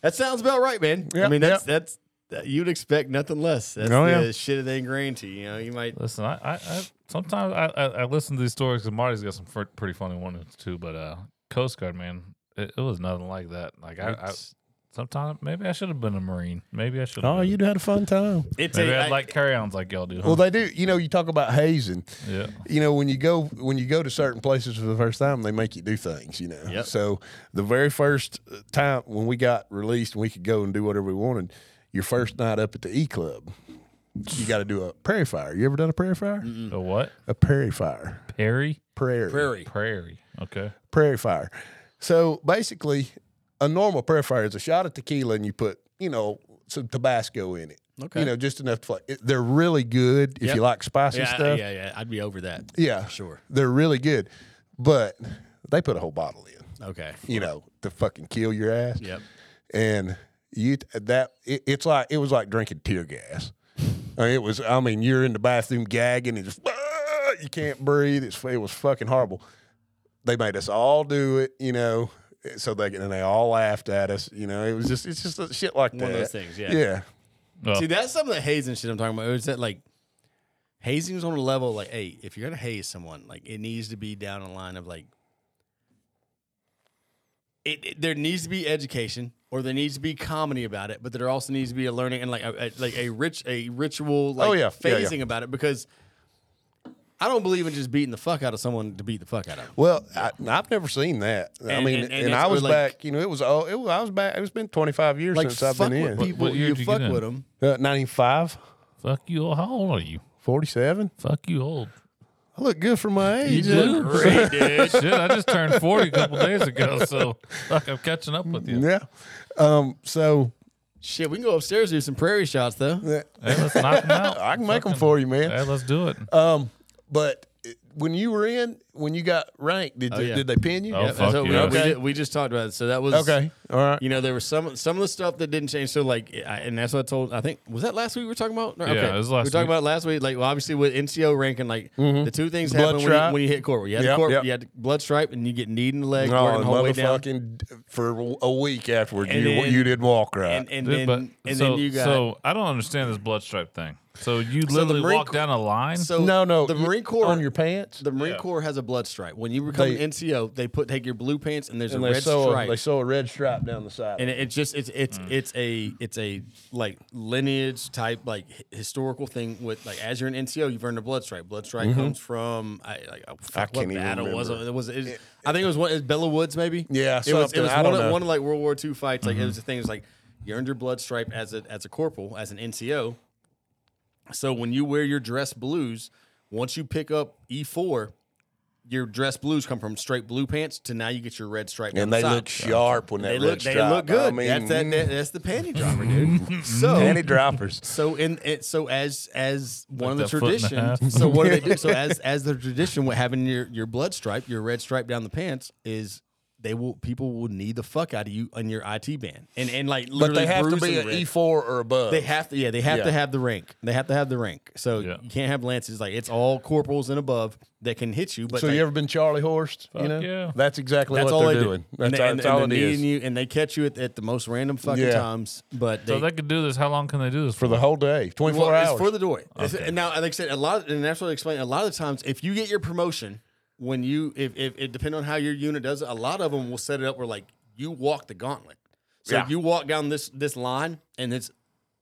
That sounds about right, man. I mean, that's
yep.
that's that, you'd expect nothing less. That's
Oh,
the
yeah.
shit they ingrained to you. You know, you might.
Listen, I, I, I sometimes I, I, I listen to these stories because Marty's got some fr- pretty funny ones too. But uh, Coast Guard, man, it, it was nothing like that. Like I, I
It's-
sometimes maybe I should have been a Marine. Maybe I should.
oh,
been.
you'd had a fun time.
It's
Maybe
a,
I'd
I-
like carry-ons like y'all do. Huh?
Well, they do. You know, you talk about hazing.
yeah.
You know, when you go when you go to certain places for the first time, they make you do things. You know,
Yep.
so the very first uh, time when we got released and we could go and do whatever we wanted, your first night up at the E Club, you got to do a prairie fire. You ever done a prairie fire?
A what?
A prairie fire.
Perry?
Prairie.
prairie.
Prairie. Okay.
prairie fire. So basically, a normal prairie fire is a shot of tequila and you put, you know, some Tabasco in it.
Okay.
You know, just enough to flavor. They're really good if
Yep.
you like spicy
Yeah,
stuff.
yeah, yeah. Yeah. I'd be over that.
Yeah,
Sure.
They're really good, but they put a whole bottle in.
Okay.
You know, to fucking kill your ass.
Yep.
And you that it, it's like it was like drinking tear gas. I mean, it was. I mean, you're in the bathroom gagging and just "Ah," you can't breathe. It's it was fucking horrible. They made us all do it, you know, so they and they all laughed at us. You know, it was just it's just a shit like
One
that.
of those things, yeah.
Yeah.
Well,
See, that's some of the hazing shit I'm talking about. Is that like hazing is on a level like, hey, if you're gonna haze someone, like it needs to be down the line of like, it, it- there needs to be education or there needs to be comedy about it, but there also needs to be a learning and like a, a- like a rich a ritual oh, like
Oh, yeah. Yeah, yeah.
phasing about it because I don't believe in just beating the fuck out of someone to beat the fuck out of them.
Well, I, I've never seen that. I
And-
mean,
and-
and,
and
I was
like-
back. You know, it was oh, it was, I was back. It's been 25 years
Like
since I've been
with
in.
people,
What year
you
did you
fuck with them.
Uh, 95,
fuck you. How old are you?
47.
Fuck you old.
I look good for my age.
You do?
Great, dude.
Shit, I just turned 40 a couple days ago, so fuck, I'm catching up with you.
Yeah. Um. So
Shit, we can go upstairs and do some prairie shots though.
yeah,
Hey, let's knock them out.
I can make them for you, man.
Hey, let's do it.
Um. But when you were in, when you got ranked, did oh, they,
yeah.
did they pin you?
Oh,
Yeah,
fuck
that's what we,
yeah.
we,
Okay.
did- we just talked about it. So that was
Okay, all right.
You know, there was some some of the stuff that didn't change. So like, I, and that's what I told. I think was that last week we were talking about. No,
Yeah, it was last
We were talking
week.
about last week. Like, well, obviously with NCO ranking, like mm-hmm. the two things
Blood
happen when you, when you hit corporal. You had
Yep,
the corporal,
yep.
you had blood stripe, and you get kneed in the leg,
No,
working the whole way down.
for a week afterwards,
And
you
then-
you didn't walk right.
And and
Dude,
then
but
and
so,
then you got
so I don't understand this blood stripe thing. So you
the
literally
Marine
walk
Corps-
down a line.
so
no, no,
the
you-
Marine Corps
on your pants.
the Marine
Yeah.
Corps has a blood stripe. When you become
They-
an NCO, they put take your blue pants and there's
and
a
they
red
sew
stripe.
a, they sew a red stripe down the side.
and it, it's just it's it's
Mm.
it's a it's a like lineage type like hi- historical thing with like as you're an NCO you've earned a blood stripe. Blood stripe comes from I like oh, fuck, what
can't even
battle was it?
remember.
It was it I think it was one it was Belleau Woods maybe.
Yeah,
it was it
something.
was
I
one
don't
of,
know.
one of like World War II fights. Like it was the thing. It was like you earned your blood stripe as a as a corporal as an NCO. So when you wear your dress blues, once you pick up E four. Your dress blues come from straight blue pants to now you get your red stripe. down
and they
side.
look sharp when that
They
red
look, they look good.
I mean,
that's that, that- mm. That's the panty dropper, dude. so,
panty droppers.
so in it, so as as one
Like
of the
that foot and a half.
traditions. So what do they do? So as as the tradition with having your your blood stripe, your red stripe down the pants is they will people will knee the fuck out of you on your IT band and and like
But
literally
they have to be an. E four or above.
They have to, yeah. They have
Yeah.
to have the rank. They have to have the rank. So
Yeah.
you can't have lances. Like it's all corporals and above that can hit you. But
so
like,
you ever been Charlie horsed? You know,
yeah.
that's exactly
that's
what
all
they're
they
doing.
do.
That's,
and, they,
all-
and,
that's
and
all
they're
it is
you, and they catch you at, at the most random fucking
Yeah.
times. But they,
so they could do this. How long can they do this
for the whole day, twenty four
Well,
hours.
It's for the door.
Okay.
And now, like I said, a lot, of, and that's what I explained. A lot of the times, if you get your promotion, when you, if, if it depends on how your unit does it, a lot of them will set it up where like you walk the gauntlet. So
Yeah.
you walk down this this line, and it's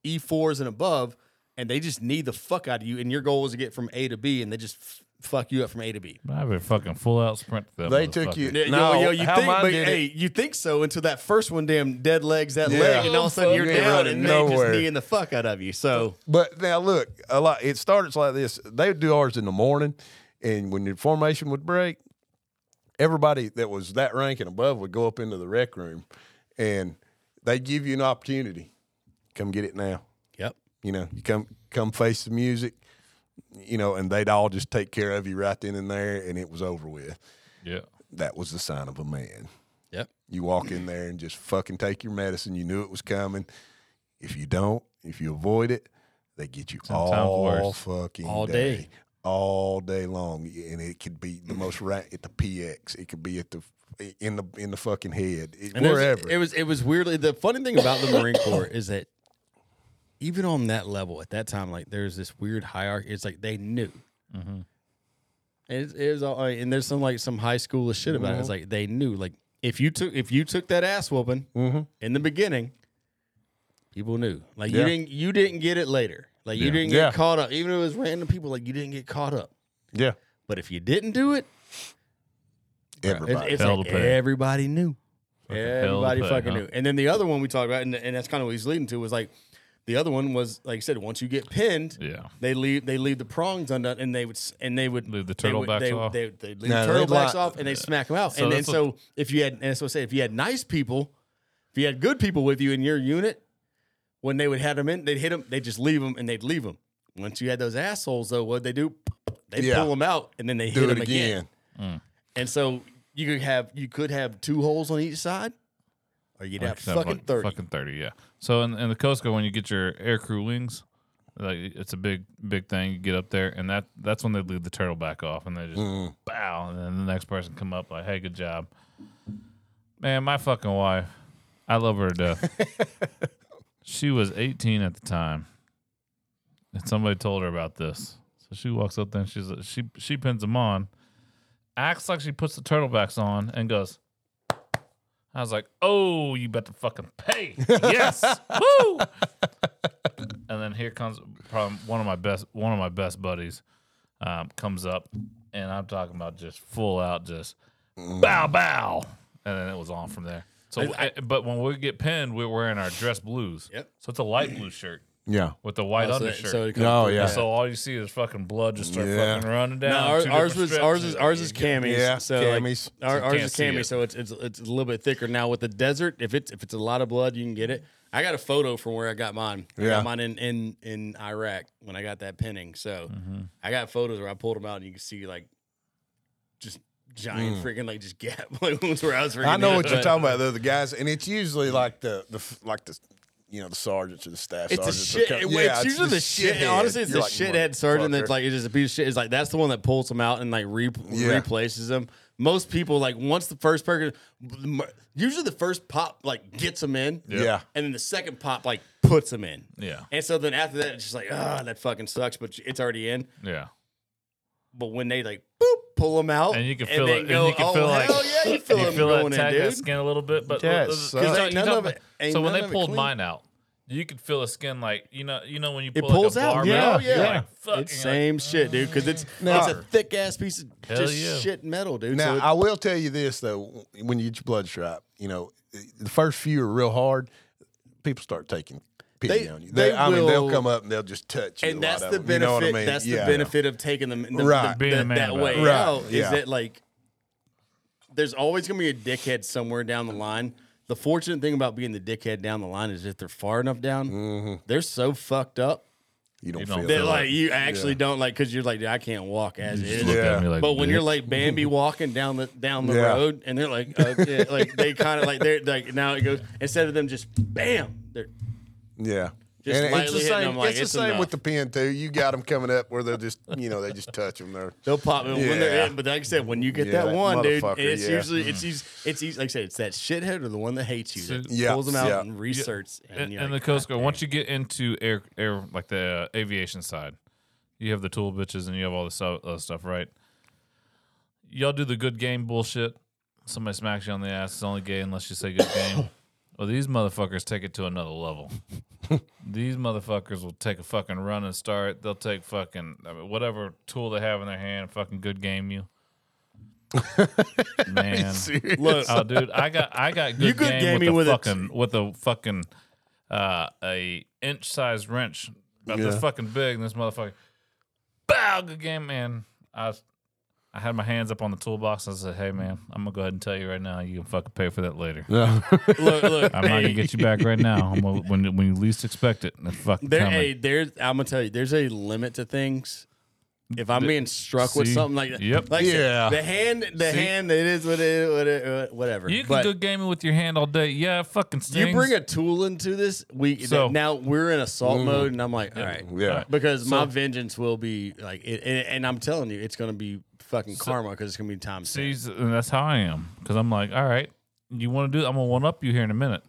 E fours and above, and they just knee the fuck out of you. And your goal is to get from A to B, and they just f- fuck you up from A to B.
I have a fucking full out sprint. to that
They took you-
Yeah,
No,
yo, yo, you think, but hey,
it-
you think so until that first one, damn dead legs that
Yeah.
leg, and all of a sudden you're
fuck, you ain't
down,
running
and they
nowhere.
just kneeing the fuck out of you. So
But now look, a lot. It starts like this. They do ours in the morning, and when the formation would break, everybody that was that rank and above would go up into the rec room, and they give you an opportunity. Come get it now.
yep.
You know, you come come face the music. You know, and they'd all just take care of you right then and there, and it was over with.
Yeah.
That was the sign of a man.
Yep.
You walk in there and just fucking take your medicine. You knew it was coming. If you don't, if you avoid it, they get you
Ten times
all
worse.
fucking
All
day,
day.
All day long, and it could be the most right at the PX. It could be at the in the in the fucking head, it,
And
wherever.
It was it was weirdly the funny thing about the Marine Corps is that even on that level at that time, like there's this weird hierarchy. It's like they knew.
Mm-hmm.
And it, it was all, and there's some like some high schoolish shit about it. It's like they knew. Like if you took if you took that ass whooping
Mhm.
in the beginning, people knew. Like
Yeah.
you didn't you didn't get it later. Like you
Yeah.
didn't get
Yeah.
caught up. Even if it was random people, like you didn't get caught up.
yeah,
But if you didn't do it,
everybody.
it's
Hell
like
to pay.
everybody knew.
hell to
Everybody
pay,
fucking
huh?
knew. And then the other one we talked about, and, and that's kind of what he's leading to, was like the other one was like I said, once you get pinned,
Yeah.
they leave they leave the prongs undone, and they would and they would
Leave the
they would-
turtlebacks
they,
off?
They, they, leave
No,
the
they'd
turtlebacks off, and they smack them out.
So
and then
what-
so if you had, and that's what I say, if you had nice people, if you had good people with you in your unit, when they would have them in, they'd hit them, they'd just leave them, and they'd leave them. Once you had those assholes, though, what they do? They
Yeah.
pull them out, and then they
Do
hit them again.
again.
And so you could have you could have two holes on each side, or you'd have
Like, so,
fucking
like,
thirty.
Fucking thirty, yeah. So in, in the Coast Guard, when you get your air crew wings, like it's a big big thing. You get up there, and that that's when they leave the turtle back off, and they just
Mm.
bow, and then the next person come up like, "Hey, good job." Man, my fucking wife, I love her to death. she was 18 at the time, and somebody told her about this. So she walks up there and she's she she pins them on, acts like she puts the turtlebacks on, and goes. I was like, "Oh, you better fucking pay." Yes, woo. And then here comes probably one of my best one of my best buddies um, comes up, and I'm talking about just full out, just bow bow, and then it was on from there. So,
I-
eh, but when we get pinned, we're wearing our dress blues.
Yep.
So it's a light blue shirt
Yeah.
with the white
Oh, so, that-
undershirt.
so it comes
Oh,
through.
yeah.
So all you see is fucking blood just start
Yeah.
fucking running down.
No, ours, ours was ours is ours is camis.
Yeah,
so like,
camis.
our,
you
ours is
see
camis,
it.
so it's, it's it's a little bit thicker. Now with the desert, if it's if it's a lot of blood, you can get it. I got a photo from where I got mine. I
Yeah.
got mine in, in in Iraq when I got that pinning. So
Mm-hmm.
I got photos where I pulled them out, and you can see like just giant freaking like just gap like ones where I was freaking.
I know
hit,
what you're talking about though. The guys, and it's usually like the the like the you know the sergeants or the staff.
It's a
sergeants
shit.
come-
it's
yeah,
usually the, shit. Honestly, it's
You're
the
like,
shithead sergeant that's like it's just a piece of shit. It's like that's the one that pulls them out and like re-
Yeah.
replaces them. Most people like once the first person, usually the first pop like gets them in,
yeah.
and then the second pop like puts them in.
Yeah.
And so then after that, it's just like, ah, that fucking sucks, but it's already in.
Yeah.
But when they like boop pull them out,
And you can feel it.
go,
and you can
oh,
feel like
hell yeah, you feel
you feel
going
that tag
in,
that skin a little bit, but
Yeah, it
uh,
sucks.
you
none of it- ain't
so when they pulled mine out, you could feel the skin like you know you know when you
It
pull
pulls
like a
out.
barbell,
Yeah,
you're
yeah.
like,
it's
and you're
same shit, dude. Because it's
Now-
it's a thick ass piece of just
yeah.
shit metal, dude.
Now
so it-
I will tell you this though: when you get your blood stripe, you know the first few are real hard. People start taking pity
They-
on you.
they
They, I mean, they'll come up and they'll just touch you.
and
a
that's
lot
the
of them, you know
benefit.
what I mean?
That's
Yeah.
the benefit of taking them the,
Right.
the,
Being
the- that way
it.
Right,
out. Is
yeah.
that like there's always gonna be a dickhead somewhere down the line. The fortunate thing about being the dickhead down the line is if they're far enough down,
Mm-hmm.
they're so fucked up
You don't
You don't
feel
that like you actually
Yeah.
don't like because you're like I can't walk as is.
Yeah.
like,
But when you're like Bambi walking down the down the
Yeah.
road, and they're like, okay, like they kind of like they're like now it goes instead of them just bam, they're
Yeah.
Just
and it's
lightly
the
hitting
same.
them like,
it's
it's
the same
enough.
with the pin too. You got them coming up where they'll just, you know, they just touch them. They're
they'll pop it when they're
Yeah.
in. But like I said, when you get
Yeah,
that
that
one, dude,
motherfucker,
it's
yeah.
usually it's easy, it's easy. Like I said, it's that shithead or the one that hates you that
Yeah,
pulls them out
yeah.
and research. And,
and,
you're
and
like,
the Coast Guard, once you get into air, air like the uh, aviation side, you have the tool bitches and you have all this stuff, other stuff, right? Y'all do the good game bullshit. Somebody smacks you on the ass. It's only gay unless you say good game. Well, these motherfuckers take it to another level. these motherfuckers will take a fucking run and start. They'll take fucking I mean, whatever tool they have in their hand, fucking good game you. Man,
Look,
oh, dude, I got I got good
You good
game
gaming
with,
with
a fucking with a fucking uh, a inch size wrench about this fucking big. And this motherfucker, bow, good game, man. I was, I had my hands up on the toolbox. And I said, "Hey, man, I'm gonna go ahead and tell you right now. You can fucking pay for that later.
no.
look, look.
I'm not gonna get you back right now. I'm gonna, when when you least expect it. It's fucking
There,
coming.
hey, there's. I'm gonna tell you, there's a limit to things. If I'm being struck with
See?
something like that,
Yep.
like I said,
Yeah.
the hand, the
See?
hand, it is what it is, what it, whatever.
you can
but
go gaming with your hand all day. Yeah, it fucking stings.
you bring a tool into this. We
So-
now we're in assault mm-hmm. mode, and I'm like, all right,
Yeah.
because my vengeance will be like, it, and, and I'm telling you, it's gonna be fucking karma because it's gonna be time.
See, and that's how I am because I'm like, all right, you want to do? I'm gonna one up you here in a minute.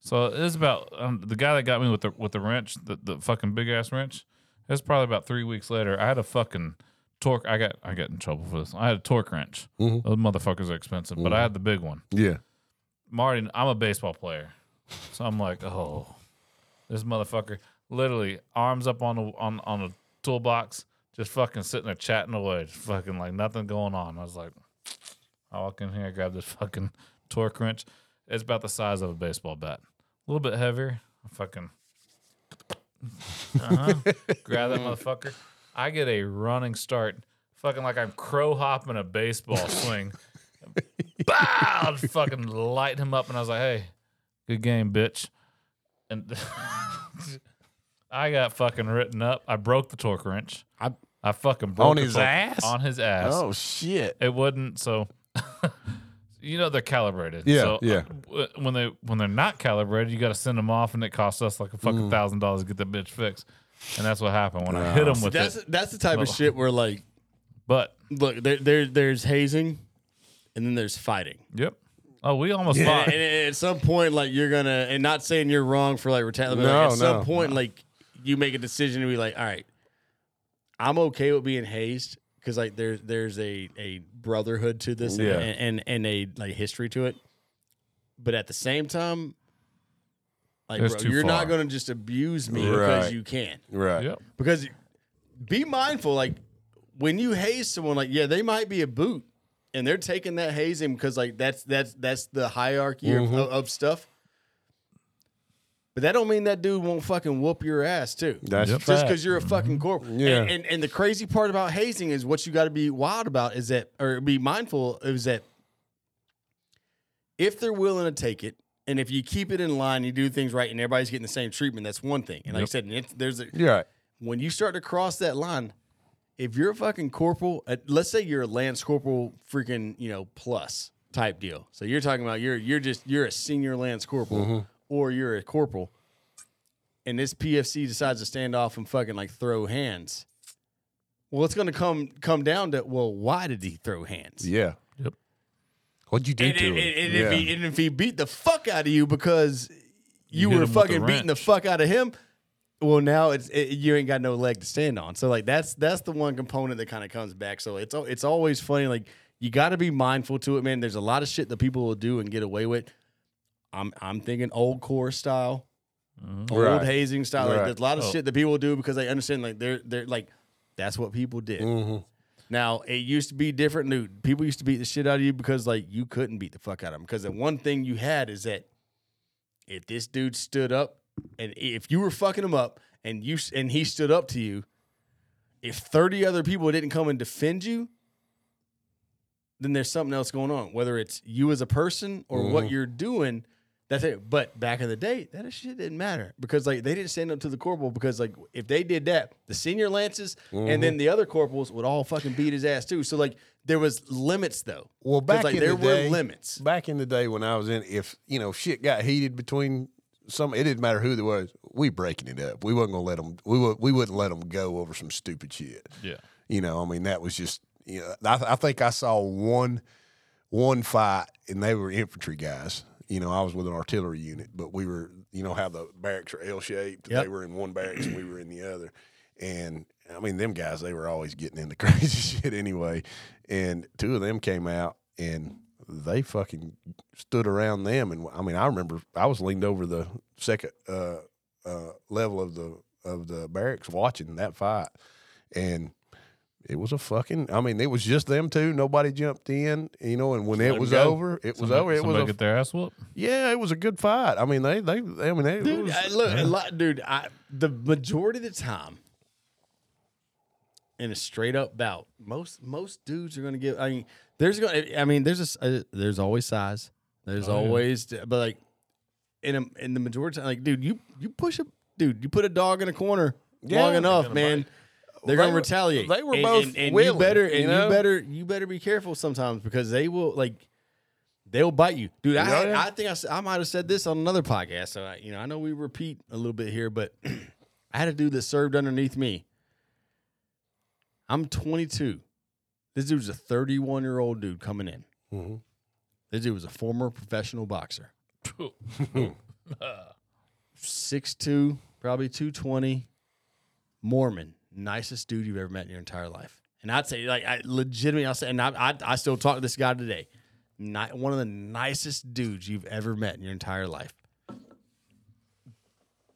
So it's about um, the guy that got me with the with the wrench, the, the fucking big ass wrench. It's probably about three weeks later. I had a fucking torque. I got I got in trouble for this. I had a torque wrench.
Mhm.
Those motherfuckers are expensive, but I had the big one.
Yeah.
Marty, I'm a baseball player, so I'm like, oh, this motherfucker, literally arms up on the on on the toolbox, just fucking sitting there chatting away, just fucking like nothing going on. I was like, I walk in here, I grab this fucking torque wrench. It's about the size of a baseball bat, a little bit heavier. I fucking uh-huh. grab that motherfucker. I get a running start, fucking like I'm crow hopping a baseball swing. Bow! Fucking light him up, and I was like, "Hey, good game, bitch." And I got fucking written up. I broke the torque wrench.
I-
I fucking broke
On his ass?
On his ass.
Oh shit.
It wouldn't. So, you know, they're calibrated.
Yeah,
So,
yeah.
uh, when they when they're not calibrated, you got to send them off, and it costs us like a
Mm.
fucking thousand dollars to get that bitch fixed. And that's what happened when I hit him with
that's
it.
that's the type of
Well-
shit where like,
But
look, there, there there's hazing, and then there's fighting.
yep. Oh, we almost
And,
fought.
and at some point, like you're gonna, and not saying you're wrong for like retaliating. but,
No,
like, at some
no,
point, like you make a decision to be like, all right, I'm okay with being hazed because like there's there's a a brotherhood to this, and-
Yeah.
and, and and a like history to it. But at the same time, like
It's
bro, you're
far.
not gonna just abuse me because you can.
Right.
Yep.
Because be mindful, like when you haze someone, like yeah, they might be a boot, and they're taking that hazing because like that's that's that's the hierarchy of, mm-hmm. of, of stuff. But that don't mean that dude won't fucking whoop your ass too.
That's
Yep.
just because you're a fucking corporal.
Yeah.
And, and and the crazy part about hazing is what you got to be wild about is that or be mindful is that if they're willing to take it. And if you keep it in line, you do things right, and everybody's getting the same treatment. That's one thing. And like I said, and it's, there's a,
You're
when you start to cross that line, if you're a fucking corporal, uh, let's say you're a lance corporal, freaking you know plus type deal. So you're talking about you're you're just you're a senior lance corporal or you're a corporal, and this PFC decides to stand off and fucking like throw hands. Well, it's going to come come down to well, why did he throw hands?
Yeah.
Yep.
What'd you do
And,
to
and-
him?
and- and
yeah.
if he, and if he beat the fuck out of you because you,
hit
were
him with the
fucking beating the
wrench.
fuck out of him, well now it's it, you ain't got no leg to stand on. So like that's that's the one component that kind of comes back. So it's al- it's always funny. Like you got to be mindful to it, man. There's a lot of shit that people will do and get away with. I'm I'm thinking old core style, old
Right.
hazing style. Like there's a lot of
Oh.
shit that people do because they understand like they're they're like that's what people did.
Mhm.
Now it used to be different. Dude. People used to beat the shit out of you because like you couldn't beat the fuck out of them. Because the one thing you had is that if this dude stood up and if you were fucking him up and you and he stood up to you, if thirty other people didn't come and defend you, then there's something else going on. Whether it's you as a person or what you're doing. That's it. But back in the day, that shit didn't matter because like they didn't stand up to the corporal because like if they did that, the senior lances and then mm-hmm. the other corporals would all fucking beat his ass too. So like there was limits though.
Well,
'Cause,
back
like
in
there
the
were
day,
limits.
Back in the day when I was in, if you know shit got heated between some, it didn't matter who there was. We breaking it up. We wasn't gonna let them. We would. We wouldn't let them go over some stupid shit.
Yeah.
You know, I mean, that was just. You know, I, I think I saw one, one fight, and they were infantry guys. You know, I was with an artillery unit, but we were. You know how the barracks are L shaped.
Yep.
They were in one barracks and we were in the other. And I mean, them guys, they were always getting into crazy shit anyway. And two of them came out and they fucking stood around them. And I mean, I remember I was leaned over the second uh, uh, level of the of the barracks watching that fight, and it was a fucking. I mean, it was just them two. Nobody jumped in, you know. And when
let
it
'em
was
go.
over, it was over. It was
somebody
a,
get their ass whooped.
yeah, it was a good fight. I mean, they they. I mean, they,
Dude,
was,
I, look, a lot, dude. I, the majority of the time, in a straight up bout, most most dudes are gonna give. I mean, there's gonna. I mean, there's a s- uh, there's always size. There's
Oh, yeah.
always, but like in a, in the majority of time, like dude, you you push a dude, you put a dog in a corner
Yeah,
long enough,
gonna
man. They're
They
gonna
were-
retaliate.
they were
And-
both
and, and
willing,
you better
you
and
know?
you better you better be careful sometimes because they will like they'll bite you, dude. I,
Yeah, yeah.
I think I, s- I might have said this on another podcast. So I, you know, I know we repeat a little bit here, but I had a dude that served underneath me. I'm 22. This dude's a 31 year old dude coming in.
Mhm.
This dude was a former professional boxer. Six two, probably 220. Mormon, nicest dude you've ever met in your entire life. And I'd say, like, I legitimately, I'll say, and I, I, I still talk to this guy today. Ni- one of the nicest dudes you've ever met in your entire life.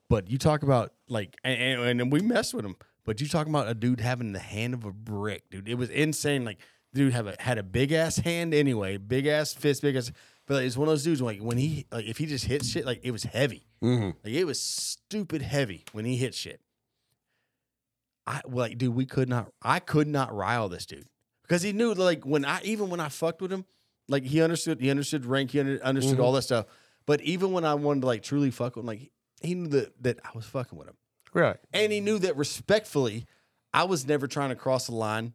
But you talk about like, and, and, and we messed with him. But you talking about a dude having the hand of a brick, dude. It was insane. Like, dude have a, had a big ass hand anyway, big ass fist, big ass. But like, it's one of those dudes like when he like if he just hit shit, like it was heavy.
Mm-hmm.
Like it was stupid heavy when he hit shit. I like, dude, we could not. I could not rile this dude because he knew like when I even when I fucked with him, like he understood. He understood rank. He under, understood all that stuff. But even when I wanted to like truly fuck with him, like he knew that that I was fucking with him,
right.
and he knew that respectfully, I was never trying to cross the line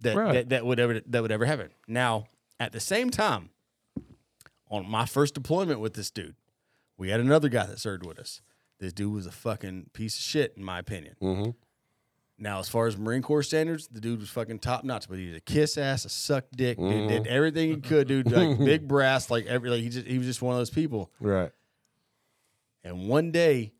that
Right.
that, that would ever that would ever happen. Now, at the same time, on my first deployment with this dude, we had another guy that served with us. This dude was a fucking piece of shit, in my opinion.
Mm-hmm.
Now, as far as Marine Corps standards, the dude was fucking top notch, but he was a kiss ass, a suck dick, dude, did mm-hmm. everything he could, dude, like big brass, like every, like he just he was just one of those people.
Right.
And one day,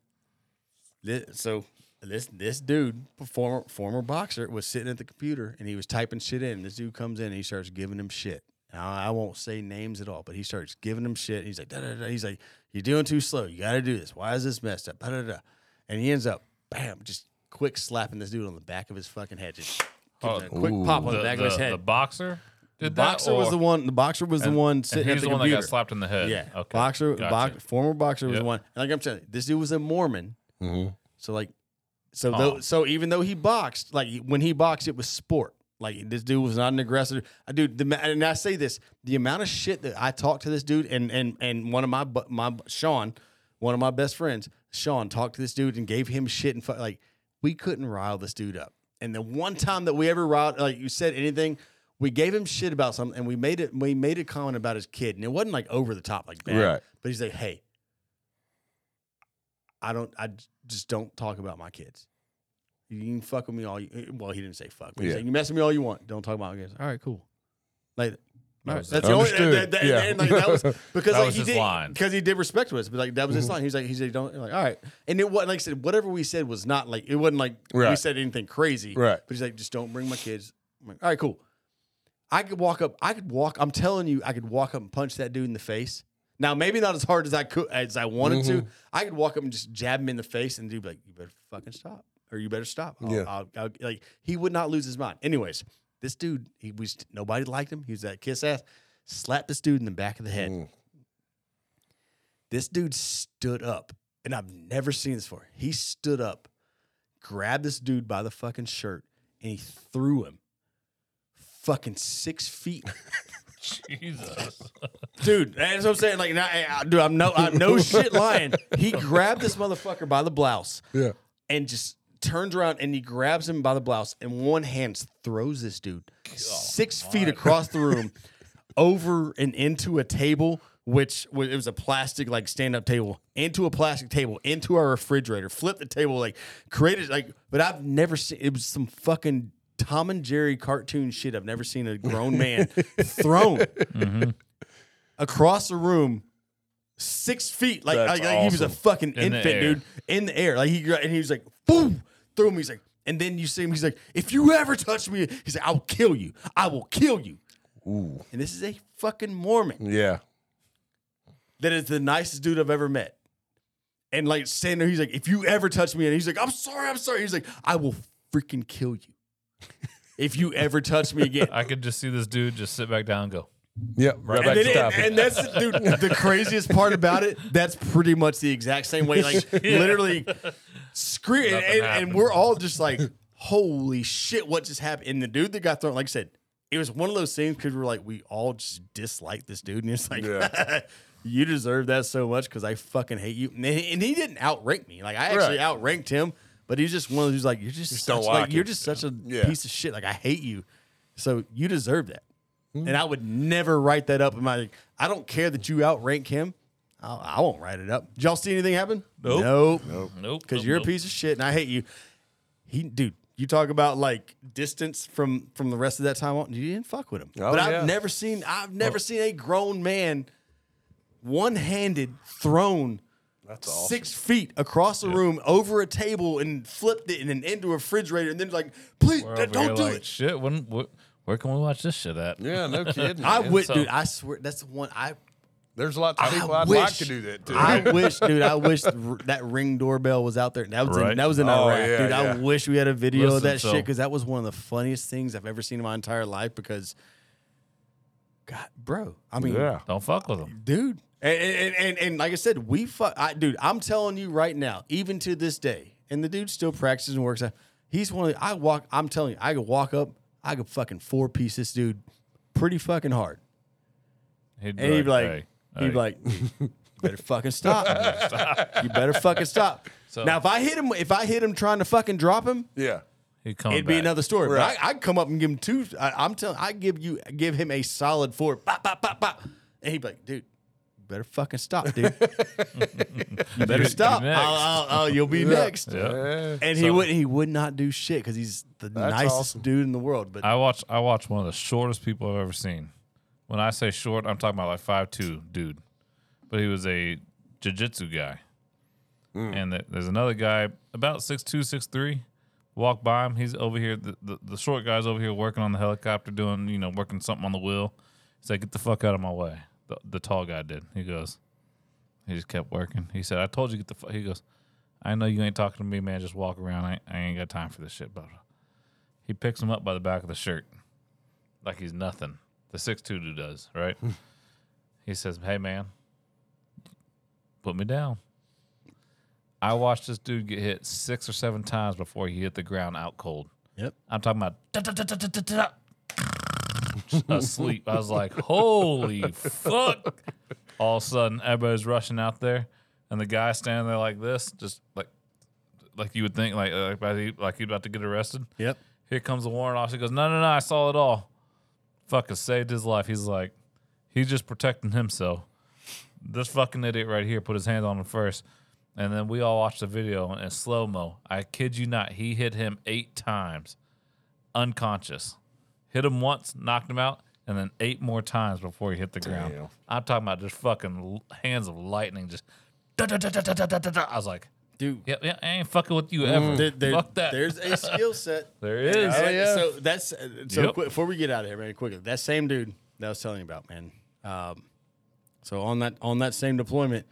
so this this dude, former former boxer, was sitting at the computer and he was typing shit in. This dude comes in and he starts giving him shit. Now, I won't say names at all, but he starts giving him shit. He's like, da, da, da. he's like, you're doing too slow. You got to do this. Why is this messed up? Da, da, da. And he ends up, bam, just quick slapping this dude on the back of his fucking head. Just giving him a quick
Ooh.
pop on the,
The,
back of his head.
the boxer
The
did that.
boxer was the one. The boxer was the one sitting
he's
at the,
the one
computer.
that got slapped in the head.
Yeah,
Okay.
boxer,
Gotcha.
box, former boxer was
Yep.
one. And like I'm telling you, this dude was a Mormon.
Mm-hmm.
So like, so
Oh.
though, so even though he boxed, like when he boxed, it was sport. Like this dude was not an aggressor. I dude, the, and I say this, the amount of shit that I talked to this dude, and and and one of my bu- my Sean, one of my best friends, Sean, talked to this dude and gave him shit and fu- like we couldn't rile this dude up. And the one time that we ever riled, like you said anything, we gave him shit about something, and we made it. We made a comment about his kid, and it wasn't like over the top, like bad.
Right.
But he's like, "Hey, I don't. I just don't talk about my kids. You can fuck with me all you. Well, he didn't say fuck. But he's
Yeah.
like, you mess with me all you want. Don't talk about my kids. All right, cool. Like, right,
was
that's the only. That,
Yeah.
and, like, that was because
That
like,
was
he
his
did
line.
because he did respect to us. But like that was his mm-hmm. line. He's like he said don't like all right. And it wasn't like I said whatever we said was not like it wasn't like we said anything crazy.
Right.
But he's like just don't bring my kids. I'm like all right, cool. I could walk up. I could walk. I'm telling you, I could walk up and punch that dude in the face. Now, maybe not as hard as I could as I wanted to. Mm-hmm. I could walk up and just jab him in the face, and dude be like, "You better fucking stop, or you better stop." I'll-
Yeah.
I'll- I'll- like he would not lose his mind. Anyways, this dude, he was nobody liked him. He was that kiss ass. Slapped this dude in the back of the head.
Mm.
This dude stood up, and I've never seen this before. He stood up, grabbed this dude by the fucking shirt, and he threw him fucking six feet.
Jesus.
Dude, that's what I'm saying. Like, dude, I'm no, I'm no shit lying. He grabbed this motherfucker by the blouse
Yeah.
and just turns around and he grabs him by the blouse and one hand throws this dude six feet across the room over and into a table which wa- it was a plastic like stand-up table into a plastic table into our refrigerator flip the table like created like but i've never seen it was some fucking tom and jerry cartoon shit i've never seen a grown man thrown across the room six feet like, like, like he was a fucking
In
infant dude in the air like he and he was like boom threw him he's like and then you see him he's like if you ever touch me he's like i'll kill you i will kill you
Ooh.
and this is a fucking mormon
Yeah.
that is the nicest dude I've ever met. And like standing there, he's like, if you ever touch me, and he's like, I'm sorry, I'm sorry. He's like, I will freaking kill you if you ever touch me again.
I could just see this dude just sit back down and go.
Yep. Right
And,
back
then
to
it-
topic.
and that's dude. The craziest part about it, that's pretty much the exact same way. Like literally, scream, and,
Nothing
and, and
happened.
we're all just like, "Holy shit, what just happened?" And the dude that got thrown, like I said, it was one of those things because we're like, we all just dislike this dude, and it's like,
Yeah.
you deserve that so much because I fucking hate you. And he, and he didn't outrank me. Like I actually
Right.
outranked him, but he's just one of those who's like, you're just,
Just
such,
don't
like,
like
you're just such a
Yeah.
piece of shit. Like I hate you. So you deserve that.
Hmm.
And I would never write that up in my. I don't care that you outrank him. I'll, I won't write it up. Did y'all see anything happen?
Nope.
Nope.
Nope.
Because
nope,
you're
nope.
a piece of shit, and I hate you. He, dude. You talk about like distance from from the rest of that time on. You didn't fuck with him.
Oh,
but
yeah.
I've never seen. I've never seen a grown man one handed thrown
That's awesome.
six feet across the room over a table and flipped it and then into a refrigerator and then like, please
We're
don't do
like,
it.
Shit. When, wh- where can we watch this shit at?
Yeah, no kidding.
I
man.
wish,
so-
dude. I swear that's the one. I
There's lots of
I
people I'd
wish,
like to do that to.
I wish, dude. I wish th- that ring doorbell was out there. That was in,
Right.
that was in
Oh,
Iraq,
yeah,
dude. I wish we had a video of
Listen,
that
so-
shit because that was one of the funniest things I've ever seen in my entire life. Because, God, bro, I mean,
yeah.
Don't fuck with him.
dude. And, and, and, and like I said, we fuck, I, dude. I'm telling you right now, even to this day, and the dude still practices and works out. He's one of the, I walk. I'm telling you, I could walk up, I could fucking four piece this dude, pretty fucking hard.
He'd
And he'd be like,
hey,
he'd
hey.
be like, you better fucking stop. you better fucking stop.
So-
now, if I hit him, if I hit him trying to fucking drop him,
Yeah.
he'd come
it'd be another story.
Right.
But I, I'd come up and give him two. I, I'm telling, I give you, give him a solid four. Bop, bop, bop, bop. And he'd be like, dude. You better fucking stop, dude. you better stop.
next.
I'll, I'll, I'll, you'll be next.
Yeah.
Yeah.
And he would he would not do shit because he's the nicest
awesome.
dude in the world. But
I watch I watch one of the shortest people I've ever seen. When I say short, I'm talking about like five two dude. But he was a jiu-jitsu guy. Mm. And th- there's another guy about six two, six three. Walk by him. He's over here. The, the, the short guy's over here working on the helicopter, doing you know working something on the wheel. He's like, "Get the fuck out of my way." The, the tall guy did. He goes. He just kept working. He said, "I told you get the." Fu-. He goes, "I know you ain't talking to me, man. Just walk around. I, I ain't got time for this shit." Blah, blah. He picks him up by the back of the shirt, like he's nothing. The six two dude does right. Hmm. he says, "Hey man, put me down." I watched this dude get hit six or seven times before he hit the ground out cold.
yep.
I'm talking about. Asleep. I was like, "Holy fuck!" All of a sudden, everybody's rushing out there, and the guy standing there like this, just like, like you would think, like, uh, like, like he- like he's about to get arrested.
Yep.
Here comes the warrant officer. He goes, no, no, no, I saw it all. Fucking saved his life. He's like, he's just protecting himself. This fucking idiot right here put his hand on him first. And then we all watched the video in slow mo. I kid you not, he hit him eight times, unconscious hit him once, knocked him out, and then eight more times before he hit the ground. I'm talking about just fucking hands of lightning, just. I was like,
dude.
Yeah, yeah, I ain't fucking with you ever. Mm.
There, there,
Fuck that.
There's a skill set.
there is.
Yeah. So that's uh, so.
Yep.
Quick, before we get out of here, very quickly, that same dude that I was telling you about, man. Um, so on that on that same deployment,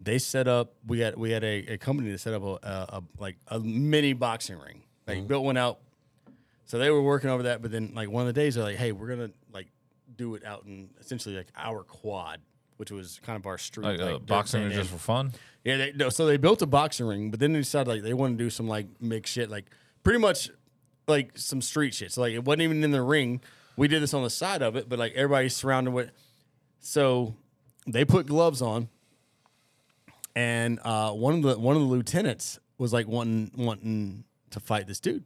they set up. We had we had a, a company that set up a, a, a like a mini boxing ring. They like mm-hmm. built one out so they were working over that, but then like one of the days they're like, "Hey, we're gonna like do it out in essentially like our quad, which was kind of our street
Like, uh,
dirt
boxing ring just for fun.
Yeah, they, no, so they built a boxing ring, but then they decided like they want to do some like mixed shit, like pretty much like some street shit. So like it wasn't even in the ring. We did this on the side of it, but like everybody's surrounded with. So they put gloves on, and uh, one of the one of the lieutenants was like wanting wanting to fight this dude.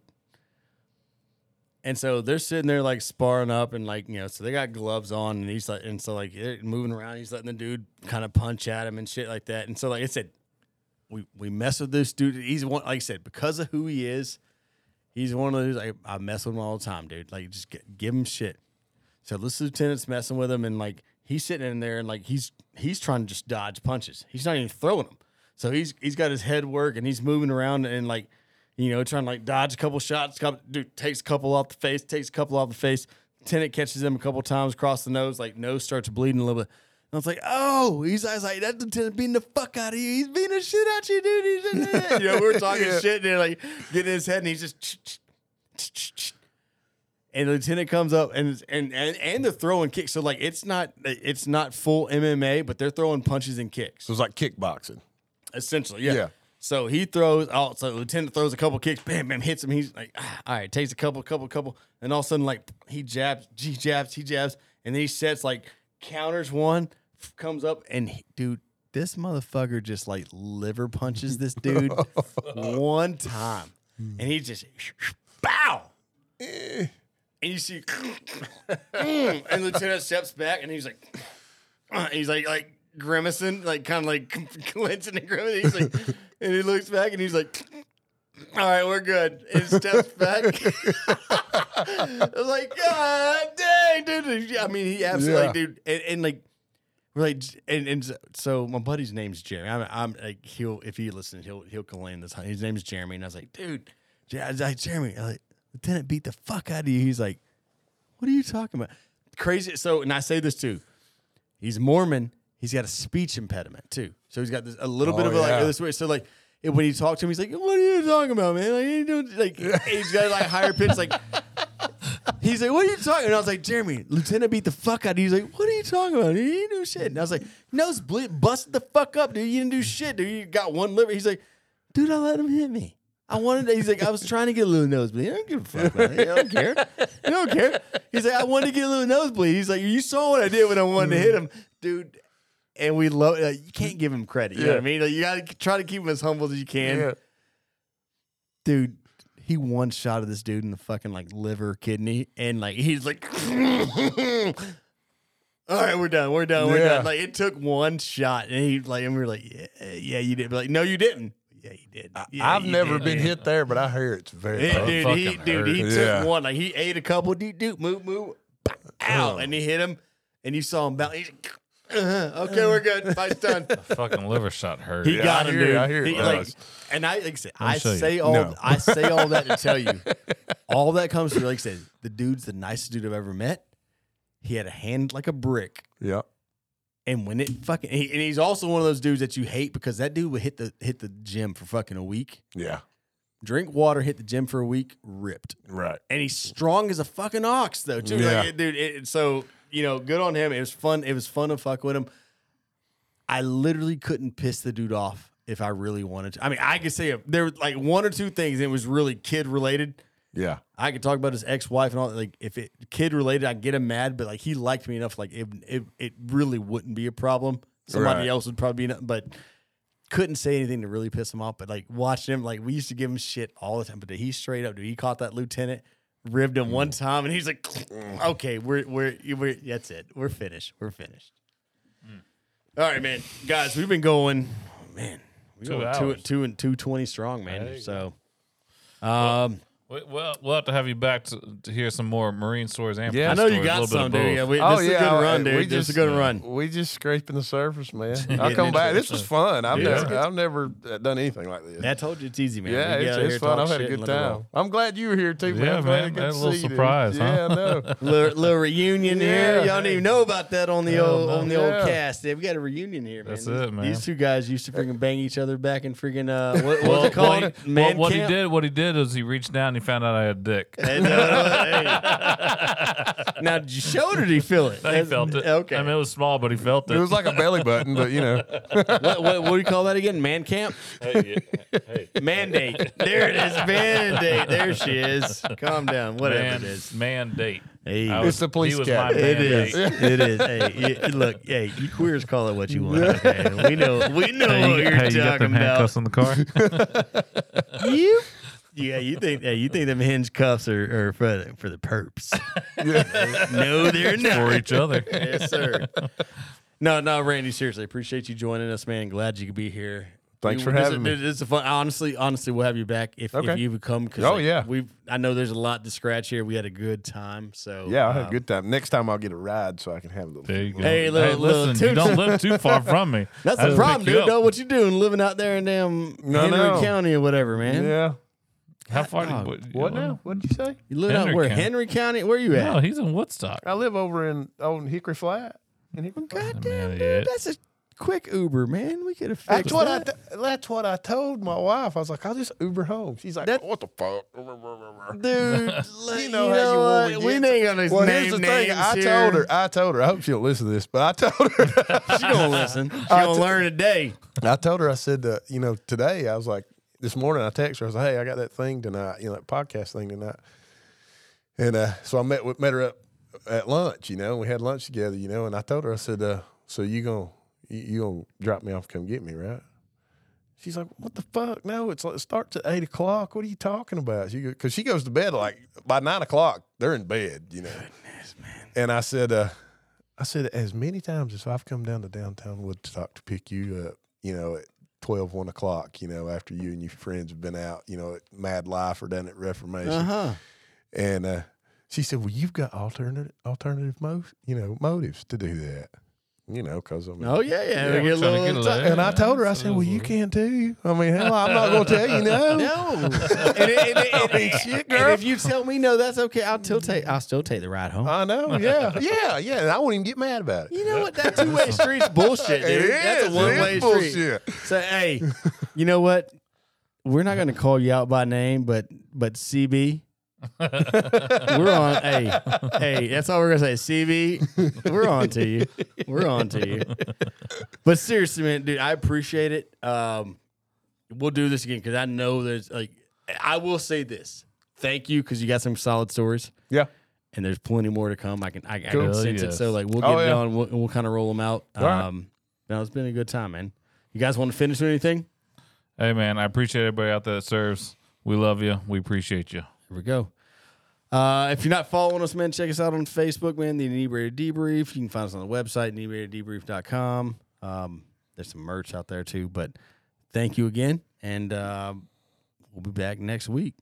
And so they're sitting there like sparring up and like, you know, so they got gloves on and he's like, and so like moving around. He's letting the dude kind of punch at him and shit like that. And so, like I said, we, we mess with this dude. He's one, like I said, because of who he is, he's one of those, like, I mess with him all the time, dude. Like, just get, give him shit. So this lieutenant's messing with him and like he's sitting in there and like he's, he's trying to just dodge punches. He's not even throwing them. So he's, he's got his head work and he's moving around and like, you know, trying to like dodge a couple shots. Couple, dude takes a couple off the face, takes a couple off the face. Lieutenant catches him a couple times across the nose, like nose starts bleeding a little bit. And I was like, oh, he's I was like, that lieutenant beating the fuck out of you. He's beating the shit out you, dude. He's you know, we are talking shit and they're like getting in his head and he's just and the lieutenant comes up and and and, and they're throwing kicks. So like it's not it's not full MMA, but they're throwing punches and kicks.
So it's like kickboxing.
Essentially, yeah.
Yeah.
So he throws out. So lieutenant throws a couple kicks, bam, bam, hits him. He's like, ah, all right, takes a couple, couple, couple, and all of a sudden, like he jabs, he jabs, he jabs, and then he sets like counters one, comes up, and he- dude, this motherfucker just like liver punches this dude one time, and he just bow, and you see, and lieutenant steps back, and he's like, and he's like like grimacing, like kind of like clenching and grimacing. He's like, and he looks back and he's like, "All right, we're good." And steps back. I was like, "God dang, dude!" I mean, he absolutely,
Yeah.
dude, and, and like. We're like, and, and so my buddy's name's Jeremy. I'm, I'm like, he'll if he listens, he'll he'll claim this. His name's Jeremy, and I was like, dude, I was like, Jeremy, I was like, Lieutenant beat the fuck out of you. He's like, what are you talking about? Crazy. So, and I say this too. He's Mormon. He's got a speech impediment too. So he's got this a little bit
Oh,
of a, like this way. So like it- when you talk to him, he's like, "What are you talking about, man? Like, you doing like he's got like higher pitch. Like he's like, "What are you talking?" And I was like, "Jeremy, Lieutenant beat the fuck out." of you." He's like, "What are you talking about? You didn't do shit." And I was like, "Nose bleed, busted the fuck up, dude. You didn't do shit, dude. You got one liver." He's like, "Dude, I let him hit me." I wanted. To, he's like, I was trying to get a little nosebleed. I don't give a fuck. Man. I don't care. I don't care. He's like, I wanted to get a little nosebleed. He's like, you saw what I did when I wanted to hit him, dude. And we love. Like, you can't give him credit. You know what I mean? Like, you got to try to keep him as humble as you can, Yeah. dude. He one shot of this dude in the fucking like liver, kidney, and like he's like, all right, we're done, we're done, we're
Yeah.
done. Like it took one shot, and he like, and we were like, yeah, yeah, you did. But like, no, you didn't. Yeah, you did. Yeah,
I've
you
never
did.
been hit there, but I hear it's very.
Yeah, dude, he,
fucking
dude, he took
Yeah.
one. Like he ate a couple. Dude, dude, move, move, pow, ow,
Oh.
and he hit him, and you saw him bounce. He's like, uh-huh, okay, we're good. Fight's done.
Fucking liver shot hurt.
He
Yeah,
got
I
him,
hear you,
dude.
I hear
He,
it
like,
does.
and I like I said, I
show you.
say all
No.
I say all that to tell you, all that comes through. Like I said, the dude's the nicest dude I've ever met. He had a hand like a brick.
Yeah.
And when it fucking, he, and he's also one of those dudes that you hate because that dude would hit the hit the gym for fucking a week,
Yeah.
drink water, hit the gym for a week, ripped.
Right.
and he's strong as a fucking ox though too.
Yeah.
Like, dude. It, so you know, good on him. It was fun. It was fun to fuck with him. I literally couldn't piss the dude off if I really wanted to. I mean, I could say there were like one or two things. And it was really kid related.
Yeah.
I could talk about his ex wife and all. Like if it kid related, I get him mad. But like he liked me enough. Like it, it, it really wouldn't be a problem. Somebody
Right.
else would probably be. Not, but couldn't say anything to really piss him off, but like watching him, like we used to give him shit all the time. But he straight up, dude, he caught that lieutenant, ribbed him one mm. time, and he's like, mm. "Okay, we're we're we're that's it. We're finished. We're finished." Mm. All right, man, guys, we've been going, oh, man, we
Two
going two
hours.
two and two twenty strong, man. So, um,
We- Well, we'll have to have you back to, to hear some more marine stories and
Yeah.
I know you
stories, a
got
little bit
some,
of
dude.
both.
Yeah, we,
Oh,
this is a
yeah,
good
I-
run,
we
dude. This is a
just-
good run.
We just scraping the surface, man. I'll come back. This was fun. I've
Yeah.
never, I've never uh, done anything like this.
I told you it's easy, man.
yeah,
We
it's, it's fun. I've had a good
and let
time. I'm glad you were here too, man.
Yeah,
I'm
man.
to
Had a little
see you,
surprise, huh?
Yeah, I know.
little, little reunion here.
Yeah.
Y'all don't even know about that on the old on the old cast. Yeah, we got a reunion here, man.
That's
these,
it, man.
These two guys used to freaking bang each other back in freaking uh, what, what was it called?
what, he,
Man
what he did, what he did is he reached down and he found out I had dick.
And, uh, hey. now, did you show it or did he feel it?
he
That's-
felt it.
Okay.
I mean, it was small, but he felt it.
It was like a belly button, but you know.
what, what, what do you call that again? Man camp?
hey, yeah, hey,
Mandate. There it is. Mandate. There she is. Calm down. Whatever
man,
it is.
mandate.
Hey.
I
It's
was-
the police
he was
cat.
my
It
mandate.
is. It is. Hey, y- look. Hey, you queers call it what you want. Okay? We know. We know
Hey,
what
you,
you're
hey, you got
talking
them
about.
handcuffs in the car?
You. Yeah, you think? Hey, you think them hinge cuffs are, are for the, for the perps? no, they're not.
for each other.
yes, sir. No, no, Randy. Seriously, appreciate you joining us, man. Glad you could be here.
Thanks
We-
for
this is-
having me.
It's a fun. Honestly, honestly, we'll have you back if, if you would come. Cause
Oh,
like,
yeah.
we. I know there's a lot to scratch here. We had a good time. So
Yeah, I had a
um,
good time. Next time I'll get a ride so I can have a little.
There you go.
Hey, little- little
listen, you don't live too far from me.
That's
I
the problem, dude.
up.
Know what you doing living out there in damn
No,
Henry
no.
County or whatever, man.
Yeah.
How far?
Dog,
what,
What now? What did you say?
You live out where
County.
Henry County? Where you at?
No, he's in Woodstock.
I live over in on Hickory Flat. In Hickory Flat.
God damn,
Man,
dude,
yeah.
that's a quick Uber, man. We could have
That's
fixed
what
that.
I. Th- that's what I told my wife. I was like, I'll just Uber home. She's like,
That-
What the fuck?
Dude,
You know how you
what?
woman
We
gets.
ain't gonna
Well,
name
here's the
names
thing. I
here.
told her. I told her. I hope she don't listen to this, but I told her.
She gonna listen. She
I
gonna
t-
learn today.
I told her. I said, uh, you know, today I was like, this morning I texted her. I was like, hey, I got that thing tonight. You know, that podcast thing tonight. And uh, so I met with met her up at lunch. You know, we had lunch together. You know, and I told her. I said, uh, so you gonna you, you gonna drop me off, come get me, right? She's like, "What the fuck? No, it's like it starts at eight o'clock. What are you talking about?" She because she goes to bed like by nine o'clock. They're in bed, you know. And I said, uh, I said as many times as I've come down to downtown Woodstock to pick you up, you know, at 12, 1 o'clock, you know, after you and your friends have been out, you know, at Mad Life or down at Reformation,
Uh huh.
and uh, she said, "Well, you've got alternative alternative mo- you know motives to do that." You know, because I mean,
Oh yeah, yeah.
Yeah,
get a little
get a
ti-
and I told her, I said, "Well, you can too." I mean, hell, I'm not going to tell you no.
No, and, it- and it- and
I mean,
it-
shit,
and
girl.
if you tell me no, that's okay. I'll still take. I'll still take the ride home.
I know, yeah, yeah, yeah. And I won't even get mad about it.
You know what? That two way street's bullshit, dude.
It
That's
is,
a one way street. So hey, you know what? We're not going to call you out by name, but but CB, we're on. Hey, hey, that's all we're gonna say. CB, we're on to you. We're on to you. But seriously, man, dude, I appreciate it. Um, we'll do this again because I know there's like, I will say this. Thank you because you got some solid stories.
Yeah.
And there's plenty more to come. I can I, I can sense it. So like we'll get
Oh,
it
yeah.
on. We'll, we'll kind of roll them out.
All right.
Um, no, it's been a good time, man. You guys want to finish with anything?
Hey, man, I appreciate everybody out there that serves. We love you. We appreciate you.
Here we go. Uh, if you're not following us, man, check us out on Facebook, man. The Inebriated Debrief. You can find us on the website, inebriateddebrief.com. Um, there's some merch out there too. But thank you again, and uh, we'll be back next week.